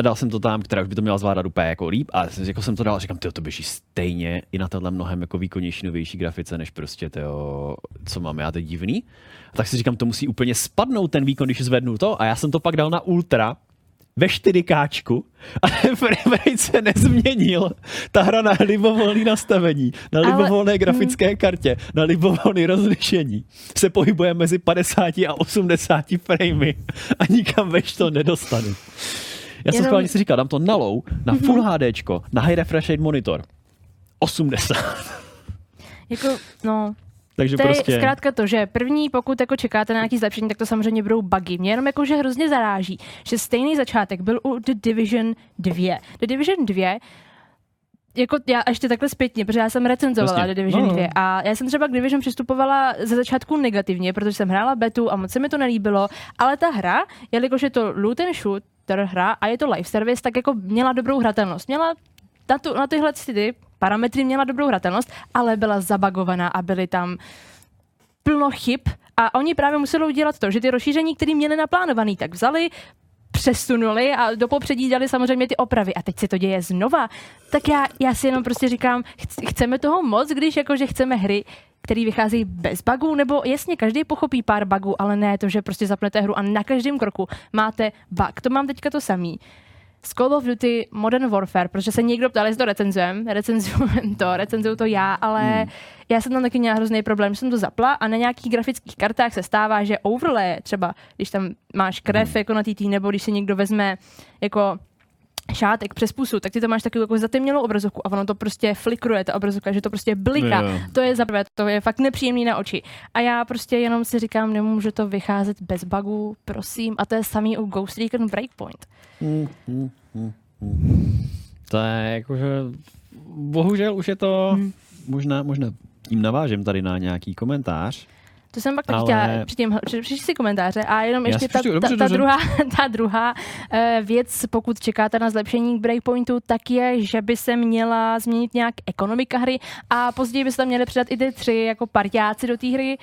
a dal jsem to tam, která už by to měla zvládat úplně jako líp a jako jsem to dal a říkám, to běží stejně i na tohle mnohem jako výkonnější, novější grafice, než prostě tyjo, co mám já teď divný. A tak si říkám, to musí úplně spadnout ten výkon, když zvednu to a já jsem to pak dal na ultra, ve 4K a ten frame rate se nezměnil. Ta hra na libovolný nastavení, na Ale- libovolné grafické kartě, na libovolné rozlišení se pohybuje mezi 50 a 80 framey a nikam veš to nedostanu. Já jsem Jenom- schválně si říkal, dám to na low, na full HDčko, na high refresh rate monitor. 80. Jako, no, Takže to je prostě... zkrátka to, že první, pokud jako čekáte na nějaký zlepšení, tak to samozřejmě budou bugy. Mě jenom jakože hrozně zaráží, že stejný začátek byl u The Division 2. The Division 2 jako já ještě takhle zpětně, protože já jsem recenzovala Jasně. The Division No, no. 2 a já jsem třeba k Division přistupovala ze začátku negativně, protože jsem hrála betu a moc se mi to nelíbilo, ale ta hra, jelikož je to loot and shooter hra a je to live service, tak jako měla dobrou hratelnost. Měla na, tu, na tyhle ty parametry měla dobrou hratelnost, ale byla zabagovaná a byly tam plno chyb a oni právě museli udělat to, že ty rozšíření, které měli naplánovaný, tak vzali, přesunuli a do popředí dali samozřejmě ty opravy a teď se to děje znova. Tak já, já si jenom prostě říkám, chc- chceme toho moc, když jakože chceme hry, který vycházejí bez bugů, nebo jasně, každý pochopí pár bugů, ale ne to, že prostě zapnete hru a na každém kroku máte bug. To mám teďka to samý. Z Call of Duty Modern Warfare, protože se někdo ptal, jestli to recenzujem, recenzujem to, recenzuju to já, ale hmm. já jsem tam taky měla hrozný problém, že jsem to zapla a na nějakých grafických kartách se stává, že overlay, třeba když tam máš krev hmm. jako na TT, nebo když si někdo vezme jako šátek přes pusu, tak ty to máš takovou jako zatemnělou obrazovku a ono to prostě flikruje, ta obrazovka, že to prostě bliká. Jo. To je za prvé, to je fakt nepříjemný na oči. A já prostě jenom si říkám, nemůže to vycházet bez bugů, prosím. A to je samý u Ghost Recon Breakpoint. To je jakože, bohužel už je to, Hmm. možná, možná tím navážem tady na nějaký komentář. To jsem pak taky Ale- chtěla, předtím, přečti si komentáře a jenom ještě ta, ta, ta, druhá, ta druhá eh, věc, pokud čekáte na zlepšení k Breakpointu, tak je, že by se měla změnit nějak ekonomika hry a později by se tam měly přidat i ty tři jako partiáci do té hry,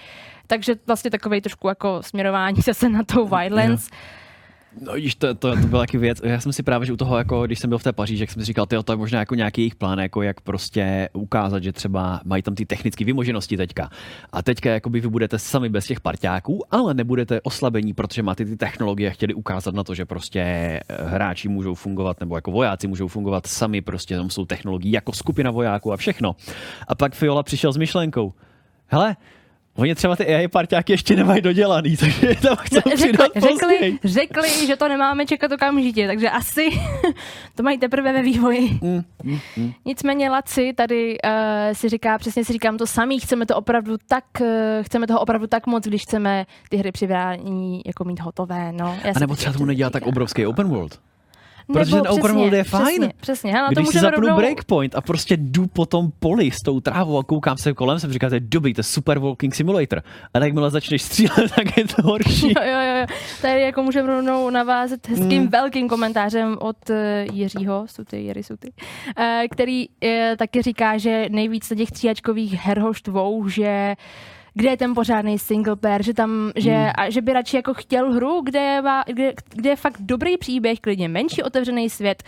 takže vlastně takový trošku jako směrování zase na tou Wildlands. No vidíš, to, to, to byla taky věc. Já jsem si právě, že u toho, jako, když jsem byl v té Paříži, jak jsem si říkal, tyjo, to je možná jako nějaký jejich plán, jako jak prostě ukázat, že třeba mají tam ty technické vymoženosti teďka. A teďka jakoby vy budete sami bez těch parťáků, ale nebudete oslabení, protože máte ty technologie a chtěli ukázat na to, že prostě eh, hráči můžou fungovat, nebo jako vojáci můžou fungovat sami prostě tam jsou technologií jako skupina vojáků a všechno. A pak Fiola přišel s myšlenkou. Hele, Oni třeba ty AI parťáky ještě nemají dodělaný, takže tam chcou Řekli, přidat řekli, později. řekli, že to nemáme čekat okamžitě, takže asi to mají teprve ve vývoji. Mm, mm, mm. Nicméně Laci tady uh, si říká, přesně si říkám to samý, chceme to opravdu tak, uh, chceme toho opravdu tak moc, když chceme ty hry při jako mít hotové. No. Já A nebo třeba tomu nedělat tak obrovský open world. Protože ten open world je fajn. Přesně, přesně. Hele, na to Když si zapnu rovnou... breakpoint a prostě jdu po tom poli s tou trávou a koukám se kolem, jsem říkal, to je dobrý, to je super walking simulator. A jakmile začneš střílet, tak je to horší. Jo, jo, jo. Tady jako můžeme rovnou navázat hezkým Mm. velkým komentářem od uh, Jiřího, Suty, Jiří Suty, uh, který uh, taky říká, že nejvíc těch tříačkových her ho štvou, že kde je ten pořádný single player, že tam, že, Hmm. a že by radši jako chtěl hru, kde, má, kde, kde je fakt dobrý příběh, klidně menší otevřený svět,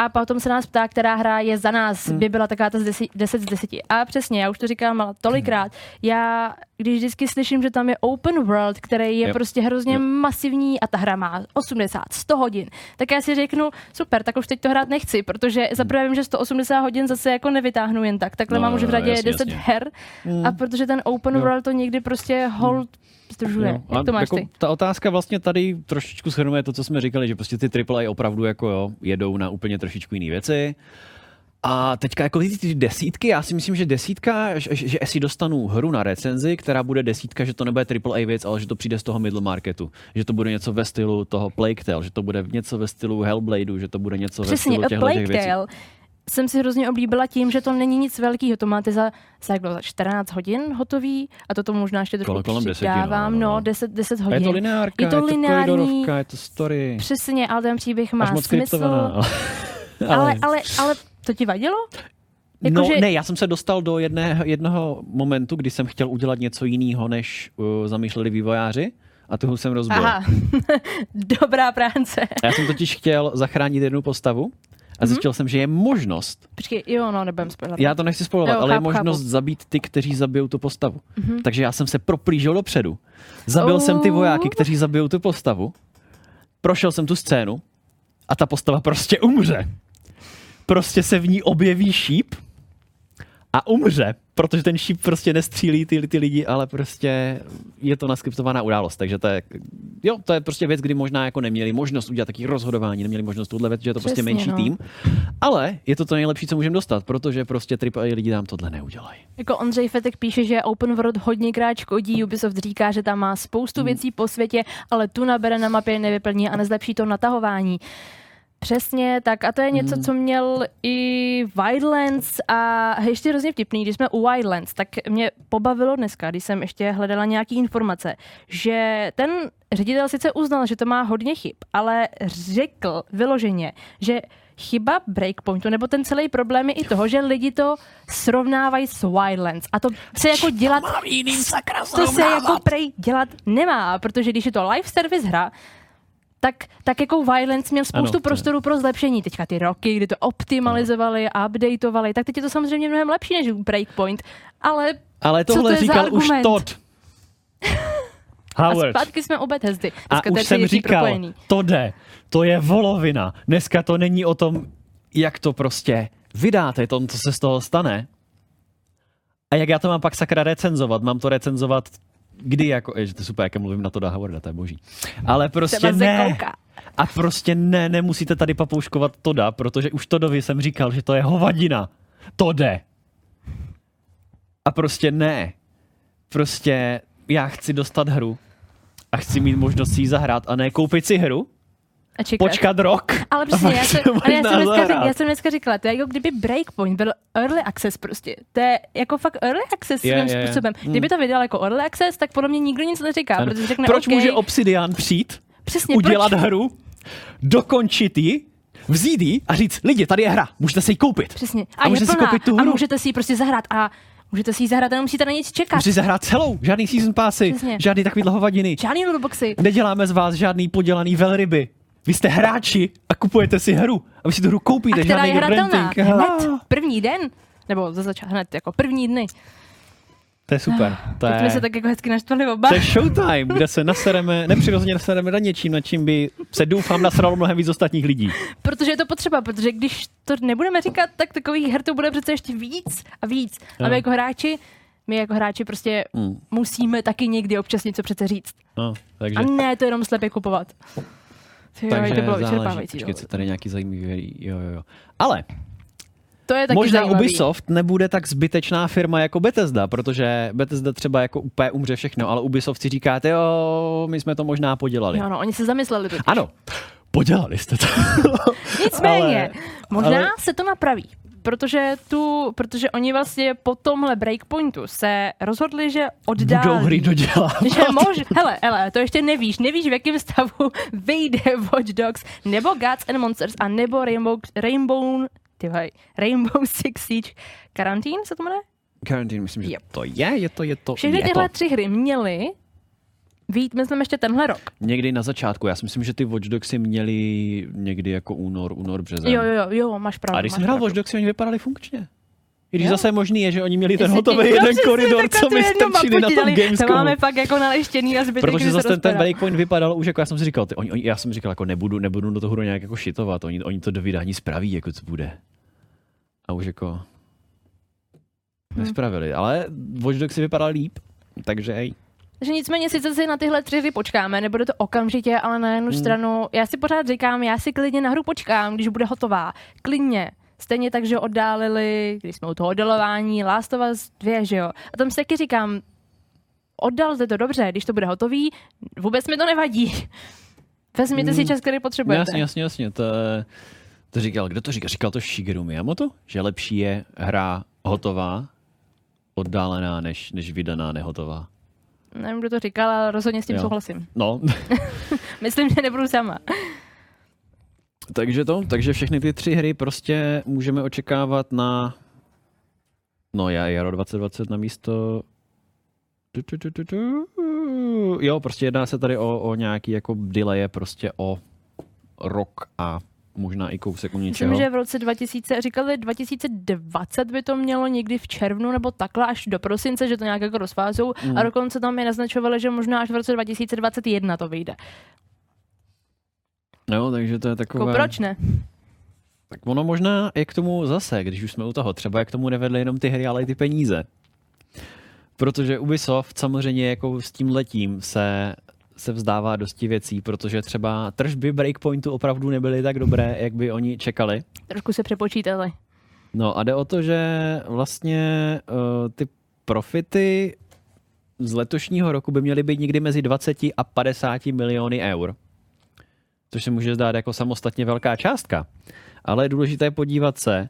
a potom se nás ptá, která hra je za nás, Hmm. by byla taková ta z 10, 10 z 10. A přesně, já už to říkám tolikrát. Já, když vždycky slyším, že tam je open world, který je Yep. prostě hrozně Yep. masivní a ta hra má 80, 100 hodin, tak já si řeknu, super, tak už teď to hrát nechci, protože za prvé vím, že 180 hodin zase jako nevytáhnu jen tak. Takhle No, mám už v no, řadě jasně, 10 jasně. her a protože ten open Jo. world to někdy prostě hold zdržuje. Jo, a Jak to máš jako ty? Ta otázka vlastně tady trošičku shrnuje to, co jsme říkali, že prostě ty AAA opravdu jako jo, jedou na úplně trošičku jiné věci. A teďka jako ty, ty desítky, já si myslím, že desítka, že, že si dostanu hru na recenzi, která bude desítka, že to nebude AAA věc, ale že to přijde z toho middle marketu. Že to bude něco ve stylu toho Plague Tale, že to bude něco ve stylu Hellbladeu, že to bude něco ve Přesně, stylu a těchto těch věcí. Jsem si hrozně oblíbila tím, že to není nic velkého. To máte za, za, jak bylo, za 14 hodin hotový a to to možná ještě trošku Kolo- kolem 10, no, přidávám. no, no. No, 10, 10 A hodin. je to lineárka, je to lineární, koridorovka, je to story. Přesně, ale ten příběh má smysl. Ale, Ale, ale, ale to ti vadilo? Jako, no že- ne, já jsem se dostal do jedné, jednoho momentu, kdy jsem chtěl udělat něco jiného, než uh, zamýšleli vývojáři a hru jsem rozbil. Aha, dobrá práce. Já jsem totiž chtěl zachránit jednu postavu. A zjistil jsem, že je možnost, Počkej, jo, no, nebudem spojovat. já to nechci spojovat, Jo, ale je chápu, možnost chápu. zabít ty, kteří zabijou tu postavu. Mhm. Takže já jsem se proplížil dopředu. Zabil jsem ty Oh. vojáky, kteří zabijou tu postavu. Prošel jsem tu scénu a ta postava prostě umře. Prostě se v ní objeví šíp a umře, protože ten šíp prostě nestřílí ty, ty lidi, ale prostě je to naskriptovaná událost. Takže to je, jo, to je prostě věc, kdy možná jako neměli možnost udělat takové rozhodování, neměli možnost tuhle věc, že je to prostě Přesně, menší no. tým. Ale je to to nejlepší, co můžeme dostat, protože prostě AAA lidi nám tohle neudělají. Jako Ondřej Fetek píše, že Open World hodněkrát škodí, Ubisoft říká, že tam má spoustu věcí po světě, ale tu nabere na mapě nevyplní a nezlepší to natahování. Přesně, tak. A to je něco, co měl i Wildlands a ještě hrozně vtipný, když jsme u Wildlands, tak mě pobavilo dneska, když jsem ještě hledala nějaký informace, že ten ředitel sice uznal, že to má hodně chyb, ale řekl vyloženě, že chyba Breakpointu, nebo ten celý problém je i toho, že lidi to srovnávají s Wildlands. A to se jako dělat... To se jako prej dělat nemá, protože když je to live service hra, tak, tak jako Wildlands měl spoustu Ano, to prostoru pro zlepšení. Teďka ty roky, kdy to optimalizovali, updateovali, tak teď je to samozřejmě mnohem lepší než Breakpoint, ale Ale Co tohle to je za říkal už? Todd. A Howard. zpátky jsme u Bethesdy. A Dneska to už jsem říkal, propojený. to jde, to je volovina. Dneska to není o tom, jak to prostě vydáte, tom, co se z toho stane. A jak já to mám pak sakra recenzovat? Mám to recenzovat kdy jako, je, to je super, jak mluvím na to Howarda, to je boží. Ale prostě Třeba ne. kouká. A prostě ne, nemusíte tady papouškovat Toda, protože už Todovi jsem říkal, že to je hovadina. To jde. A prostě ne. Prostě já chci dostat hru a chci mít možnost si ji zahrát a ne koupit si hru, A čekat. počkat rok. Ale a přesně, já, si jsem, ale já, jsem dneska, já jsem dneska říkala, to je jako kdyby Breakpoint byl early access prostě. To je jako fakt early access Je, svým je, je. způsobem. Hmm. Kdyby to vydal jako early access, tak podle mě nikdo nic neříká, Ano. protože řekne, Proč OK, může Obsidian přijít, přesně, udělat proč? hru, dokončit ji, vzít ji a říct, lidi, tady je hra, můžete si ji koupit. Přesně. A, A, můžete si plná. koupit tu A hru. můžete si ji prostě zahrát. A můžete si ji zahrát a nemusíte na nic čekat. Můžete si zahrát celou, žádný season passy, Přesně. žádný takovýhle hovadiny. Žádný lootboxy. Neděláme z vás žádný podělaný velryby. Vy jste hráči a kupujete si hru. A vy si tu hru koupíte, A která je hratelná. Hned, první den. Nebo za začát hned, jako první dny. To je super. To Teď jsme je, se tak jako hezky naštvali oba. to je showtime, kde se nasereme, nepřirozeně nasereme na něčím, na čím by se doufám nasralo mnohem víc ostatních lidí. Protože je to potřeba, protože když to nebudeme říkat, tak takových her to bude přece ještě víc a víc. A Jo. my jako hráči, my jako hráči prostě Hmm. musíme taky někdy občas něco přece říct. No, takže, A ne to jenom slepě kupovat. Ty jo, takže to bylo vyčerpávající. Počkej, co tady nějaký zajímavý, jo, jo, jo. Ale To je taky možná zajímavý. Ubisoft nebude tak zbytečná firma jako Bethesda, protože Bethesda třeba jako úplně umře všechno, ale Ubisoft si říká, jo, my jsme to možná podělali. Jo, no, oni se zamysleli totiž. Ano, podělali jste to. Nicméně, Ale- možná ale- se to napraví. Protože, tu, protože oni vlastně po tomhle breakpointu se rozhodli, že oddálí. Budou hry dodělávat. Že mož, hele, hele, to ještě nevíš. Nevíš, v jakém stavu vyjde Watch Dogs, nebo Gods and Monsters, a nebo Rainbow, Rainbow, tyhle, Rainbow Six Siege Quarantine se to jmenuje? Quarantine, myslím, že Yep. to je, je to, je to, Všechny je tyhle to. tři hry měly vyjít, myslím, ještě tenhle rok. Někdy na začátku, já si myslím, že ty Watch Dogsy měli někdy jako únor, únor, březen. Jo, jo, jo, jo, máš pravdu. A když jsem hrál pravdu. Watch Dogsy, oni vypadali funkčně. I když Jo. zase možný je, že oni měli ten hotový jeden přesně, koridor, co mi strčili na tom. Gamescomu. To máme fakt jako naleštěný a zbytek Protože zase ten, ten breakpoint vypadal už jako, já jsem si říkal, ty, oni, oni, já jsem říkal, jako nebudu, nebudu do toho hru nějak jako šitovat, oni, oni to do vydání spraví, jako co bude. A už jako Hm. nespravili, ale Watch Dogs si vypadal líp, takže hej. Takže nicméně sice si na tyhle tři hry počkáme, nebude to okamžitě, ale na jednu Hmm. stranu, já si pořád říkám, já si klidně na hru počkám, když bude hotová. Klidně. Stejně tak, že oddálili, když jsme u toho oddalování, Last of Us 2, že jo. A tam si taky říkám, oddalte to dobře, když to bude hotový, vůbec mi to nevadí. Vezměte si Hmm. čas, který potřebujete. Jasně, jasně, jasně, to, to říkal, kdo to říkal? Říkal to Shigeru Miyamoto? Že lepší je hra hotová, oddálená, než, než vydaná nehotová. Nevím, kdo to říkal, ale rozhodně s tím Jo. souhlasím. No, Myslím, že nebudu sama. takže to, takže všechny ty tři hry prostě můžeme očekávat na no já jaro 2020 na místo Tu, tu, tu, tu, tu. Jo, prostě jedná se tady o, o nějaký jako delaye prostě o rok a možná i kousek u něčeho. Myslím, že v roce 2000, říkali 2020 by to mělo někdy v červnu nebo takhle až do prosince, že to nějak jako rozfázou Mm. a dokonce tam je naznačovali, že možná až v roce 2021 to vyjde. No, takže to je Jako takové... proč ne? Tak ono možná je k tomu zase, když už jsme u toho, třeba je k tomu nevedly jenom ty hry, ale i ty peníze. Protože Ubisoft samozřejmě jako s tím letím se, se vzdává dosti věcí, protože třeba tržby Breakpointu opravdu nebyly tak dobré, jak by oni čekali. Trošku se přepočítali. No a jde o to, že vlastně uh, ty profity z letošního roku by měly být někdy mezi 20 a 50 miliony eur. Což se může zdát jako samostatně velká částka. Ale je důležité podívat se,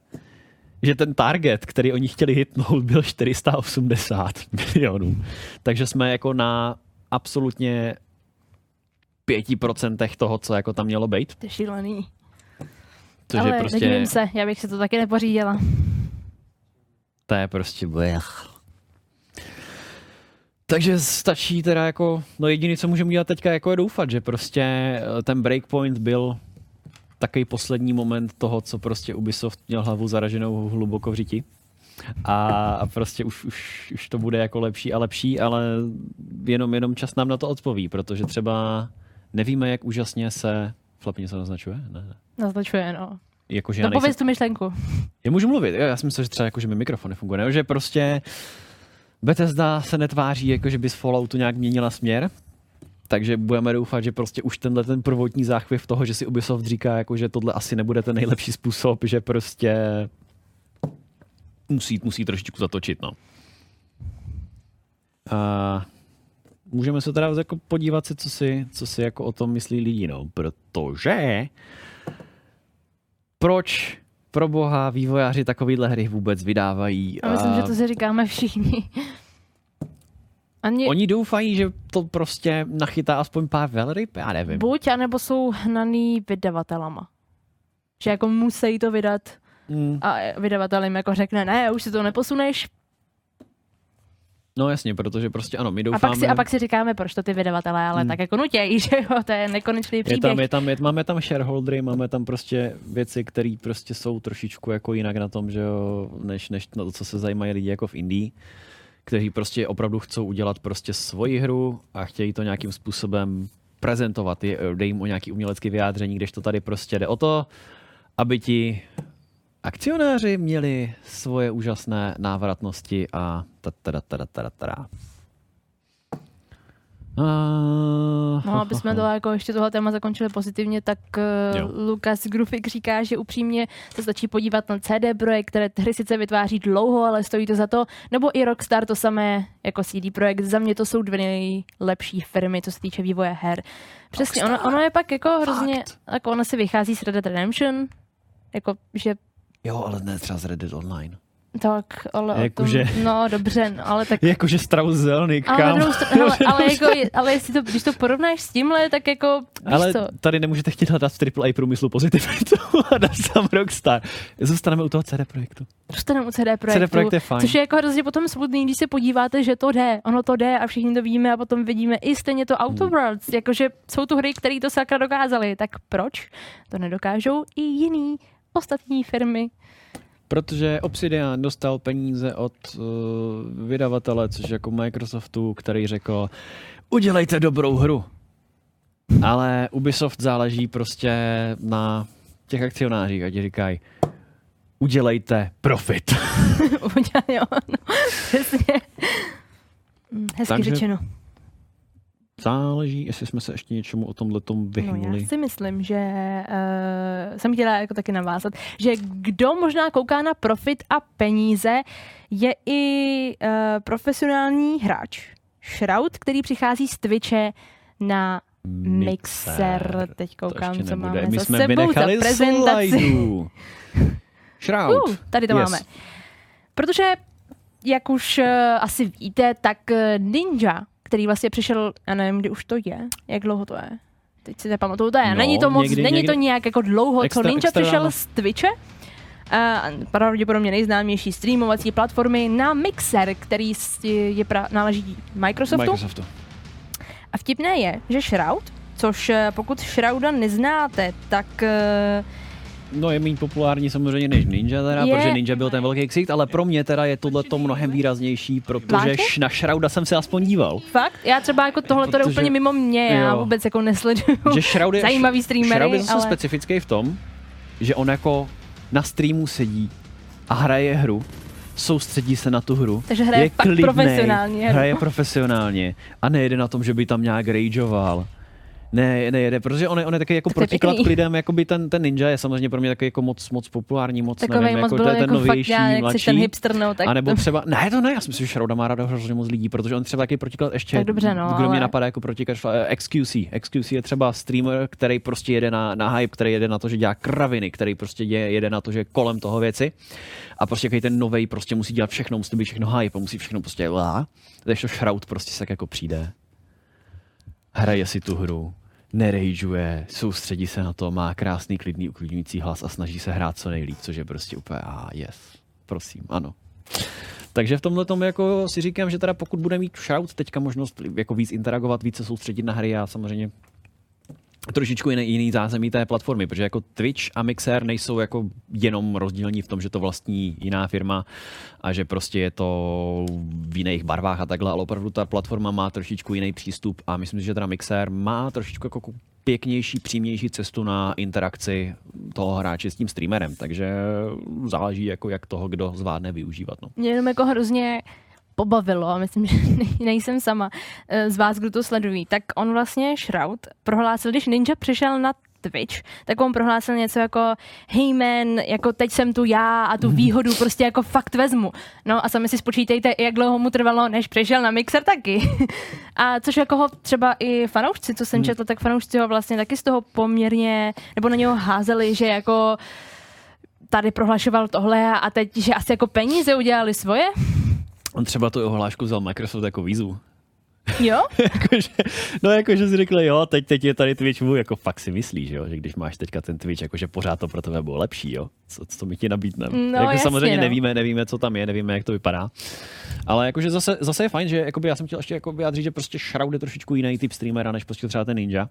že ten target, který oni chtěli hitnout, byl 480 milionů. Takže jsme jako na absolutně 5% toho, co jako tam mělo být. To je šílený. Což Ale je prostě... nedivím se, já bych se to taky nepořídila. To je prostě blech. Takže stačí teda jako, no jediné, co můžeme dělat teďka, jako je doufat, že prostě eh, ten breakpoint byl takový poslední moment toho, co prostě Ubisoft měl hlavu zaraženou hluboko v řiti. A, a prostě už, už, už to bude jako lepší a lepší, ale jenom, jenom čas nám na to odpoví, protože třeba nevíme, jak úžasně se... Flapy něco naznačuje? Ne, ne. Naznačuje, no. Jakože já No pověz nejsem... tu myšlenku. Já můžu mluvit, já si myslím, že třeba jako, že mi mikrofon nefunguje, ne? že prostě Bethesda se netváří, jako že by z Falloutu nějak měnila směr, takže budeme doufat, že prostě už tenhle ten prvotní záchvěv toho, že si Ubisoft říká, jako, že tohle asi nebude ten nejlepší způsob, že prostě musí, musí trošičku zatočit. No. A můžeme se teda jako podívat se, co si, co si jako o tom myslí lidi, no, protože proč pro boha vývojáři takovýhle hry vůbec vydávají? A myslím, že to si říkáme všichni. Ani Oni doufají, že to prostě nachytá aspoň pár velryb? Já nevím. buď, anebo jsou hnaný vydavatelama. Že jako musí to vydat Mm. a vydavatel jim jako řekne, ne, už si to neposuneš. No jasně, protože prostě ano, my A doufáme... pak, si, a pak si říkáme, proč to ty vydavatelé, ale Hmm. tak jako nutějí, že jo, to je nekonečný je příběh. tam, je tam, je, máme tam shareholdery, máme tam prostě věci, které prostě jsou trošičku jako jinak na tom, že jo, než, než na to, co se zajímají lidi jako v Indii, kteří prostě opravdu chcou udělat prostě svoji hru a chtějí to nějakým způsobem prezentovat, je- dej jim o nějaký umělecký vyjádření, když to tady prostě jde o to, aby ti akcionáři měli svoje úžasné návratnosti a tada, tada, tada, tada. A... No, aby jsme to jako ještě tohle téma zakončili pozitivně, tak Jo. uh, Lukas Grufik říká, že upřímně se stačí podívat na CD Projekt, které hry sice vytváří dlouho, ale stojí to za to, nebo i Rockstar to samé jako CD Projekt. Za mě to jsou dvě nejlepší firmy, co se týče vývoje her. Přesně, ono, ono je pak jako hrozně, jako ono si vychází z Red Dead Redemption, jako, že Jo, ale ne třeba z Reddit Online. tak, ale o tom, Jakože- no dobře, no, ale tak Jakože Strauss zelený, ale, kam. druhou stranu, ale, ale, jako, ale jestli to, když to porovnáš s tímhle, tak jako, víš Ale co, tady nemůžete chtít hledat v AAA průmyslu pozitivitu a dát sám Rockstar. Zůstaneme u toho CD projektu. dostaneme u CD Projektu. CD Projekt je fajn. Což je jako hrozně potom smutný, když se podíváte, že to jde, ono to jde a všichni to víme a potom vidíme i stejně to Outer Hmm. Worlds, jakože jsou tu hry, které to sakra dokázali, tak proč to nedokážou i jiný ostatní firmy? Protože Obsidian dostal peníze od uh, vydavatele, což jako Microsoftu, který řekl, udělejte dobrou hru. Ale Ubisoft záleží prostě na těch akcionářích a ti říkají, udělejte profit. Udělali, jo, no, přesně. Hezky Takže řečeno. Záleží, jestli jsme se ještě něčemu o tomhle tom No, vyhnuli. já si myslím, že uh, jsem chtěla jako taky navázat, že kdo možná kouká na profit a peníze, je i uh, profesionální hráč. Shroud, který přichází z Twitche na Mixer. Teď koukám, co máme My za jsme sebou za prezentaci. Shroud. Uh, tady to Yes. máme. Protože, jak už uh, asi víte, tak Ninja, který vlastně přišel, já nevím, kdy už to je, jak dlouho to je. Teď si nepamatuju, to je. No, není to moc, někdy- není to někdy- nějak jako dlouho, Extra- co Ninja extra přišel dávno. z Twitche. Uh, pravděpodobně nejznámější streamovací platformy na Mixer, který je pra, náleží Microsoftu. Microsoftu. A vtipné je, že Shroud, což eh, pokud Shrouda neznáte, tak eh, No je méně populární samozřejmě než Ninja teda, Je- protože Ninja byl ten velký ksicht, ale pro mě teda je tohle to mnohem výraznější, protože š- na Shrouda jsem se aspoň díval. fakt, já třeba jako tohle to Protože- úplně mimo mě, já jo. vůbec jako nesleduju Že Shroud je, zajímavý streamery, Shroud je zase ale... specifický v tom, že on jako na streamu sedí a hraje hru, soustředí se na tu hru. Takže hraje je fakt klidnej, profesionálně. Hraje profesionálně a nejede na tom, že by tam nějak rageoval. Ne, nejede, protože on je, on je taky jako Tak protiklad k lidem, jakoby ten, ten ninja je samozřejmě pro mě taky jako moc, moc populární, moc Takovej nevím, moc jako, to je ten jako fakt, novější, já, jak jsi mladší. ten hipster, no, tak a nebo to- třeba, ne, to ne, já si myslím, že Shrouda má ráda hrozně moc lidí, protože on třeba taky protiklad ještě, Tak dobře, no, kdo mě ale- napadá jako protiklad, eh, XQC. XQC je třeba streamer, který prostě jede na, na hype, který jede na to, že dělá kraviny, který prostě je, jede na to, že kolem toho věci. A prostě jaký ten novej prostě musí dělat všechno, musí být všechno hype, musí všechno prostě lá. Takže to Shroud prostě se tak jako přijde. Hraje si tu hru, nerageuje, soustředí se na to, má krásný, klidný, uklidňující hlas a snaží se hrát co nejlíp, což je prostě úplně, a ah, yes, prosím, ano. Takže v tomhle tomu jako si říkám, že teda pokud bude mít Shroud teďka možnost jako víc interagovat, více soustředit na hry a samozřejmě trošičku jiný, jiný zázemí té platformy, protože jako Twitch a Mixer nejsou jako jenom rozdílní v tom, že to vlastní jiná firma a že prostě je to v jiných barvách a takhle, ale opravdu ta platforma má trošičku jiný přístup a myslím si, že teda Mixer má trošičku jako pěknější, přímější cestu na interakci toho hráče s tím streamerem, takže záleží jako jak toho, kdo zvládne využívat. No. Mě jenom jako hrozně pobavilo, a myslím, že nej- nejsem sama eh, z vás, kdo to sledují, tak on vlastně Shroud prohlásil, když Ninja přišel na Twitch, tak on prohlásil něco jako hey man, jako teď jsem tu já a tu výhodu prostě jako fakt vezmu. No a sami si spočítejte, jak dlouho mu trvalo, než přišel na Mixer taky. a což jako ho třeba i fanoušci, co jsem četla, tak fanoušci ho vlastně taky z toho poměrně, nebo na něho házeli, že jako tady prohlašoval tohle a teď, že asi jako peníze udělali svoje. On třeba tu jeho hlášku vzal Microsoft jako výzvu. Jo? jakože, no jakože si řekli, jo, teď, teď je tady Twitch, můj, jako fakt si myslíš, jo, že když máš teďka ten Twitch, jakože pořád to pro tebe bylo lepší, jo, co, co my ti nabídneme. No, jako jasně, samozřejmě no. nevíme, nevíme, co tam je, nevíme, jak to vypadá. Ale jakože zase, zase je fajn, že jakoby já jsem chtěl ještě jako vyjádřit, že prostě Shroud je trošičku jiný typ streamera, než prostě třeba ten Ninja. A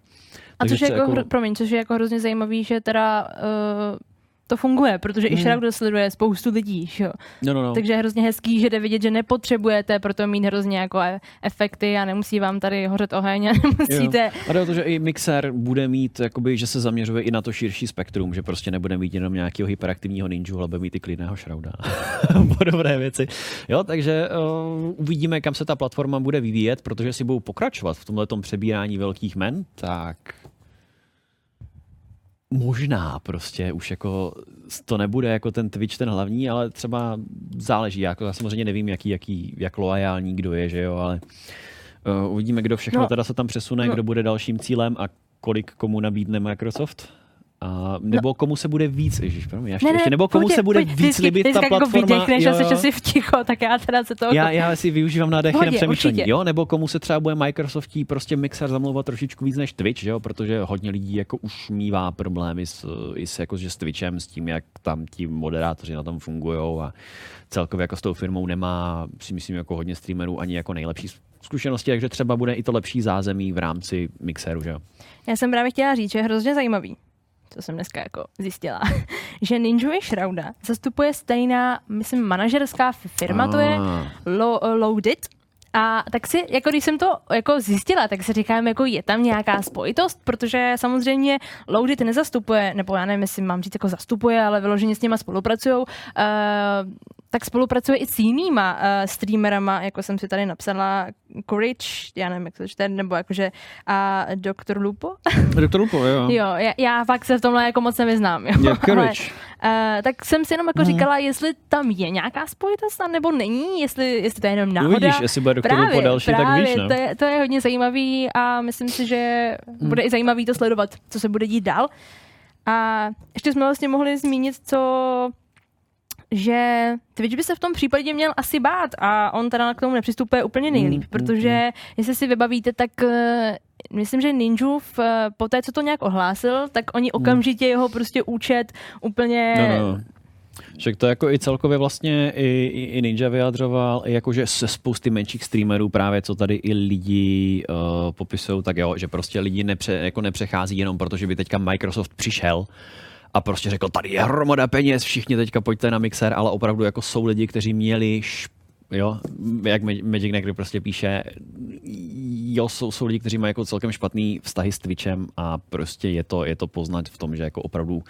Takže což je jako, hro, promiň, což je jako hrozně zajímavý, že teda uh, to funguje, protože i Hmm. Shroud sleduje spoustu lidí, jo. No, no, no. Takže je hrozně hezký, že jde vidět, že nepotřebujete proto mít hrozně jako e- efekty a nemusí vám tady hořet oheň a nemusíte... Jo. A jde o to, že i Mixer bude mít, jakoby, že se zaměřuje i na to širší spektrum, že prostě nebude mít jenom nějakého hyperaktivního ninju, ale bude mít i klidného šrauda. Podobné věci. Jo, takže uh, uvidíme, kam se ta platforma bude vyvíjet, protože si budou pokračovat v tomhle přebírání velkých men, tak možná prostě už jako to nebude jako ten Twitch ten hlavní, ale třeba záleží, jako já samozřejmě nevím, jaký, jaký, jak loajální kdo je, že jo, ale uh, uvidíme, kdo všechno No. teda se tam přesune, No. kdo bude dalším cílem a kolik komu nabídne Microsoft. A, nebo komu se bude víc, ježiš, promiň, ještě, ještě, nebo komu pohodě, se bude pojď, víc vždycky- líbit ta vždycky jako platforma. vydechneš a jo, jo. asi v ticho, tak já teda se toho... Já, já si využívám nádech na přemýšlení, určitě. jo? Nebo komu se třeba bude Microsoftí prostě Mixer zamlouvat trošičku víc než Twitch, jo? Protože hodně lidí jako už mívá problémy s, i s, jako, že s Twitchem, s tím, jak tam ti moderátoři na tom fungují a celkově jako s tou firmou nemá, si myslím, jako hodně streamerů ani jako nejlepší zkušenosti, takže třeba bude i to lepší zázemí v rámci Mixeru, že jo? Já jsem právě chtěla říct, že je hrozně zajímavý, co jsem dneska jako zjistila, že Ninja Shrouda zastupuje stejná, myslím, manažerská firma, to je Ah. Lo, Loaded. A tak si, jako když jsem to jako zjistila, tak si říkám, jako je tam nějaká spojitost, protože samozřejmě Loaded nezastupuje, nebo já nevím, jestli mám říct, jako zastupuje, ale vyloženě s nima spolupracují, uh, tak spolupracuje i s jinýma uh, streamerama, jako jsem si tady napsala Courage, já nevím, jak to čte, nebo jakože a Dr. Lupo. Doktor Lupo, jo. Jo, já, já fakt se v tomhle jako moc nevyznám. Jo. Ale, Courage. uh, tak jsem si jenom jako říkala, jestli tam je nějaká spojitost, nebo není, jestli, jestli to je jenom náhoda. Uvidíš, jestli bude doktor Lupo další, tak právě, víš, no. to, je, to je hodně zajímavý a myslím si, že Hmm. bude i zajímavý to sledovat, co se bude dít dál. A ještě jsme vlastně mohli zmínit, co že Twitch by se v tom případě měl asi bát a on teda k tomu nepřistupuje úplně nejlíp, Mm, protože jestli si vybavíte, tak eh, myslím, že Ninju v, eh, po té, co to nějak ohlásil, tak oni okamžitě jeho prostě účet úplně... Mm. No, no. Však to jako i celkově vlastně i, i, i Ninja vyjadřoval, i jakože se spousty menších streamerů právě, co tady i lidi uh, popisují, tak jo, že prostě lidi nepře, jako nepřechází jenom proto, že by teďka Microsoft přišel a prostě řekl, tady je hromada peněz, všichni teďka pojďte na Mixer, ale opravdu jako jsou lidi, kteří měli š, Jo, jak Ma- Magic Negry prostě píše, jo, jsou, jsou lidi, kteří mají jako celkem špatný vztahy s Twitchem a prostě je to, je to poznat v tom, že jako opravdu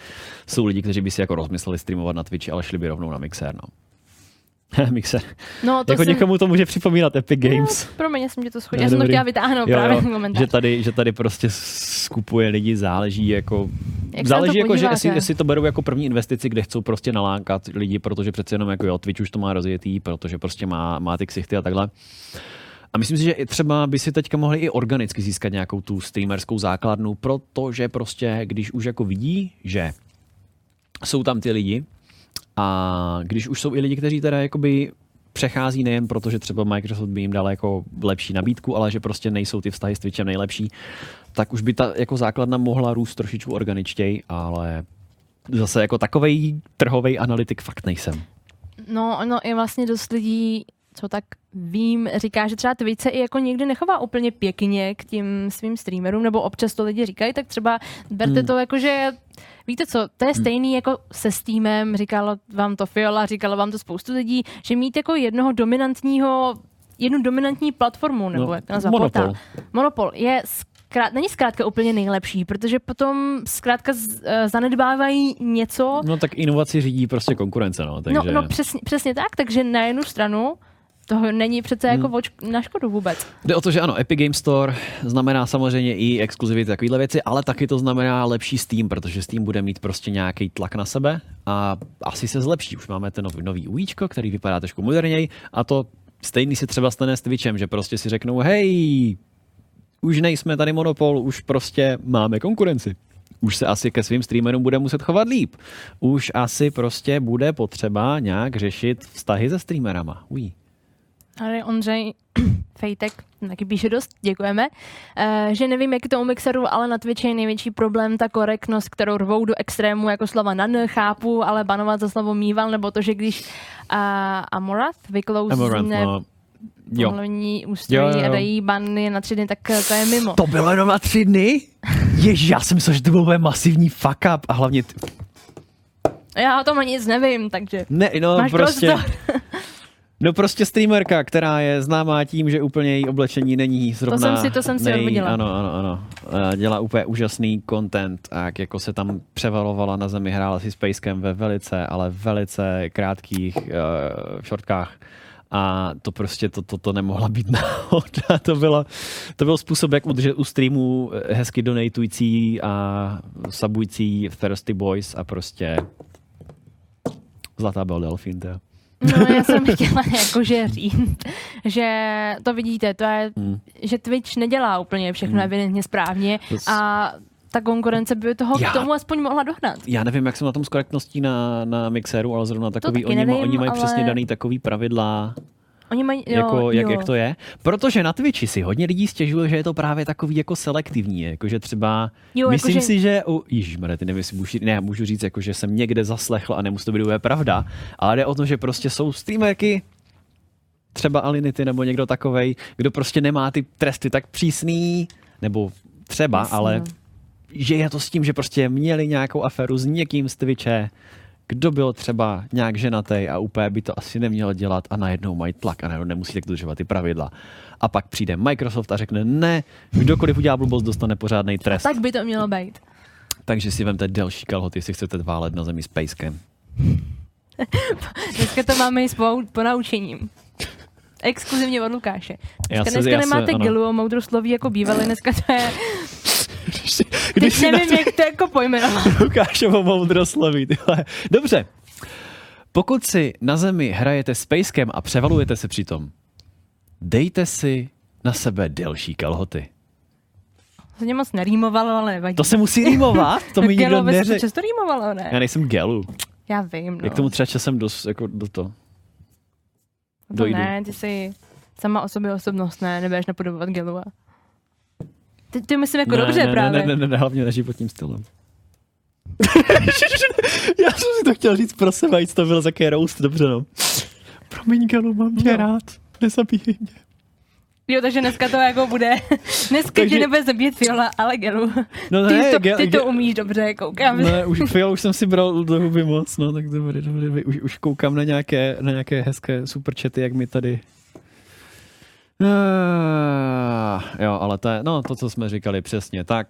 jsou lidi, kteří by si jako rozmysleli streamovat na Twitchi, ale šli by rovnou na Mixer, no. Mixer. No, to jako jsem... někomu to může připomínat Epic Games. No, promiň, já jsem tě to schodila. Ne, Já jsem to chtěla vytáhnout Jo, právě jo, ten komentář. že tady, že tady prostě skupuje lidi, záleží jako... Jak záleží jako, že podíváte? jestli, jestli, to berou jako první investici, kde chcou prostě nalákat lidi, protože přece jenom jako jo, Twitch už to má rozjetý, protože prostě má, má ty ksichty a takhle. A myslím si, že i třeba by si teďka mohli i organicky získat nějakou tu streamerskou základnu, protože prostě, když už jako vidí, že jsou tam ty lidi a když už jsou i lidi, kteří teda jakoby přechází nejen proto, že třeba Microsoft by jim dal jako lepší nabídku, ale že prostě nejsou ty vztahy s Twitchem nejlepší, tak už by ta jako základna mohla růst trošičku organičtěji, ale zase jako takovej trhový analytik fakt nejsem. No, no, je vlastně dost lidí, co tak vím, říká, že třeba Twitch se i jako někdy nechová úplně pěkně k tím svým streamerům, nebo občas to lidi říkají, tak třeba berte Hmm. to jako, že víte co, to je stejný jako se Steamem, říkalo vám to Fiola, říkalo vám to spoustu lidí, že mít jako jednoho dominantního jednu dominantní platformu, nebo No, jak to nazvat, monopol. portál. Monopol je zkrát, není zkrátka úplně nejlepší, protože potom zkrátka z, eh, zanedbávají něco, No tak inovaci řídí prostě konkurence, no. Takže... No, no přesně, přesně tak, takže na jednu stranu toho není přece jako Hmm. na škodu vůbec. Jde o to, že ano, Epic Game Store znamená samozřejmě i exkluzivity takovéhle věci, ale taky to znamená lepší Steam, protože Steam bude mít prostě nějaký tlak na sebe a asi se zlepší. Už máme ten nový, nový UIčko, který vypadá trošku moderněji a to stejný si třeba stane s Twitchem, že prostě si řeknou, hej, už nejsme tady monopol, už prostě máme konkurenci. Už se asi ke svým streamerům bude muset chovat líp. Už asi prostě bude potřeba nějak řešit vztahy se streamerama. Ují. Ale Ondřej Fejtek taky píše dost, děkujeme, eh, že nevím, jak je to u Mixeru, ale na Twitchi je největší problém ta korektnost, kterou rvou do extrému jako slova nan, chápu, ale banovat za slovo mýval, nebo to, že když uh, Amorath vyklouzne no. Jo. pohlavní ústrojí Jo, jo, jo. a dají bany na tři dny, tak eh, to je mimo. To bylo jenom na tři dny? Ježi, já jsem myslel, že to byl masivní fuck up a hlavně... T- Já o tom ani nic nevím, takže ne, no máš prostě... prostor. No prostě streamerka, která je známá tím, že úplně její oblečení není zrovna... jsem si- to jsem si odvodila. Ano, ano, ano. Dělá úplně úžasný content a jak jako se tam převalovala na zemi, hrála si s Packem ve velice, ale velice krátkých uh, šortkách. A to prostě, to, to, to nemohla být náhoda. To, bylo, to byl způsob, jak udržet u streamu eh, hezky donatující a sabující Thirsty Boys a prostě Zlatá byl delfín, to. No, já jsem chtěla jakože říct, že to vidíte, to je, Hmm. že Twitch nedělá úplně všechno Hmm. evidentně správně a ta konkurence by toho Já- k tomu aspoň mohla dohnat. Já nevím, jak jsem na tom s korektností na, na Mixeru, ale zrovna takový, oni, nevím, oni mají ale- přesně daný takový pravidla, Oni mají, jo, jako, jak, jo. jak to je. Protože na Twitchi si hodně lidí stěžuje, že je to právě takový jako selektivní, jakože třeba, Jo, myslím jakože- si, že, u, ty nevím, můžu, ne, můžu říct, jako, že jsem někde zaslechl a nemusí to být úplně pravda, ale jde o to, že prostě jsou streamerky, třeba Alinity nebo někdo takovej, kdo prostě nemá ty tresty tak přísný, nebo třeba, Jasně, ale no. že je to s tím, že prostě měli nějakou aferu s někým z Twitche, kdo byl třeba nějak ženatý a úplně by to asi neměl dělat a najednou mají tlak a najednou nemusí tak dodržovat ty pravidla. A pak přijde Microsoft a řekne ne, kdokoliv udělá blbost, dostane pořádný trest. Tak by to mělo být. Takže si vemte delší kalhoty, jestli chcete válet na zemi s pejskem. Dneska to máme i s po, po naučením. Exkluzivně od Lukáše. Já Dneska, se- dneska já se- nemáte ano. gilu a moudrosloví jako bývaly, dneska to je... Když Teď nevím, na jak to jako pojmenovat. Lukášovo moudrosloví. Dobře. Pokud si na zemi hrajete s pejskem a převalujete se přitom, dejte si na sebe delší kalhoty. To mě moc nerýmovalo, ale nevadí. To se musí rýmovat? To mi nikdo neřekl. často rýmovalo, ne? Já nejsem gelu. Já vím, no. Jak tomu třeba časem dost, jako do to. to dojdu. ne, ty jsi sama o sobě osobnost, ne, nebudeš napodobovat Gelua. Ty, ty myslím jako ne, dobře ne, právě. Ne, ne, ne, ne, hlavně na životním stylem. Já jsem si to chtěl říct pro sebe, to byl taký roast, dobře no. Promiň, Gelu, mám tě No. rád. Nezabíjej mě. Jo, takže dneska to jako bude, dneska Takže- tě nebude zabít Fiola, ale Gelu. No ty, ne, to, Gel- ty to umíš dobře, koukám. Ne, už, Fial, už jsem si bral do huby moc, no, tak dobrý, dobrý, dobrý. Už, už koukám na nějaké, na nějaké hezké superčety, jak mi tady jo, ale to je, no to, co jsme říkali přesně tak.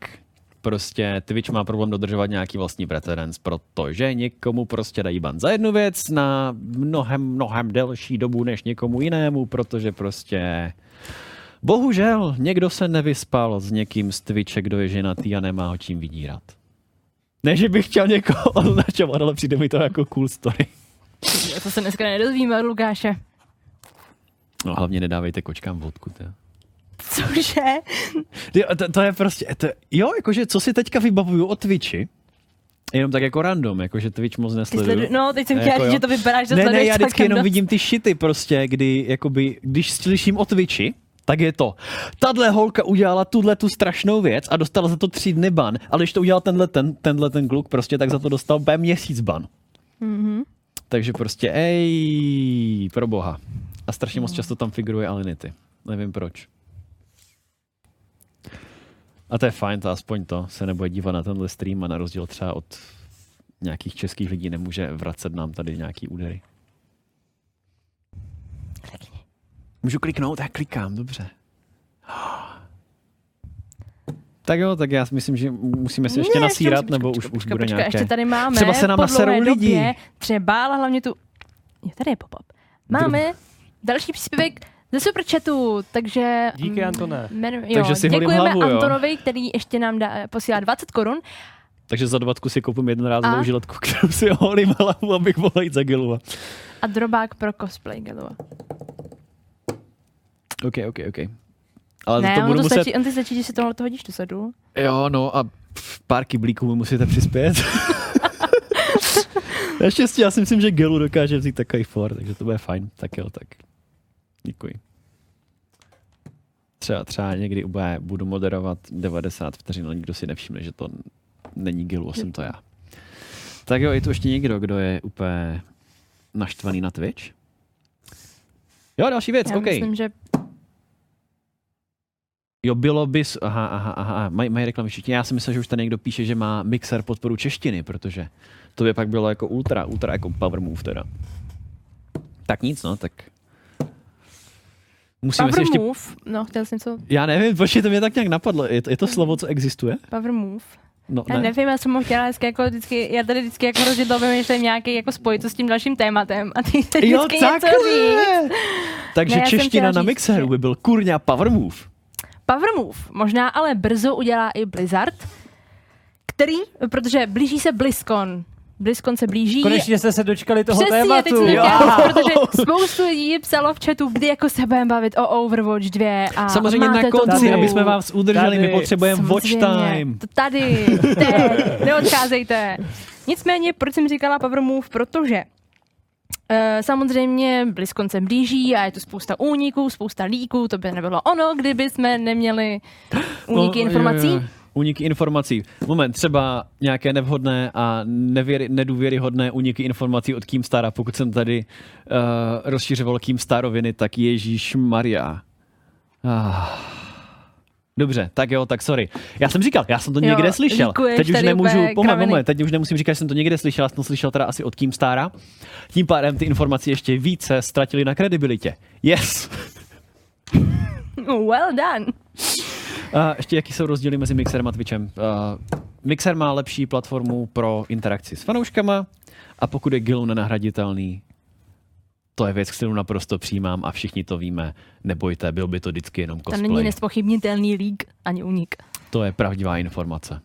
Prostě Twitch má problém dodržovat nějaký vlastní precedens, protože někomu prostě dají ban za jednu věc na mnohem, mnohem delší dobu než někomu jinému, protože prostě bohužel někdo se nevyspal s někým z Twitche, kdo je ženatý a nemá ho čím vydírat. Ne, že bych chtěl někoho označovat, ale přijde mi to jako cool story. To se dneska nedozvíme od Lukáše. No hlavně nedávejte kočkám vodku. To. Cože? Jo, to, to je prostě, to, jo, jakože co si teďka vybavuju o Twitchi, jenom tak jako random, jakože Twitch moc nesleduju. sledu... No, teď jsem Jako chtěla říct, jo. že to vypadá, že ne, ne, já vždycky jenom dost. vidím ty šity prostě, kdy, jakoby, když slyším o Twitchi, tak je to, tahle holka udělala tuhle tu strašnou věc a dostala za to tři dny ban, ale když to udělal tenhle ten, tenhle ten kluk prostě, tak za to dostal úplně měsíc ban. Mhm. Takže prostě, ej, pro boha. A strašně moc často tam figuruje Alinity. Nevím proč. A to je fajn, to aspoň to se nebude dívat na tenhle stream a na rozdíl třeba od nějakých českých lidí nemůže vracet nám tady nějaký údery. Můžu kliknout? Já klikám, dobře. Tak jo, tak já si myslím, že musíme se ještě Ne, nasírat, musím- nebo počkej, už, už počkej, bude počkej, nějaké... Ještě tady máme Třeba se nám naserou lidi. době Třeba, ale hlavně tu... Jo, tady je pop-up. Máme další příspěvek ze superchatu, takže... Díky, mm, Antone. Jmenu, jo, Takže si děkujeme hlavu, jo. Antonovi, který ještě nám dá, posílá 20 korun. Takže za dvatku si koupím jednorázovou A? žiletku, kterou si holím hlavu, abych mohl jít za Gilua. A drobák pro cosplay, Gelo. OK, OK, OK. Ale Ne, to on budu to muset... stačí, on ty stačí, že si tohle hodíš do sedu. Jo, no a pár kyblíků mi musíte přispět. Naštěstí, já si myslím, že Gelu dokáže vzít takový for, takže to bude fajn. Tak jo, tak děkuji. Třeba, třeba někdy úplně budu moderovat 90 vteřin, ale nikdo si nevšimne, že to není Gilu, jsem to já. Tak jo, je tu ještě někdo, kdo je úplně naštvaný na Twitch? Jo, další věc, Já OK. myslím, že Jo, bylo bys, aha, aha, aha, mají, mají reklamy všichni. Já si myslím, že už tady někdo píše, že má mixer podporu češtiny, protože to by pak bylo jako ultra, ultra jako power move teda. Tak nic, no, tak musíme si Power ještě... Move, no chtěl jsem co, Já nevím, počkej, to mě tak nějak napadlo. Je to, je to slovo, co existuje? Power Move. No, Já ne. nevím, já jsem ho chtěla dneska jako vždycky, já tady vždycky jako hrozně dlouho vymýšlím nějaký jako spojitost s tím dalším tématem a ty chceš Jo, vždycky něco říct. takhle! Takže Ne, já čeština na mixeru by byl kurňa power move. Power Move možná ale brzo udělá i Blizzard, který, protože blíží se BlizzCon. BlizzCon se blíží. Konečně jste se dočkali toho Přesně, tématu. teď jsem chtěla, protože spoustu lidí psalo v chatu, kdy jako se budeme bavit o Overwatch 2 a Samozřejmě na to konci, tu. aby jsme vás udrželi, my Tady. potřebujeme watch time. To tady, teď, neodcházejte. Nicméně, proč jsem říkala Power Move? Protože Uh, samozřejmě BlizzCon se blíží a je tu spousta úniků, spousta líků, to by nebylo ono, kdyby jsme neměli úniky No, informací. jo, jo. Úniky informací. Moment, třeba nějaké nevhodné a nevěry, nedůvěryhodné úniky informací od Keemstara. Pokud jsem tady uh, rozšiřoval Keemstaroviny, tak Ježíš Maria. Ah. Dobře, tak jo, tak sorry. Já jsem říkal, já jsem to Jo, někde slyšel. líkuješ Teď už nemůžu, moment, moment, teď už nemusím říkat, že jsem to někde slyšel, já jsem to slyšel teda asi od Keemstara. Tím pádem ty informace ještě více ztratily na kredibilitě. Yes! Well done. A ještě jaký jsou rozdíly mezi Mixerem a Twitchem? Uh, Mixer má lepší platformu pro interakci s fanouškama a pokud je Gilu nenahraditelný, to je věc, kterou naprosto přijímám a všichni to víme. Nebojte, byl by to vždycky jenom To není cosplay. nespochybnitelný lík ani únik. To je pravdivá informace.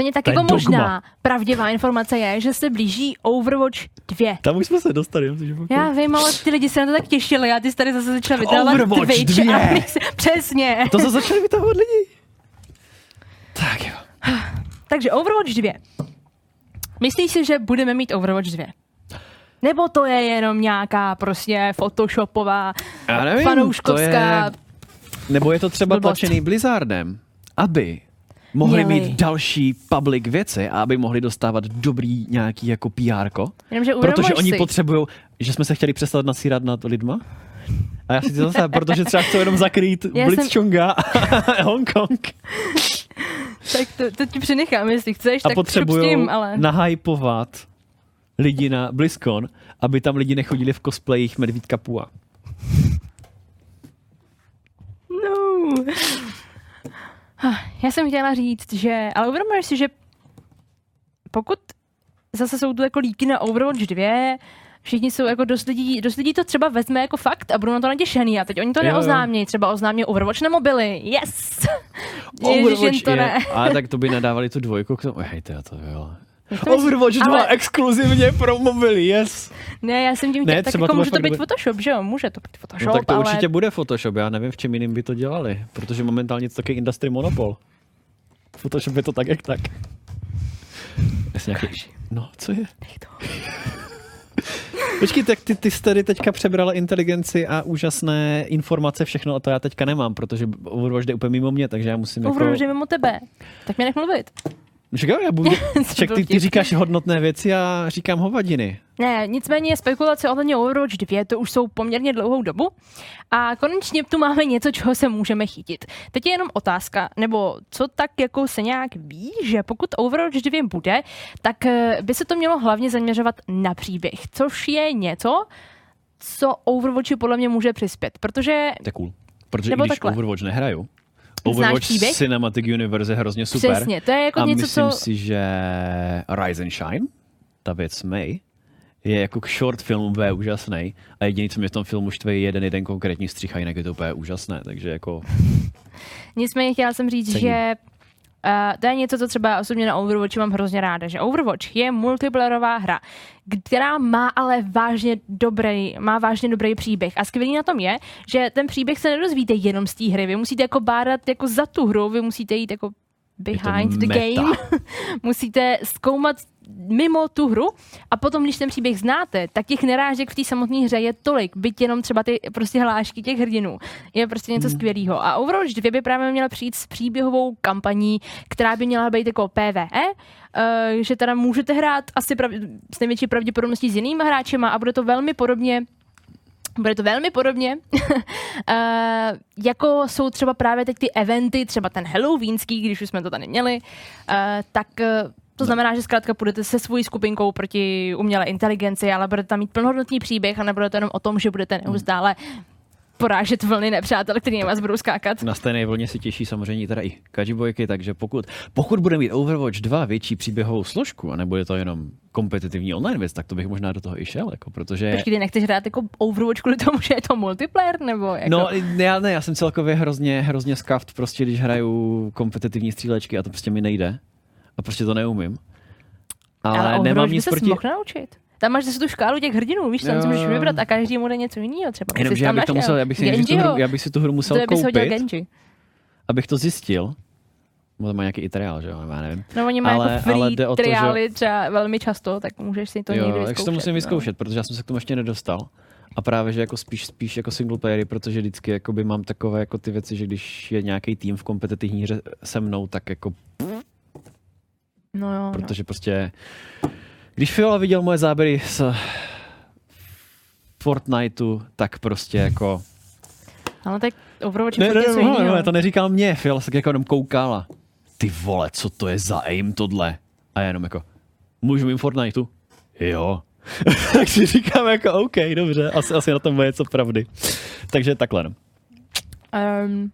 Stejně tak To je jako dogma. možná pravdivá informace je, že se blíží Overwatch 2. Tam už jsme se dostali. Já vím, ale ty lidi se na to tak těšili a ty jsi tady zase začal vydávat Overwatch Twitch 2. a my si- Přesně. To se začali vytahovat lidi. Tak jo. Takže Overwatch 2. Myslíš si, že budeme mít Overwatch 2? Nebo to je jenom nějaká prostě photoshopová, Já nevím, fanouškovská... to je... Nebo je to třeba Blbost. tlačený Blizzardem, aby mohli Měli. mít další public věci a aby mohli dostávat dobrý nějaký jako PR. Protože oni potřebují, že jsme se chtěli přestat nasírat nad lidma. A já si to zase, protože třeba chcou jenom zakrýt Já jsem- Blitzchunga a Hongkong. tak to, to ti přenechám, jestli chceš, A tak šup s tím, ale... nahypovat lidi na BlizzCon, aby tam lidi nechodili v cosplayích Medvídka Pua. No. Já jsem chtěla říct, že, ale uvědomuješ si, že pokud zase jsou tu jako líky na Overwatch 2, všichni jsou jako dost lidí, dost lidí to třeba vezme jako fakt a budou na to natěšený a teď oni to Jo, jo. neoznámějí, třeba oznámí Overwatch na mobily, yes! Ježiš, jen to ne. Ale tak to by nedávali tu dvojku k tomu. Hej, to, je- Overwatch 2 ale- exkluzivně pro mobily, yes. Ne, já jsem tím Ne, chtěla, tak třeba jako to bude může to být dobré. Photoshop, že jo? Může to být Photoshop, No tak to ale... určitě bude Photoshop, já nevím, v čem jiným by to dělali, protože momentálně to taky industry monopol. Photoshop je to tak, jak tak. Nějaký... No, co je? Počkej, tak ty, ty jsi tady teďka přebrala inteligenci a úžasné informace, všechno a to já teďka nemám, protože Overwatch jde úplně mimo mě, takže já musím jako... Overwatch je mimo tebe. Tak mě nech mluvit. Říkám, já budu, byl ty, ty říkáš hodnotné věci a říkám hovadiny. Ne, nicméně spekulace ohledně Overwatch 2 to už jsou poměrně dlouhou dobu a konečně tu máme něco, čeho se můžeme chytit. Teď je jenom otázka, nebo co tak jako se nějak ví, že pokud Overwatch 2 bude, tak eh, by se to mělo hlavně zaměřovat na příběh, což je něco, co Overwatchi podle mě může přispět, protože To je cool. Protože Nebo i když takhle. Overwatch nehraju, Overwatch příběh? Cinematic Universe je hrozně super. přesně, to je jako a něco, myslím co... si, že Rise and Shine, ta věc May, je jako short film úplně úžasný a jediný, co mě v tom filmu štve, je jeden jeden konkrétní střih a jinak je to úplně úžasné, takže jako Nicméně chtěla jsem říct, Cením. že Uh, to je něco, co třeba osobně na Overwatchi mám hrozně ráda, že Overwatch je multiplayerová hra, která má ale vážně dobrý, má vážně dobrý příběh. A skvělý na tom je, že ten příběh se nedozvíte jenom z té hry. Vy musíte jako bádat jako za tu hru, vy musíte jít jako behind the meta. game. musíte zkoumat mimo tu hru a potom, když ten příběh znáte, tak těch nerážek v té samotné hře je tolik, byť jenom třeba ty prostě hlášky těch hrdinů. Je prostě něco hmm. skvělého. A Overwatch 2 by právě měla přijít s příběhovou kampaní, která by měla být jako PvE, uh, že teda můžete hrát asi prav, s největší pravděpodobností s jinými hráčema a bude to velmi podobně bude to velmi podobně, uh, jako jsou třeba právě teď ty eventy, třeba ten Halloweenský, když už jsme to tady měli, uh, tak uh, to znamená, že zkrátka půjdete se svojí skupinkou proti umělé inteligenci, ale budete tam mít plnohodnotný příběh a nebude to jenom o tom, že budete neustále porážet vlny nepřátel, který na vás budou skákat. na stejné vlně si těší samozřejmě teda i Kajibojky, takže pokud, pokud bude mít Overwatch 2 větší příběhovou složku a nebude to jenom kompetitivní online věc, tak to bych možná do toho i šel, jako, protože... Počkej, ty nechceš hrát jako Overwatch kvůli tomu, že je to multiplayer, nebo jako... No, ne, já, ne, já jsem celkově hrozně, hrozně skaft, prostě když hraju kompetitivní střílečky a to prostě mi nejde. A prostě to neumím. Ale, ale nemám Overwatch by nic se proti... mohl naučit. Tam máš zase tu škálu těch hrdinů, víš, tam si můžeš vybrat a každý mu jde něco jiného. Třeba Jenom, bys že já bych, to musel, já, bych si tu hru, já bych si tu hru musel To koupit, Genji. abych to zjistil. No, to má nějaký i triál, že jo, já nevím. No oni mají Ale- jako free ale jde o to, že- třeba velmi často, tak můžeš si to někdy jo, vyzkoušet. tak si to musím no. vyzkoušet, protože já jsem se k tomu ještě nedostal. A právě, že jako spíš, spíš jako single playery, protože vždycky jakoby mám takové jako ty věci, že když je nějaký tým v kompetitivní hře se mnou, tak jako, No jo, no. protože prostě, když Fiola viděl moje záběry z Fortniteu, tak prostě jako... Ale tak Overwatch je Ne, ne, ne, ne, ne, to neříkal mě, Fiola se jako jenom koukala. Ty vole, co to je za aim tohle? A já jenom jako, můžu mít Fortniteu? Jo. tak si říkám jako, OK, dobře, asi, asi na tom bude něco pravdy. Takže takhle. Um,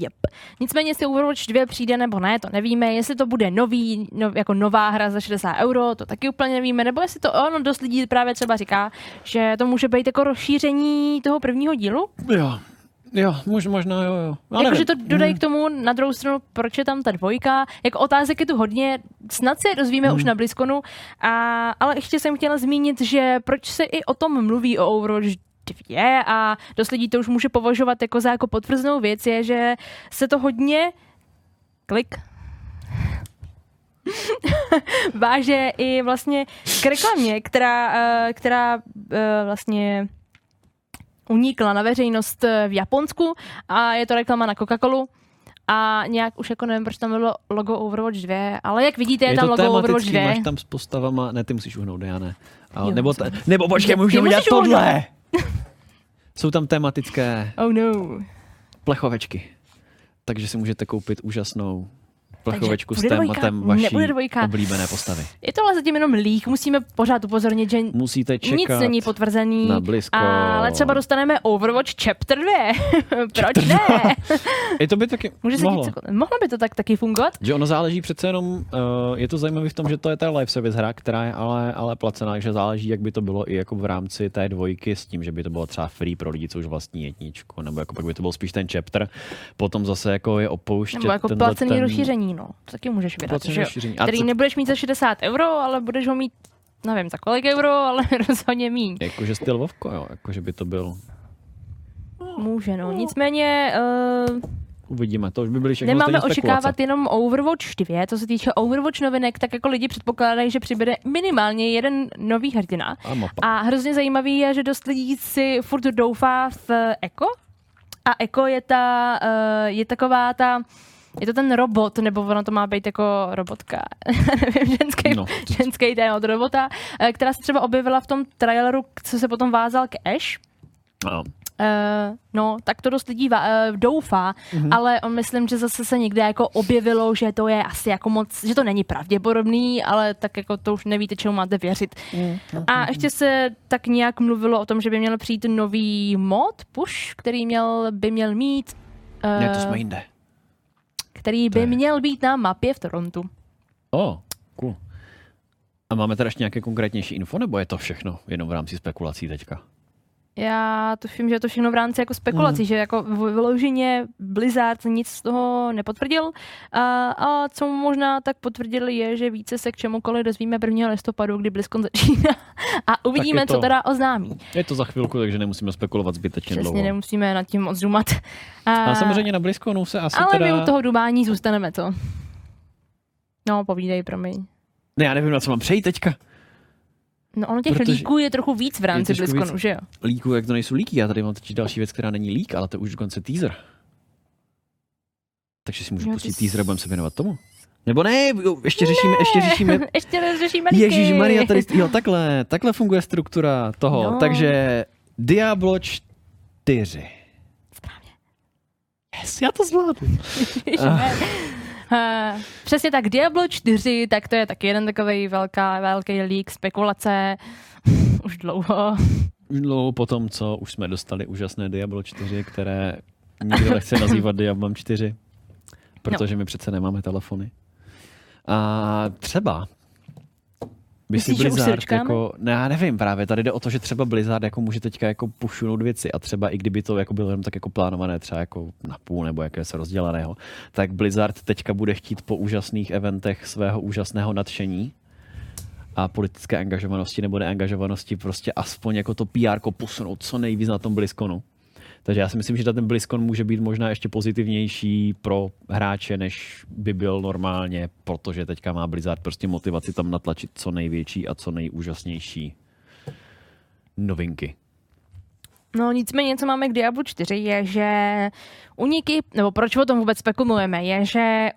yep. Nicméně, jestli Overwatch 2 přijde nebo ne, to nevíme. Jestli to bude nový, no, jako nová hra za 60 euro, to taky úplně nevíme. Nebo jestli to, ono dost lidí právě třeba říká, že to může být jako rozšíření toho prvního dílu. Jo, jo, mož, možná jo, jo. Já Jako, nevím. že to dodají k tomu na druhou stranu, proč je tam ta dvojka. Jako otázek je tu hodně, snad se je dozvíme Hmm. už na BlizzConu, a, ale ještě jsem chtěla zmínit, že proč se i o tom mluví o Overwatch 2 a dost lidí to už může považovat jako za jako potvrzenou věc, je, že se to hodně klik váže i vlastně k reklamě, která, eh, která eh, vlastně unikla na veřejnost eh, v Japonsku a je to reklama na Coca-Colu. A nějak už jako nevím, proč tam bylo logo Overwatch 2, ale jak vidíte, je, je tam logo Overwatch tematický, 2. máš tam s postavama, ne, ty musíš uhnout, já ne. Ale, Jo, nebo, ta, nebo počkej, můžeme udělat tohle. Jsou tam tematické Oh no. plechovečky. Takže si můžete koupit úžasnou plechovečku s dvojka? tématem vaší Nebude dvojka. oblíbené postavy. Je to ale zatím jenom lík, musíme pořád upozornit, že Musíte čekat nic není potvrzený, na blízko. ale třeba dostaneme Overwatch Chapter 2. Proč ne? I to by taky Může se mohlo. dít, mohlo by to tak taky fungovat? Že ono záleží přece jenom, uh, je to zajímavé v tom, že to je ta live service hra, která je ale, ale placená, takže záleží, jak by to bylo i jako v rámci té dvojky s tím, že by to bylo třeba free pro lidi, co už vlastní jedničku, nebo jako pak by to byl spíš ten chapter, potom zase jako je opouštět Nebo jako placený ten... rozšíření, no. To taky můžeš vydat, že. A Který co- nebudeš mít za 60 euro, ale budeš ho mít, nevím za kolik euro, ale rozhodně míň. Jakože styl Vovko, jo, jakože by to byl, Může, no. Nicméně uh, uvidíme, to už by byly všechno nemáme očekávat jenom Overwatch 2. Co se týče Overwatch novinek, tak jako lidi předpokládají, že přibude minimálně jeden nový hrdina. A mapa. A hrozně zajímavý je, že dost lidí si furt doufá v Eko. A Eko je, ta, eh, je taková ta je to ten robot, nebo ono to má být jako robotka, nevím, ženský, No. ženský ten od robota, eh, která se třeba objevila v tom traileru, co se potom vázal k Ash. Ano. Uh, no, tak to dost lidí va- uh, doufá, mm-hmm. ale on myslím, že zase se někde jako objevilo, že to je asi jako moc, že to není pravděpodobný, ale tak jako to už nevíte, čemu máte věřit. Mm-hmm. A ještě se tak nějak mluvilo o tom, že by měl přijít nový mod, push, který měl, by měl mít, uh, Ne, to jsme jinde. Který by měl být na mapě v Torontu. O, oh, cool. A máme teda ještě nějaké konkrétnější info, nebo je to všechno jenom v rámci spekulací teďka? Já tuším, že je to všechno v rámci jako spekulací, mm. že jako v- vyloženě Blizzard nic z toho nepotvrdil. A, a co možná tak potvrdili je, že více se k čemukoliv dozvíme 1. listopadu, kdy BlizzCon začíná. A uvidíme, to- co teda oznámí. Je to za chvilku, takže nemusíme spekulovat zbytečně Přesně, dlouho. nemusíme nad tím moc zumat. A, A samozřejmě na BlizzConu se asi ale teda... my u toho dubání zůstaneme, to. No, povídej, promiň. Ne, já nevím, na co mám přejít teďka. No, ono těch Protože- líků je trochu víc v rámci BlizzConu, že jo? Líků, jak to nejsou líky, já tady mám teď další věc, která není lík, ale to je už dokonce teaser. Takže si můžu Jo, ty pustit jsi- teaser a budeme se věnovat tomu. Nebo ne, ještě řešíme, ještě řešíme Ještě řešíme líky. Ježíš Maria, tady, jo, takhle, takhle funguje struktura toho. No. No. Takže Diablo 4. Správně. Yes, já to zvládnu. Uh, přesně tak, Diablo 4, tak to je taky jeden takový velká, velký leak, spekulace, už dlouho. Už dlouho po tom, co už jsme dostali úžasné Diablo 4, které nikdo nechce nazývat Diablem 4, protože my přece nemáme telefony. A třeba Myslíš, že už si Blizzard dočkáme? jako, ne, já nevím právě, tady jde o to, že třeba Blizzard jako může teďka jako pušunout věci a třeba i kdyby to jako bylo jenom tak jako plánované třeba jako na půl nebo jaké se rozdělaného, tak Blizzard teďka bude chtít po úžasných eventech svého úžasného nadšení a politické angažovanosti nebo neangažovanosti prostě aspoň jako to PR posunout co nejvíc na tom BlizzConu. Takže já si myslím, že ten BlizzCon může být možná ještě pozitivnější pro hráče, než by byl normálně, protože teďka má Blizzard prostě motivaci tam natlačit co největší a co nejúžasnější novinky. No nicméně, co máme k Diablo 4, je, že uniky, nebo proč o tom vůbec spekulujeme, je, že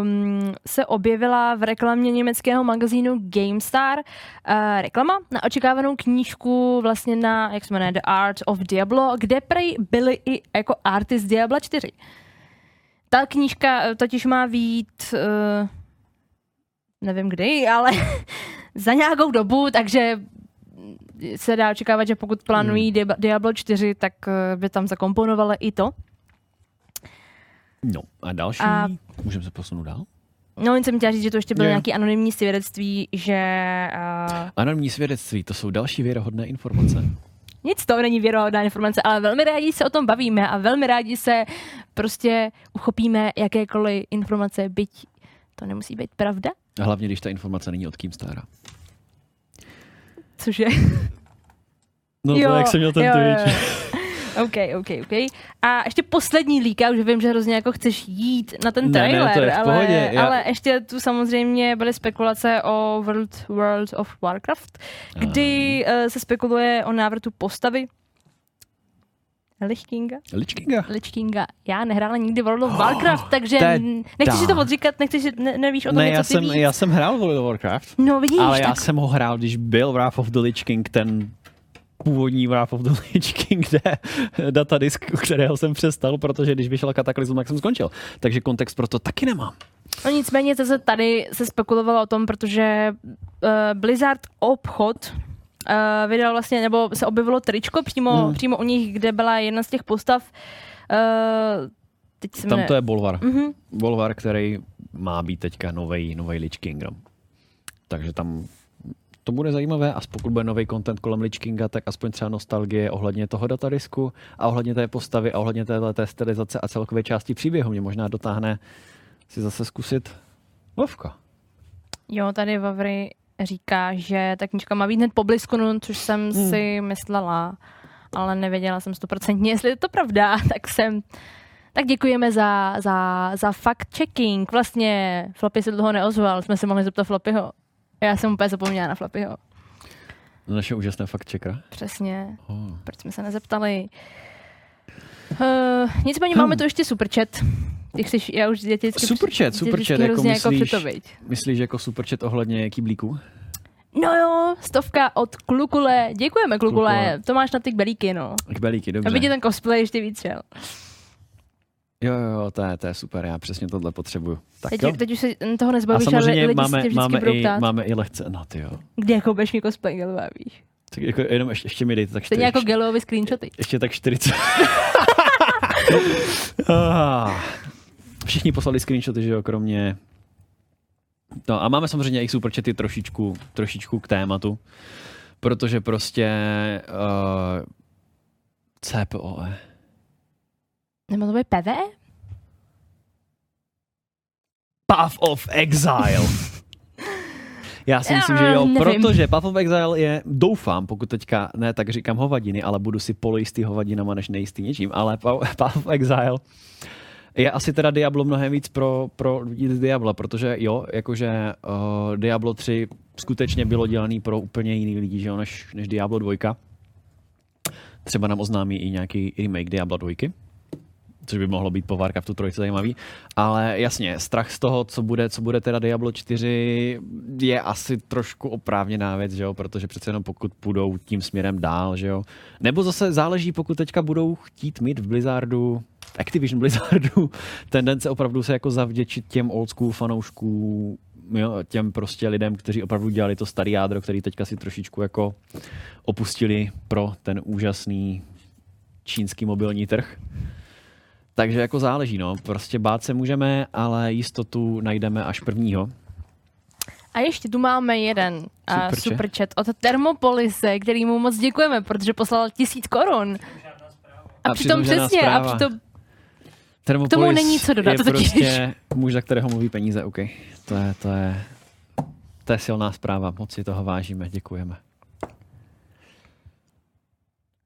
um, se objevila v reklamě německého magazínu GameStar uh, reklama na očekávanou knížku vlastně na, jak se jmenuje, The Art of Diablo, kde prej byly i jako arty z Diabla 4. Ta knížka eh, totiž má být, uh, nevím kdy, ale za nějakou dobu, takže se dá očekávat, že pokud plánují Dia- Diablo 4, tak by tam zakomponovali i to. No a další, A- můžeme se posunout dál? No, jen jsem chtěla říct, že to ještě bylo Jo. nějaké anonymní svědectví, že uh, Anonymní svědectví, to jsou další věrohodné informace. nic toho není věrohodná informace, ale velmi rádi se o tom bavíme a velmi rádi se prostě uchopíme jakékoliv informace, byť to nemusí být pravda, A hlavně, když ta informace není od Keemstara. což je... No to jak jsem měl ten Twitch. OK, OK, OK. A ještě poslední lík, já už vím, že hrozně jako chceš jít na ten Ne, ne, trailer, to je v ale, pohodě, já- ale ještě tu samozřejmě byly spekulace o World, World of Warcraft, kdy uh, se spekuluje o návratu postavy Lich Kinga. Lich Kinga. Lich Kinga. Já nehrála nikdy World of Warcraft, takže to je n- nechci si to odříkat, nechci si, ne, nevíš o tom Ne, něco já jsem, víc. já jsem hrál World of Warcraft. No vidíš, Ale já tak jsem ho hrál, když byl Wrath of the Lich King, ten původní Wrath of the Lich King, kde datadisk, u kterého jsem přestal, protože když vyšel kataklizm, tak jsem skončil. Takže kontext pro to taky nemám. No nicméně zase tady se spekulovalo o tom, protože uh, Blizzard obchod uh, vydal vlastně, nebo se objevilo tričko přímo, Hmm. přímo u nich, kde byla jedna z těch postav. Uh, teď se Tam jmenuje- to je Bolvar. Mhm. Bolvar, který má být teďka novej, novej Lich King. no. Takže tam to bude zajímavé a pokud bude nový content kolem Lich Kinga, tak aspoň třeba nostalgie ohledně toho datadisku a ohledně té postavy a ohledně téhle té stylizace a celkové části příběhu mě možná dotáhne si zase zkusit Vovka. Jo, tady Vavry říká, že ta knížka má být hned po BlizzConu, což jsem Hmm. si myslela, ale nevěděla jsem stoprocentně, jestli je to pravda, tak jsem tak děkujeme za, za, za fact-checking. Vlastně Floppy se dlouho neozval, jsme se mohli zeptat Floppyho. Já jsem úplně zapomněla na Floppyho. Naše úžasné fakt čekra. Přesně. Oh. Proč jsme se nezeptali? Uh, nicméně máme tu ještě super chat. Já už vždycky... Superchat, superchat, jako jako myslíš, při to, viď? myslíš jako superchat ohledně kýblíků? No jo, stovka od Klukule. Děkujeme, Klukule. Klukule. To máš na ty belíky, no. Kbelíky, dobře. Aby ti ten cosplay ještě víc šel. Jo, jo, jo, to je, to je super, já přesně tohle potřebuju. Tak jo. Teď, teď už se toho A nezbavíš, ale samozřejmě lidi máme, se tě vždycky máme, i, ptát, máme i lehce, no ty jo. kdy jako budeš mít cosplay Gelova, víš. Tak jako jenom ještě, ještě mi dejte tak Stejně 4, jako Gelovi screenshoty. ještě tak 40. Ah. Všichni poslali screenshoty, že jo, kromě... No a máme samozřejmě i superchaty trošičku, trošičku k tématu, protože prostě uh, CPOE. Nebo to bude PVE? Path of Exile. Já si myslím, že jo, nevím. protože Path of Exile je, doufám, pokud teďka ne tak říkám hovadiny, ale budu si polojistý hovadinama než nejistý něčím, ale Pa- Path of Exile je asi teda Diablo mnohem víc pro, pro lidi z Diabla, protože jo, jakože uh, Diablo 3 skutečně bylo dělaný pro úplně jiný lidi, že jo, než, než Diablo 2. Třeba nám oznámí i nějaký remake Diablo 2 což by mohlo být po Warcraftu 3 zajímavý. Ale jasně, strach z toho, co bude, co bude teda Diablo 4, je asi trošku oprávněná věc, že jo? protože přece jenom pokud půjdou tím směrem dál, že jo. Nebo zase záleží, pokud teďka budou chtít mít v Blizzardu, v Activision Blizzardu, tendence opravdu se jako zavděčit těm old school fanoušků, jo, těm prostě lidem, kteří opravdu dělali to starý jádro, který teďka si trošičku jako opustili pro ten úžasný čínský mobilní trh. Takže jako záleží, no. Prostě bát se můžeme, ale jistotu najdeme až prvního. A ještě tu máme jeden uh, Superchat. super chat od Thermopolise, který mu moc děkujeme, protože poslal tisíc korun. A, A přitom přesně, a zpráva. přitom Thermopolis K tomu není co dodat je totiž. prostě muž, za kterého mluví peníze, OK. To je, to je, to je silná zpráva, moc si toho vážíme, děkujeme.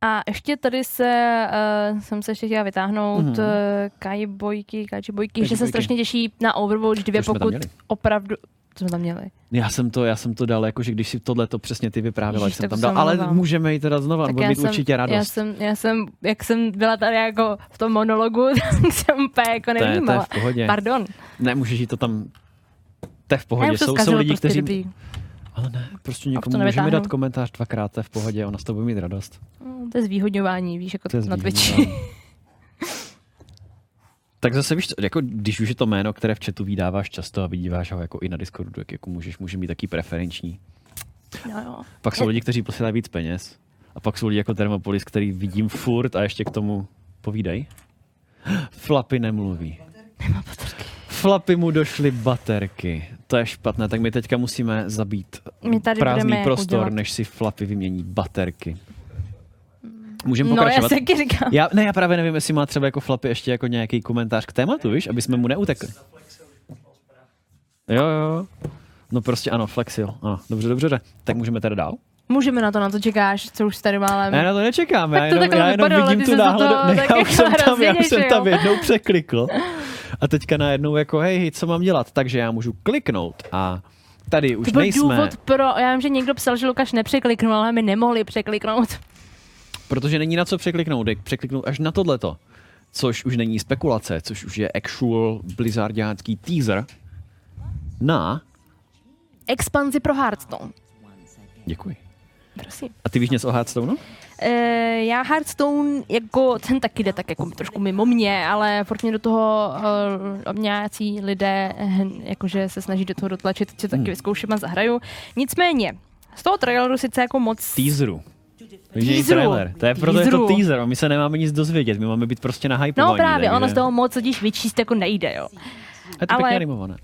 A ještě tady se, uh, jsem se ještě chtěla vytáhnout Mhm. mm-hmm. uh, Kai Bojky, Kaji Bojky, Kaji že se strašně těší na Overwatch 2, To už jsme tam pokud opravdu... Co jsme tam měli? Já jsem to, já jsem to dal, jakože když si tohle to přesně ty vyprávěla, Ježiš, jsem tam dal, ale omlouvám. můžeme jít teda znova, Tak bude já mít jsem, určitě já radost. jsem, já jsem, jak jsem byla tady jako v tom monologu, tak jsem úplně jako to, je, to je nevnímala. v pohodě. Pardon. Ne, můžeš jít to tam, to je v Já pohodě. Jsou, jsou lidi, prostě kteří... dobrý. Ale ne, prostě to někomu můžeme nevytáhnu. dát komentář dvakrát, to je v pohodě, ona z toho bude mít radost. No, To je zvýhodňování, víš, jako To je na Twitchi. Tak zase víš, jako když už je to jméno, které v chatu vydáváš často a vidíváš ho jako i na Discordu, tak jako můžeš, může mít taky preferenční. No, jo. Pak jsou lidi, kteří posílají víc peněz. A pak jsou lidi jako Thermopolis, který vidím furt a ještě k tomu povídej. Flapy nemluví. Flapy mu došly baterky. To je špatné, tak my teďka musíme zabít My tady prázdný budeme prostor, udělat. než si Flapy vymění baterky. Můžeme No, já pokračovat? se říkám. Já, ne, já právě nevím, jestli má třeba jako Flapy ještě jako nějaký komentář k tématu, víš, aby jsme mu neutekli. Jo, jo. No prostě ano, flexil. Ano, dobře, dobře, dobře. Tak můžeme teda dál? Můžeme na to, na to čekáš, co už tady málem. Já na to nečekám, Tak já to jenom, takhle já jenom vypadalo, vidím tu jsi do náhle, toho ne, tak já jako už jsem tam, já už jsem tam jednou překlikl. A teďka najednou jako, hej, hej, co mám dělat? Takže já můžu kliknout a tady už to byl nejsme, důvod pro, já vím, že někdo psal, že Lukáš nepřekliknul, ale my nemohli překliknout. protože není na co překliknout, jde překliknout až na tohleto. Což už není spekulace, což už je actual blizzardiácký teaser na... Expanzi pro Hearthstone. Děkuji. Prosím. A ty víš něco o Hearthstoneu? E, já Hearthstone, jako ten taky jde tak jako trošku mimo mě, ale furt mě do toho uh, nějací lidé hm, jakože se snaží do toho dotlačit, se taky Hmm. vyzkouším a zahraju. Nicméně, z toho traileru sice jako moc... Teaseru. Takže trailer. To je proto je to Teaseru. teaser. a My se nemáme nic dozvědět. My máme být prostě na hype. No právě, ono z toho moc totiž vyčíst jako nejde, jo. Je to ale- pěkně animované.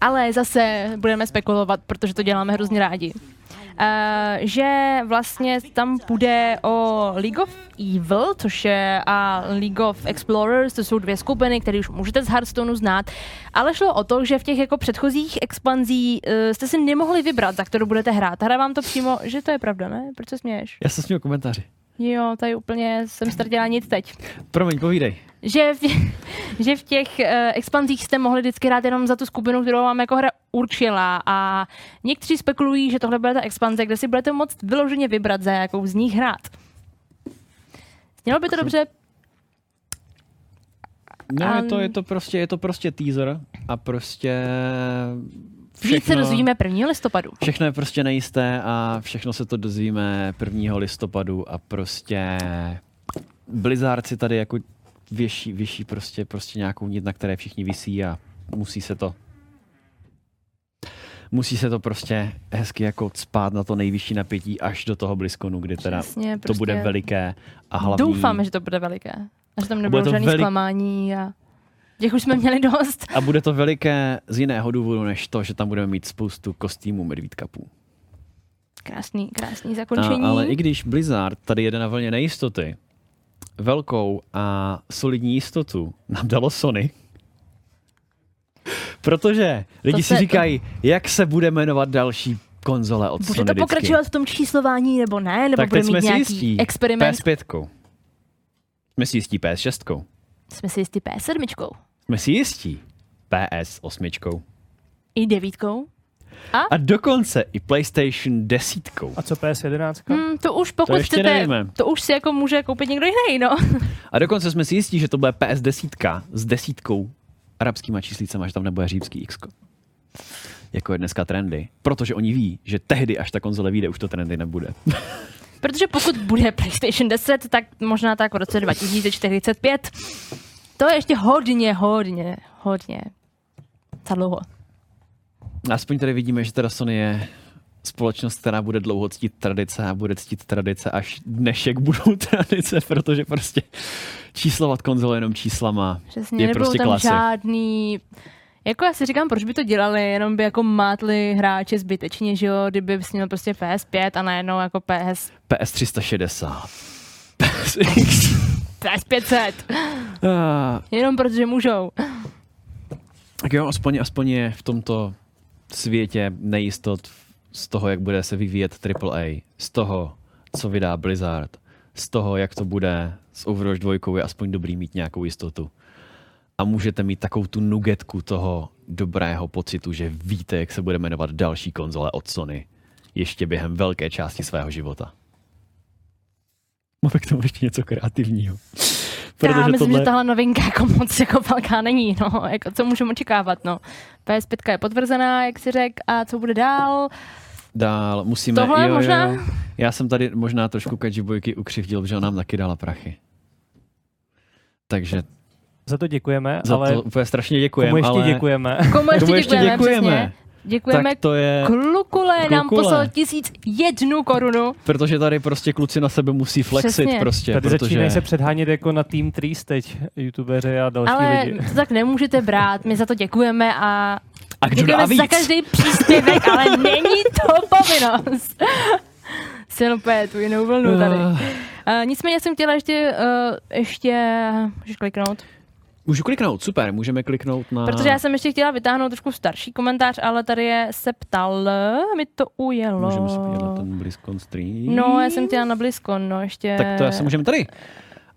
Ale zase budeme spekulovat, protože to děláme hrozně rádi. Uh, že vlastně tam půjde o League of Evil, což je a League of Explorers, to jsou dvě skupiny, které už můžete z Hearthstoneu znát, ale šlo o to, že v těch jako předchozích expanzí uh, jste si nemohli vybrat, za kterou budete hrát. Hraje vám to přímo, že to je pravda, ne? Proč se směješ? Já se směju komentáři. Jo, tady úplně jsem ztratila nic teď. Promiň, povídej. Že v, že v těch uh, expanzích jste mohli vždycky hrát jenom za tu skupinu, kterou vám jako hra určila a někteří spekulují, že tohle bude ta expanze, kde si budete moct vyloženě vybrat, za jakou z nich hrát. Znělo by to dobře? No, je to, je to prostě, je to prostě teaser a prostě Víc se dozvíme 1. listopadu. Všechno je prostě nejisté a všechno se to dozvíme 1. listopadu a prostě Blizzard si tady jako věší, věší prostě, prostě nějakou nit, na které všichni visí a musí se to musí se to prostě hezky jako spát na to nejvyšší napětí až do toho BlizzConu, kdy teda Přesně, to bude prostě veliké a hlavní... Doufám, že to bude veliké. A že tam nebudou žádný velik- zklamání a těch už jsme měli dost. A bude to veliké z jiného důvodu, než to, že tam budeme mít spoustu kostýmů medvídkapů. Krásný, krásný A, zakončení. ale i když Blizzard tady jede na vlně nejistoty, velkou a solidní jistotu nám dalo Sony. Protože lidi To si se- říkají, jak se bude jmenovat další konzole od Bude Sony to vždycky. pokračovat v tom číslování nebo ne? Nebo tak bude mít jsme si nějaký jistí. experiment? PS5. Jsme si jistí PS6. Jsme si jistí PS7 Jsme si jistí PS8. i devítkou. A dokonce i PlayStation 10. A co PS11? Hmm, to už pokud To ještě chcete, nevíme. to už si jako může koupit někdo jiný, no. A dokonce jsme si jistí, že to bude PS 10 s desítkou arabskýma číslicema, že tam nebude římský X. Jako je dneska trendy. Protože oni ví, že tehdy, až ta konzole vyjde, už to trendy nebude. Protože pokud bude PlayStation 10, tak možná tak v roce 2045. To je ještě hodně, hodně, hodně. Za dlouho. Aspoň tady vidíme, že teda Sony je společnost, která bude dlouho ctít tradice a bude ctít tradice, až dnešek budou tradice, protože prostě číslovat konzole jenom číslama Přesně, je prostě tam klasik. žádný... Jako já si říkám, proč by to dělali, jenom by jako mátli hráče zbytečně, že jo, kdyby bys měl prostě PS5 a najednou jako PS, PS 360. PSX. PS500. Ah, Jenom protože můžou. Tak jo, aspoň, aspoň je v tomto světě nejistot z toho, jak bude se vyvíjet AAA, z toho, co vydá Blizzard, z toho, jak to bude s Overwatch 2, je aspoň dobrý mít nějakou jistotu. A můžete mít takovou tu nugetku toho dobrého pocitu, že víte, jak se bude jmenovat další konzole od Sony ještě během velké části svého života. Máme k tomu ještě něco kreativního. Já myslím, že tahle novinka jako moc jako velká není, no. Jako, co můžeme očekávat, no. PS5 je potvrzená, jak si řekl, a co bude dál? Dál musíme... Tohle jo, možná? Jo. Já jsem tady možná trošku Kajibojky ukřivdil, že nám taky dala prachy. Takže Za to děkujeme, za ale to úplně strašně děkujeme. komu ještě ale... děkujeme? Komu ještě Komu ještě děkujeme, děkujeme? přesně. Děkujeme Tak to je... Klukule, nám Klukule. poslal tisíc jednu korunu. Protože tady prostě kluci na sebe musí flexit Přesně. prostě, Tady protože... začínají se předhánět jako na Team Trees teď, youtubeři a další Ale lidi. to tak nemůžete brát, my za to děkujeme a A kdo dá děkujeme víc? za každý příspěvek, ale není to povinnost. Jsem úplně tu jinou vlnu tady. Uh, nicméně jsem chtěla ještě, uh, ještě, můžeš kliknout? Můžu kliknout, super, můžeme kliknout na... Protože já jsem ještě chtěla vytáhnout trošku starší komentář, ale tady je se ptal, mi to ujelo. Můžeme se podívat na ten BlizzCon stream. No, já jsem chtěla na BlizzCon, no ještě. Tak to asi můžeme tady.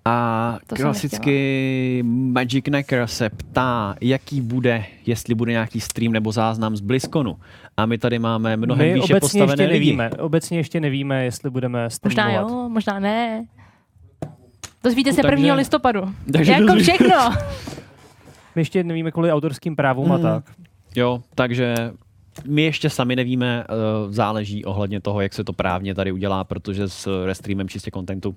A To klasicky Magic Necker se ptá, jaký bude, jestli bude nějaký stream nebo záznam z BlizzConu. A my tady máme mnohem My výše obecně postavené ještě lidi. nevíme. Obecně ještě nevíme, jestli budeme Možná streamovat. jo, možná ne. Dozvíte se Takže- 1. listopadu. takže jako dozví- všechno. My ještě nevíme kvůli autorským právům a Mm. tak. Jo, takže my ještě sami nevíme, eh, záleží ohledně toho, jak se to právně tady udělá, protože s restreamem čistě kontentu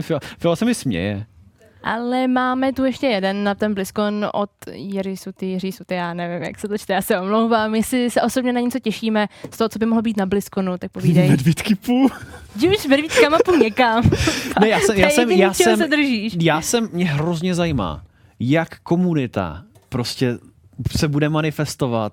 Fila, Fila se mi směje. Ale máme tu ještě jeden na ten BlizzCon od Jiří Suty, Jiří Suty, já nevím, jak se to čte, já se omlouvám. My si se osobně na něco těšíme z toho, co by mohlo být na BlizzConu, tak povídej. Medvídky půl. Jdi už s medvídkama půl někam. Ne, já jsem, já jsem, jediný, já jsem, se držíš. já jsem, mě hrozně zajímá, jak komunita prostě se bude manifestovat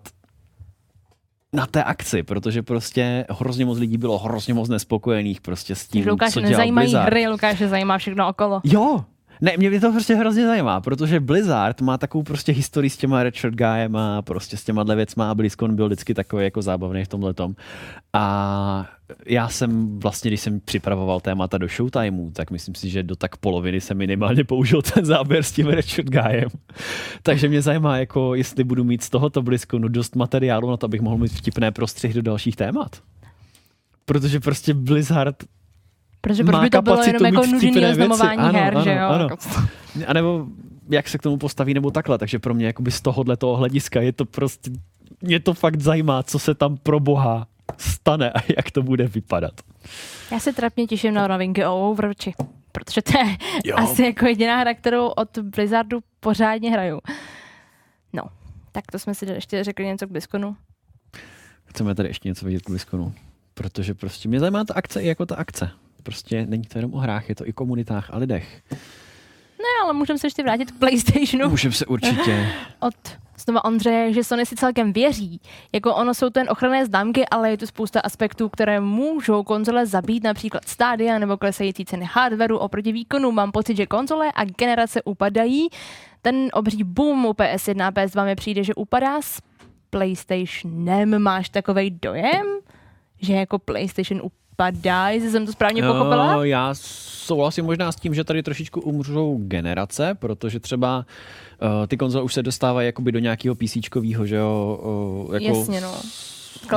na té akci, protože prostě hrozně moc lidí bylo hrozně moc nespokojených prostě s tím, Lukáš co dělal nezajímají Blizzard. hry, Lukáše zajímá všechno okolo. Jo, ne, mě to prostě hrozně zajímá, protože Blizzard má takovou prostě historii s těma Richard Guyem a prostě s těma věcma a BlizzCon byl vždycky takový jako zábavný v tomhle tom. A já jsem vlastně, když jsem připravoval témata do Showtimeu, tak myslím si, že do tak poloviny jsem minimálně použil ten záběr s tím Richard Guyem. Takže mě zajímá, jako jestli budu mít z tohoto BlizzConu dost materiálu na to, abych mohl mít vtipné prostřihy do dalších témat. Protože prostě Blizzard Protože proč by to bylo jenom jako věci. oznamování Ano, her, ano, že jo? ano. Jako- A nebo jak se k tomu postaví nebo takhle. Takže pro mě jakoby z tohohle toho hlediska je to prostě, mě to fakt zajímá, co se tam pro boha stane a jak to bude vypadat. Já se trapně těším na novinky o Overwatchi, protože to je Jo. jo. asi jako jediná hra, kterou od Blizzardu pořádně hraju. No, tak to jsme si ještě řekli něco k BlizzConu. Chceme tady ještě něco vidět k BlizzConu, protože prostě mě zajímá ta akce i jako ta akce. Prostě není to jenom o hrách, je to i komunitách a lidech. Ne, ale můžeme se ještě vrátit k PlayStationu. Můžeme se určitě. Od znova Ondřeje, že Sony si celkem věří. Jako ono jsou to jen ochranné známky, ale je tu spousta aspektů, které můžou konzole zabít, například stádia nebo klesající ceny hardwareu oproti výkonu. Mám pocit, že konzole a generace upadají. Ten obří boom u PS1 a PS2 mi přijde, že upadá s PlayStationem. Máš takovej dojem, že jako PlayStation upadá, jestli jsem to správně pochopila? Uh, já souhlasím možná s tím, že tady trošičku umřou generace, protože třeba uh, ty konzole už se dostávají jakoby do nějakého PCčkovýho, že jo, uh, jako Jasně, no.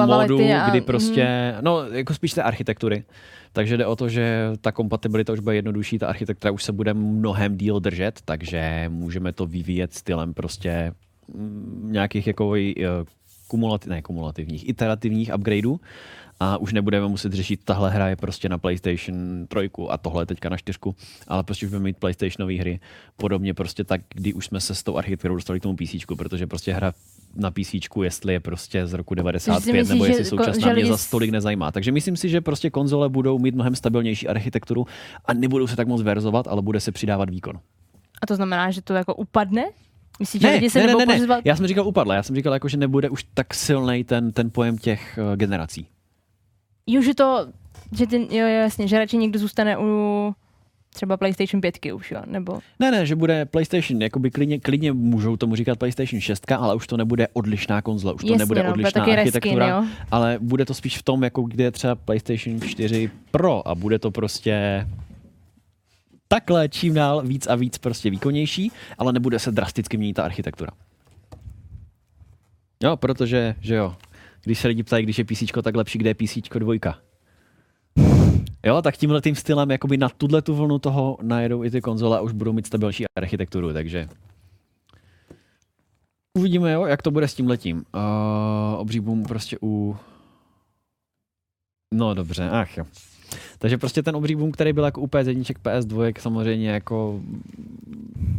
modu, a- kdy prostě, no jako spíš té architektury. Takže jde o to, že ta kompatibilita už bude jednodušší, ta architektura už se bude mnohem díl držet, takže můžeme to vyvíjet stylem prostě mm, nějakých jako kumulativ, ne kumulativních, iterativních upgradeů a už nebudeme muset řešit, tahle hra je prostě na PlayStation 3 a tohle je teďka na 4, ale prostě už budeme mít PlayStationové hry. Podobně prostě tak, kdy už jsme se s tou architekturou dostali k tomu PC, protože prostě hra na PC, jestli je prostě z roku 95 myslíš, nebo že jestli ko- současná, že mě za stolik nezajímá. Takže myslím si, že prostě konzole budou mít mnohem stabilnější architekturu a nebudou se tak moc verzovat, ale bude se přidávat výkon. A to znamená, že to jako upadne? Myslíš, že lidi se nebudou pořizovat? Já jsem říkal upadle, já jsem říkal, jako, že nebude už tak silný ten, ten pojem těch uh, generací. Jo, že to, že ten, jo, jasně, že radši někdo zůstane u třeba PlayStation 5 už, jo, nebo... Ne, ne, že bude PlayStation, jakoby klidně, klidně můžou tomu říkat PlayStation 6, ale už to nebude odlišná konzole, už to Jasně, nebude no, bude odlišná taky reskin, architektura, jo. ale bude to spíš v tom, jako kde je třeba PlayStation 4 Pro a bude to prostě takhle čím dál víc a víc prostě výkonnější, ale nebude se drasticky měnit ta architektura. Jo, protože, že jo, když se lidi ptají, když je PC tak lepší, kde je PC dvojka. Jo, tak tímhle tím stylem jakoby na tuhle tu vlnu toho najedou i ty konzole a už budou mít stabilnější architekturu, takže uvidíme, jo, jak to bude s tím letím. Uh, obří boom prostě u... No dobře, ach jo. Takže prostě ten obří boom, který byl jako u PS1, PS2, samozřejmě jako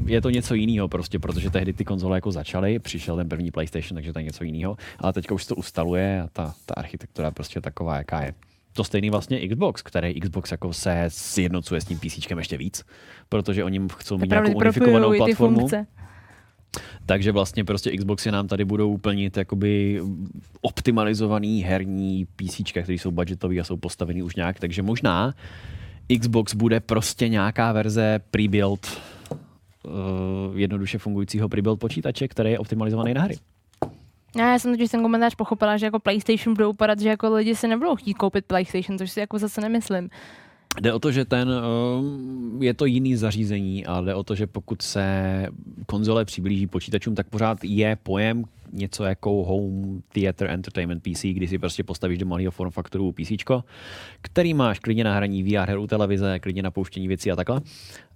je to něco jiného prostě, protože tehdy ty konzole jako začaly, přišel ten první PlayStation, takže to je něco jiného, ale teďka už se to ustaluje a ta, ta architektura je prostě taková, jaká je. To stejný vlastně Xbox, který Xbox jako se sjednocuje s tím PC ještě víc, protože oni chcou mít nějakou unifikovanou platformu. Takže vlastně prostě Xboxy nám tady budou plnit jakoby optimalizovaný herní PC, které jsou budgetový a jsou postavený už nějak, takže možná Xbox bude prostě nějaká verze pre-build uh, jednoduše fungujícího pre-build počítače, který je optimalizovaný na hry. Já, já jsem totiž ten komentář pochopila, že jako PlayStation budou upadat, že jako lidi si nebudou chtít koupit PlayStation, což si jako zase nemyslím. Jde o to, že ten um, je to jiný zařízení, ale jde o to, že pokud se konzole přiblíží počítačům, tak pořád je pojem něco jako Home Theater Entertainment PC, kdy si prostě postavíš do malého form faktoru PC, který máš klidně na hraní VR her u televize, klidně na pouštění věcí a takhle.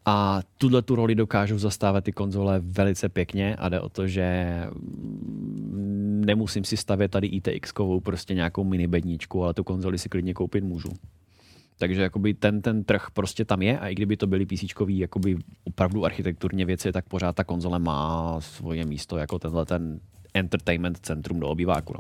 A tuhle tu roli dokážou zastávat ty konzole velice pěkně a jde o to, že mm, nemusím si stavět tady ITX-kovou prostě nějakou mini bedničku, ale tu konzoli si klidně koupit můžu. Takže jakoby ten, ten trh prostě tam je a i kdyby to byly PC jakoby opravdu architekturně věci, tak pořád ta konzole má svoje místo jako tenhle ten entertainment centrum do obýváku. No.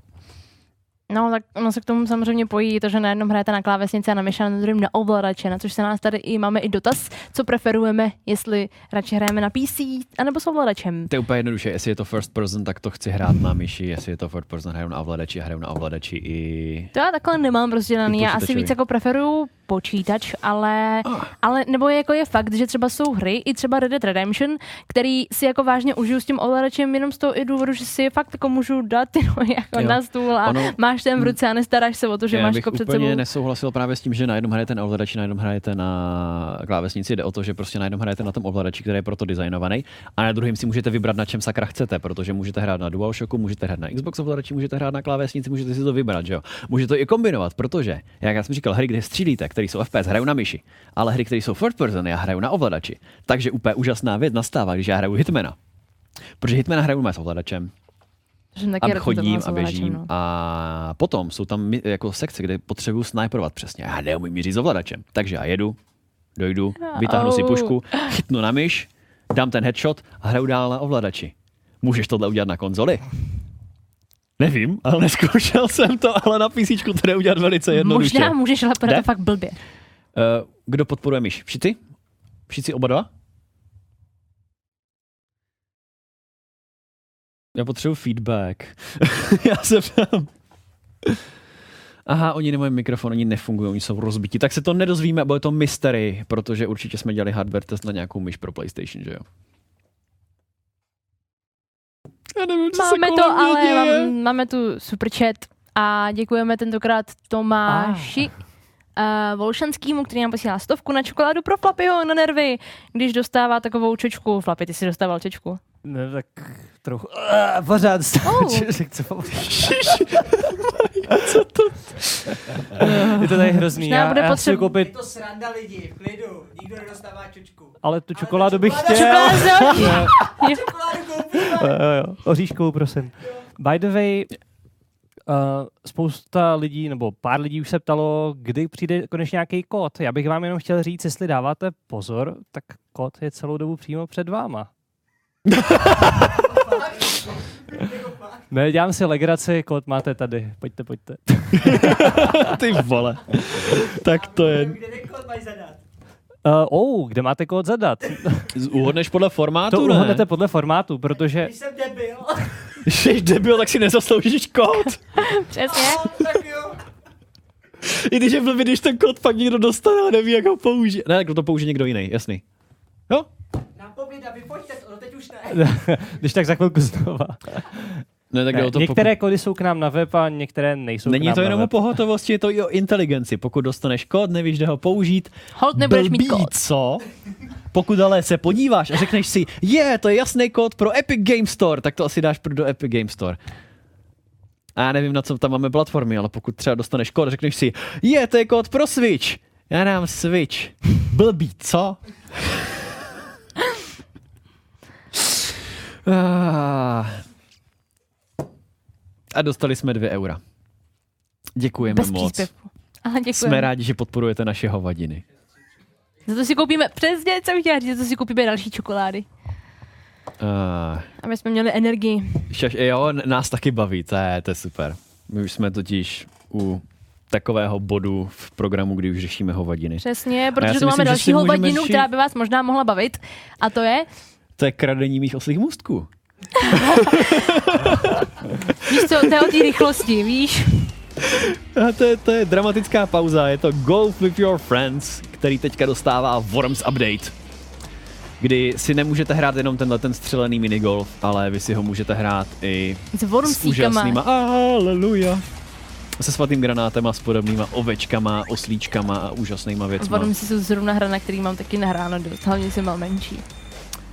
No, tak ono se k tomu samozřejmě pojí to, že na jednom hrajete na klávesnici a na myši a na druhém na ovladače, na což se nás tady i máme i dotaz, co preferujeme, jestli radši hrajeme na PC anebo s ovladačem. To je úplně jednoduše, jestli je to first person, tak to chci hrát na myši, jestli je to first person, hraju na ovladači, hraju na ovladači i... To já takhle nemám rozdělený, já asi víc jako preferuju počítač, ale, ale nebo jako je fakt, že třeba jsou hry, i třeba Red Dead Redemption, který si jako vážně užiju s tím ovladačem jenom z toho i důvodu, že si je fakt jako můžu dát ty jako Jo. na stůl a Ono- máš ten v ruce a nestaráš se o to, že Já máš bych jako před úplně sebou. nesouhlasil právě s tím, že na jednom hrajete na ovladači, na jednom hrajete na klávesnici. Jde o to, že prostě na jednom hrajete na tom ovladači, který je proto designovaný, a na druhém si můžete vybrat, na čem sakra chcete, protože můžete hrát na DualShocku, můžete hrát na Xbox ovladači, můžete hrát na klávesnici, můžete si to vybrat, že jo. Můžete to i kombinovat, protože, jak já jsem říkal, hry, kde střílíte, které jsou FPS, hraju na myši, ale hry, které jsou third person, já hraju na ovladači. Takže úplně úžasná věc nastává, když já hraju Hitmana. Protože Hitmana hraju s ovladačem, taky a chodím a běžím no. a potom jsou tam jako sekce, kde potřebuju sniperovat přesně. Já neumím mířit s ovladačem, takže já jedu, dojdu, vytáhnu si pušku, chytnu na myš, dám ten headshot a hraju dál na ovladači. Můžeš tohle udělat na konzoli? Nevím, ale neskoušel jsem to, ale na PC to jde udělat velice jednoduše. Možná můžeš, ale to fakt blbě. Uh, kdo podporuje myš? Všichni? Všichni oba dva? Já potřebuji feedback. Já se ptám. Aha, oni nemají mikrofon, oni nefungují, oni jsou rozbití. Tak se to nedozvíme, bude to mystery, protože určitě jsme dělali hardware test na nějakou myš pro PlayStation, že jo? Já nevím, co Máme se to, ale děje. mám, máme tu super chat a děkujeme tentokrát Tomáši. Uh, Volšanskýmu, který nám posílá stovku na čokoládu pro Flapyho na nervy, když dostává takovou čočku. Flapy, ty jsi dostával čočku. Ne, tak trochu. Uh, pořád Oh. oh. Co to? Je to tady hrozný. Já, bude já chci potřeb- koupit, to sranda lidi, v klidu, nikdo nedostává čočku. ale tu čokoládu bych chtěl. Čokoládu. Čokoládu oříškovou, prosím. By the way, uh, spousta lidí, nebo pár lidí už se ptalo, kdy přijde konečně nějaký kód. Já bych vám jenom chtěl říct, jestli dáváte pozor, tak kód je celou dobu přímo před váma. Ne, dělám si legraci, kód máte tady. Pojďte, pojďte. Ty vole. tak to je. Kde ten kód mají zadat? Uh, oh, kde máte kód zadat? Uhodneš podle formátu, To ne? uhodnete podle formátu, protože Když jsem debil, Když jsi debil, tak si nezasloužíš kód. Přesně. tak jo. I když je blbý, když ten kód pak někdo dostane a neví, jak ho použít. Ne, tak to použije někdo jiný, jasný. Jo? Na pověda, vypojďte to, už ne. když tak za chvilku znova. Ne, tak Ne, o to, některé pokud... kody jsou k nám na web a některé nejsou k Není nám to na jenom o pohotovosti, je to i o inteligenci. Pokud dostaneš kód, nevíš, kde ho použít, Hold, nebudeš mít kód. co? Pokud ale se podíváš a řekneš si, je, to je jasný kód pro Epic Game Store, tak to asi dáš pro do Epic Game Store. A já nevím, na co tam máme platformy, ale pokud třeba dostaneš kód a řekneš si, je, to je kód pro Switch. Já dám Switch. Blbý, co? Ah. A dostali jsme dvě eura. Děkujeme Bez moc. příspěvku. Ale děkujeme. Jsme rádi, že podporujete naše hovadiny. Za to si koupíme, přesně, co bych chtěla říct, za to si koupíme další čokolády. Uh, Aby jsme měli energii. šaš, jo, nás taky baví, to je, to je super. My už jsme totiž u takového bodu v programu, kdy už řešíme hovadiny. Přesně, protože tu máme další hovadinu, řešit- která by vás možná mohla bavit. A to je, To je kradení mých oslých můstků. víš co, to je o té rychlosti, víš? A to, je, to je dramatická pauza, je to Golf with your friends, který teďka dostává Worms Update. Kdy si nemůžete hrát jenom tenhle ten střelený minigolf, ale vy si ho můžete hrát i S s úžasnýma, aleluja, se svatým granátem a s podobnýma ovečkama, oslíčkama a úžasnýma věcma. Vormsy jsou zrovna hra, na který mám taky nahráno dost, hlavně jsem mal menší.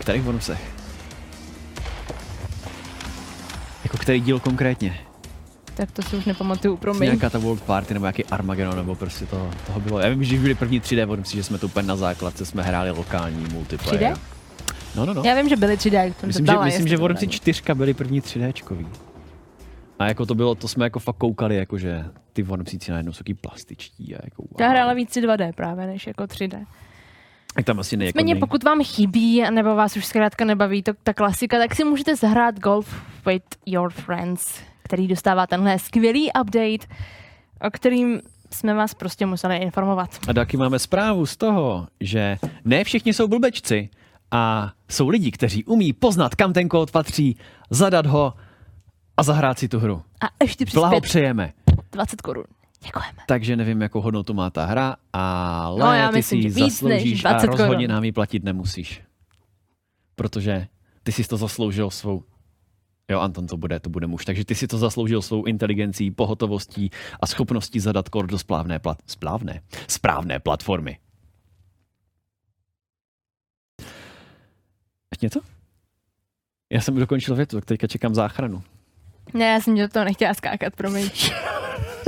Kterých Wormsech? Jako který díl konkrétně? Tak to si už nepamatuju, promiň. Nějaká ta World Party nebo nějaký Armageddon nebo prostě toho, toho bylo. Já vím, že byly první 3D Wormsy, že jsme to úplně na základce jsme hráli lokální multiplayer. 3D? No, no, no. Já vím, že byly 3D, jak jsem Myslím, se že, myslím, že Wormsy není. 4 byly první 3Dčkový. A jako to bylo, to jsme jako fakt koukali, jako že ty Wormsíci najednou jsou taky plastičtí a jako wow. Já hrála víc 2D právě, než jako 3D. Tam asi nejako Nicméně pokud vám chybí, nebo vás už zkrátka nebaví to, ta klasika, tak si můžete zahrát Golf with your friends, který dostává tenhle skvělý update, o kterým jsme vás prostě museli informovat. A taky máme zprávu z toho, že ne všichni jsou blbečci a jsou lidi, kteří umí poznat, kam ten kód patří, zadat ho a zahrát si tu hru. A ještě přispět Blahopřejeme. 20 korun. Děkujeme. Takže nevím, jakou hodnotu má ta hra, ale No, já ty myslím, si ji zasloužíš a 20 rozhodně nám ji platit nemusíš. Protože ty jsi to zasloužil svou Jo, Anton to bude, to bude muž. Takže ty si to zasloužil svou inteligencí, pohotovostí a schopností zadat kód do splávné, plat, splávné, správné platformy. Ještě něco? Já jsem dokončil větu, tak teďka čekám záchranu. Ne, já jsem do toho nechtěla skákat, promiň.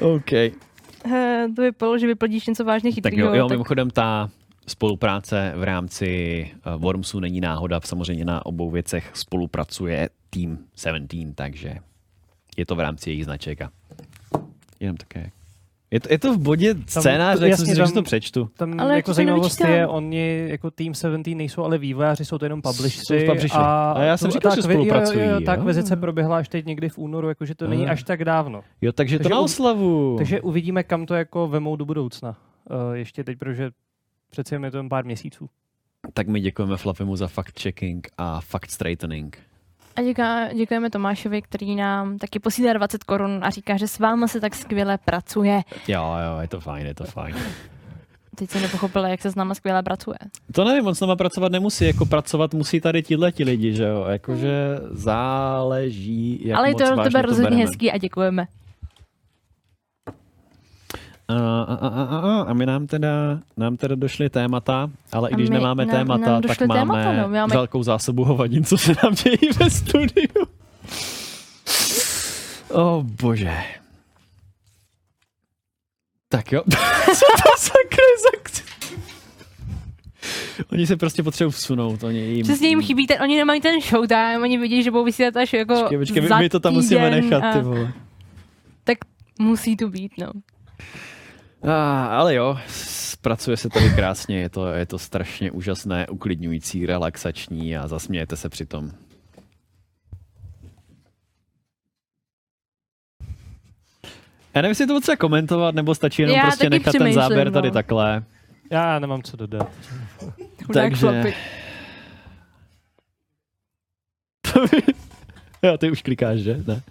OK. Eh, to vypadalo, že vyplodíš něco vážně Tak chytrýho. jo, jo, mimochodem ta spolupráce v rámci uh, Wormsu není náhoda, samozřejmě na obou věcech spolupracuje Team 17, takže je to v rámci jejich značek a jenom také. Je to, je to v bodě scénáře, jak jsem si řekl, že to přečtu. Tam Ale jako to zajímavost je, oni jako Team 17 nejsou ale vývojáři, jsou to jenom publishři. Jsou publishři. A já jsem to- říkal, že spolupracují, Jo, jo, ta jo. akvizice proběhla až teď někdy v únoru, jakože to není až tak dávno. Jo, takže, to Takže na u- oslavu. Takže uvidíme, kam to jako vemou do budoucna. Uh, ještě teď, protože přece jen je to jen pár měsíců. Tak my děkujeme Flappymu za fact-checking a fact-straightening. A děká, děkujeme Tomášovi, který nám taky posílá 20 korun a říká, že s váma se tak skvěle pracuje. Jo, jo, je to fajn, je to fajn. Teď jsem nepochopila, jak se s náma skvěle pracuje. To nevím, on s náma pracovat nemusí, jako pracovat musí tady tihle ti lidi, že jo, jakože záleží, jak Ale je to od tebe rozhodně hezký a děkujeme. A, a, a, a, a, my nám teda, nám teda došly témata, ale i když my- nemáme nám- témata, nám tak máme, témata, no, máme- velkou zásobu hovadin, co se nám dějí ve studiu. O oh, bože. Tak jo. co to sakra za... Oni se prostě potřebují vsunout. Oni jim... Přesně jim chybí ten, oni nemají ten showtime, oni vidí, že budou vysílat až jako Počkej, počkej, za my to tam musíme nechat, a- ty vole. Tak musí tu být, no. Ah, ale jo, pracuje se tady krásně, je to, je to strašně úžasné, uklidňující, relaxační a zasmějete se přitom. Já nevím, jestli to potřeba komentovat, nebo stačí jenom Já prostě nechat ten záběr tady no. takhle. Já nemám co dodat. Takže... jo, ty už klikáš, že? Ne?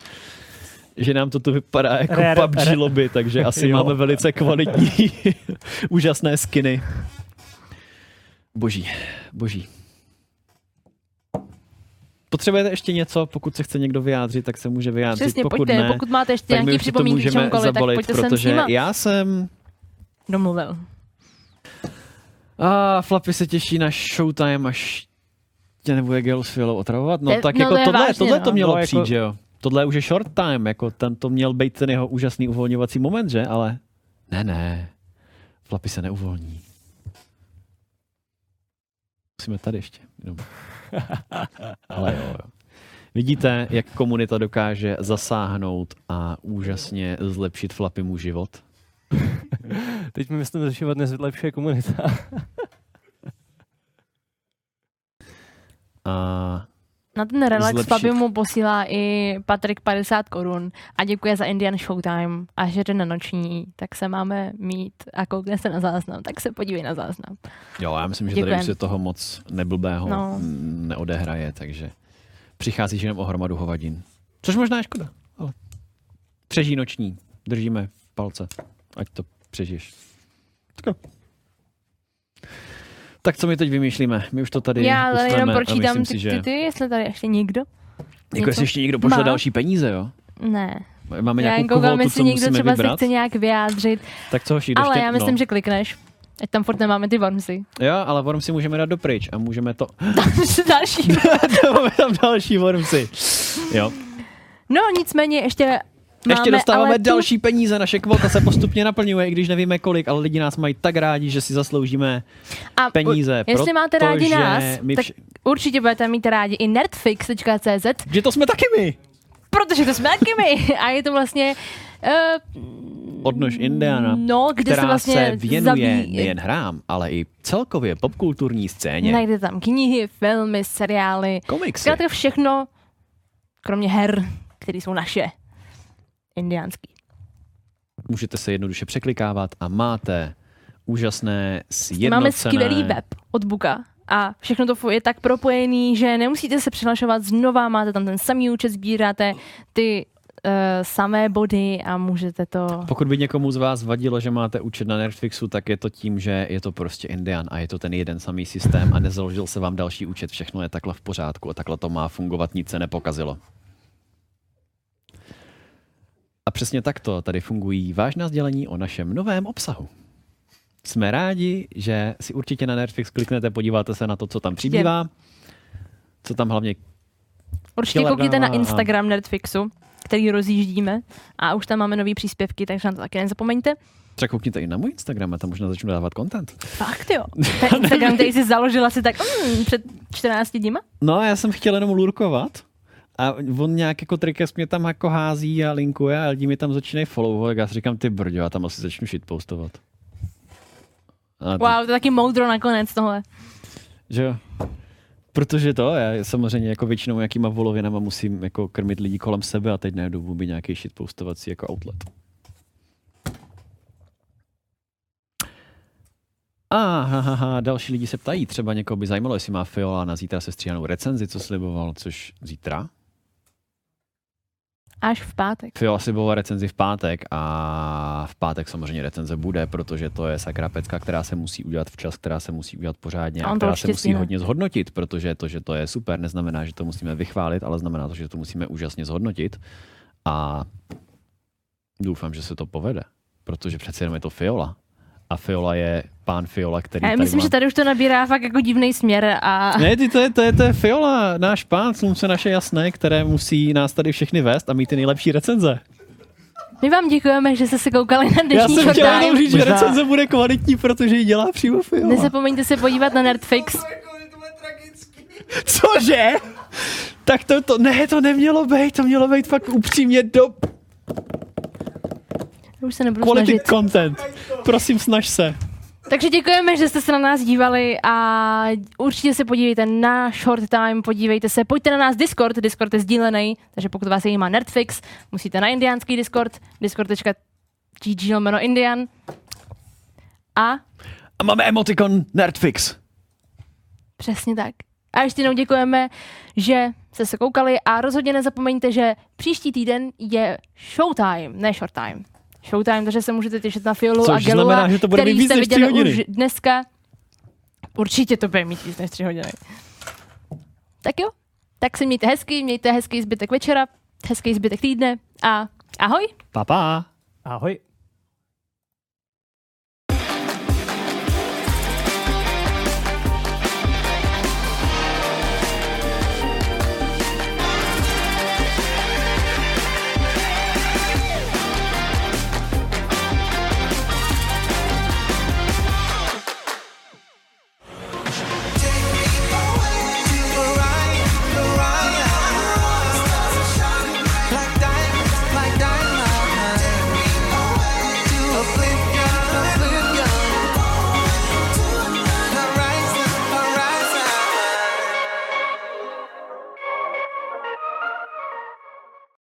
Že nám to tu vypadá jako Re- re- PUBG re- lobby, takže asi Jo. máme velice kvalitní, úžasné skiny. Boží, boží. Potřebujete ještě něco? Pokud se chce někdo vyjádřit, tak se může vyjádřit. Přesně, pokud pojďte, ne, pokud máte ještě nějaké to připomínky čemukoliv, tak zabalit, pojďte sem s nima. já jsem Domluvil. a Flappy se těší na showtime, až tě nebude Girl s Fialou otravovat. No To je- tak no jako to tohle, vážně, tohle to no. mělo No, přijít, jako- že jo? Tohle už je short time, jako ten to měl být ten jeho úžasný uvolňovací moment, že? Ale ne, ne. Flappy se neuvolní. Musíme tady ještě. Jenom. Ale jo, jo. Vidíte, jak komunita dokáže zasáhnout a úžasně zlepšit Flappymu život? Teď mi myslím, že život nezlepšuje komunita. A Na ten relax Zlepšit. Fabi mu posílá i Patrik 50 korun a děkuje za Indian Showtime. Až jde na noční, tak se máme mít a koukne se na záznam, tak se podívej na záznam. Jo, já myslím, že tady Děkujem. už se toho moc neblbého No. neodehraje, takže přicházíš jenom o hromadu hovadin. Což možná je škoda, ale přežij noční. Držíme palce, ať to přežiješ. Tak jo. Tak co my teď vymýšlíme? My už to tady Já ale jenom pročítám ty, si, že... ty, ty, jestli tady ještě někdo. Jako jestli ještě někdo pošle má? další peníze, jo? Ne. Máme Já nějakou jen koukám, jestli co někdo třeba se vybrat? chce nějak vyjádřit. Tak co hoší, Ale ještě, já myslím, no. že klikneš. Ať tam furt nemáme ty wormsy. Jo, ale worm si můžeme dát dopryč a můžeme to... Další. Máme tam další wormsy. Jo. No nicméně ještě Máme, Ještě dostáváme tu- další peníze, naše kvota se postupně naplňuje, i když nevíme kolik, ale lidi nás mají tak rádi, že si zasloužíme A peníze. u- Jestli máte rádi nás, my tak vš- určitě budete mít rádi i nerdfix.cz, Že to jsme taky my. protože to jsme taky my. A je to vlastně... Uh, Odnož Indiana, no, kde která se vlastně se věnuje zabí- nejen hrám, ale i celkově popkulturní scéně. Najdete tam knihy, filmy, seriály, Komiksy. zkrátka všechno, kromě her, které jsou naše. Indiánský. Můžete se jednoduše překlikávat a máte úžasné sjednocené... Máme skvělý web od Buka a všechno to je tak propojený, že nemusíte se přihlašovat znova, máte tam ten samý účet, sbíráte ty uh, samé body a můžete to... Pokud by někomu z vás vadilo, že máte účet na Netflixu, tak je to tím, že je to prostě Indian a je to ten jeden samý systém a nezaložil se vám další účet, všechno je takhle v pořádku a takhle to má fungovat, nic se nepokazilo. A přesně takto tady fungují vážná sdělení o našem novém obsahu. Jsme rádi, že si určitě na Netflix kliknete, podíváte se na to, co tam přibývá, co tam hlavně Určitě koukněte na Dana a- Instagram Netflixu, který rozjíždíme a už tam máme nové příspěvky, takže na to taky nezapomeňte. Třeba koukněte i na můj Instagram, a tam možná začnu dávat content. Fakt jo. Ten Instagram, který jsi založila si tak mm, před 14 dníma? No, já jsem chtěl jenom lurkovat. A on nějak jako trikes mě tam jako hází a linkuje a lidi mi tam začínají followovat, já si říkám, ty brďo, já tam asi začnu shitpostovat. A to, Wow, to je taky moudro nakonec tohle. Že jo? Protože to, já samozřejmě jako většinou nějakýma volovinama musím jako krmit lidi kolem sebe a teď najdu vůbec nějaký shitpostovací jako outlet. A ha, ha, ha, další lidi se ptají, třeba někoho by zajímalo, jestli má Fiola na zítra se stříhanou recenzi, co sliboval, což zítra. Až v pátek. Fiola sliboval recenzi v pátek a v pátek samozřejmě recenze bude, protože to je sakra pecka, která se musí udělat včas, která se musí udělat pořádně A a která se musí hodně zhodnotit, protože to, že to je super, neznamená, že to musíme vychválit, ale znamená to, že to musíme úžasně zhodnotit a doufám, že se to povede, protože přece jenom je to Fiola. A Fiola je pán Fiola, který A já tady myslím, má... že tady už to nabírá fakt jako divný směr a Ne, ty, to, je, to, je, to je Fiola, náš pán, slunce naše jasné, které musí nás tady všechny vést a mít ty nejlepší recenze. my vám děkujeme, že jste se koukali na Já dnešní jsem chtěl jenom říct, že recenze bude kvalitní, protože ji dělá přímo Fiola. Nezapomeňte se podívat na Nerdfix. Cože? Tak to, to, ne, to nemělo být, to mělo být fakt upřímně do Už se nebudu quality snažit. content. Prosím, snaž se. Takže děkujeme, že jste se na nás dívali a určitě se podívejte na Short Time, podívejte se, pojďte na nás Discord, Discord je sdílený, takže pokud vás zajímá Nerdfix, musíte na indiánský Discord, discord.gg lomeno Indian. A A máme emotikon Nerdfix. přesně tak. A ještě jednou děkujeme, že jste se koukali a rozhodně nezapomeňte, že příští týden je Showtime, ne Short Time. Showtime, takže se můžete těšit na Fiolu Což a Gelua, znamená, že to bude který mít víc jste tři viděli hodiny. už dneska. Určitě to bude mít víc než 3 hodiny. Tak jo, tak se mějte hezky, mějte hezký zbytek večera, hezký zbytek týdne a ahoj! Pa, pa. Ahoj.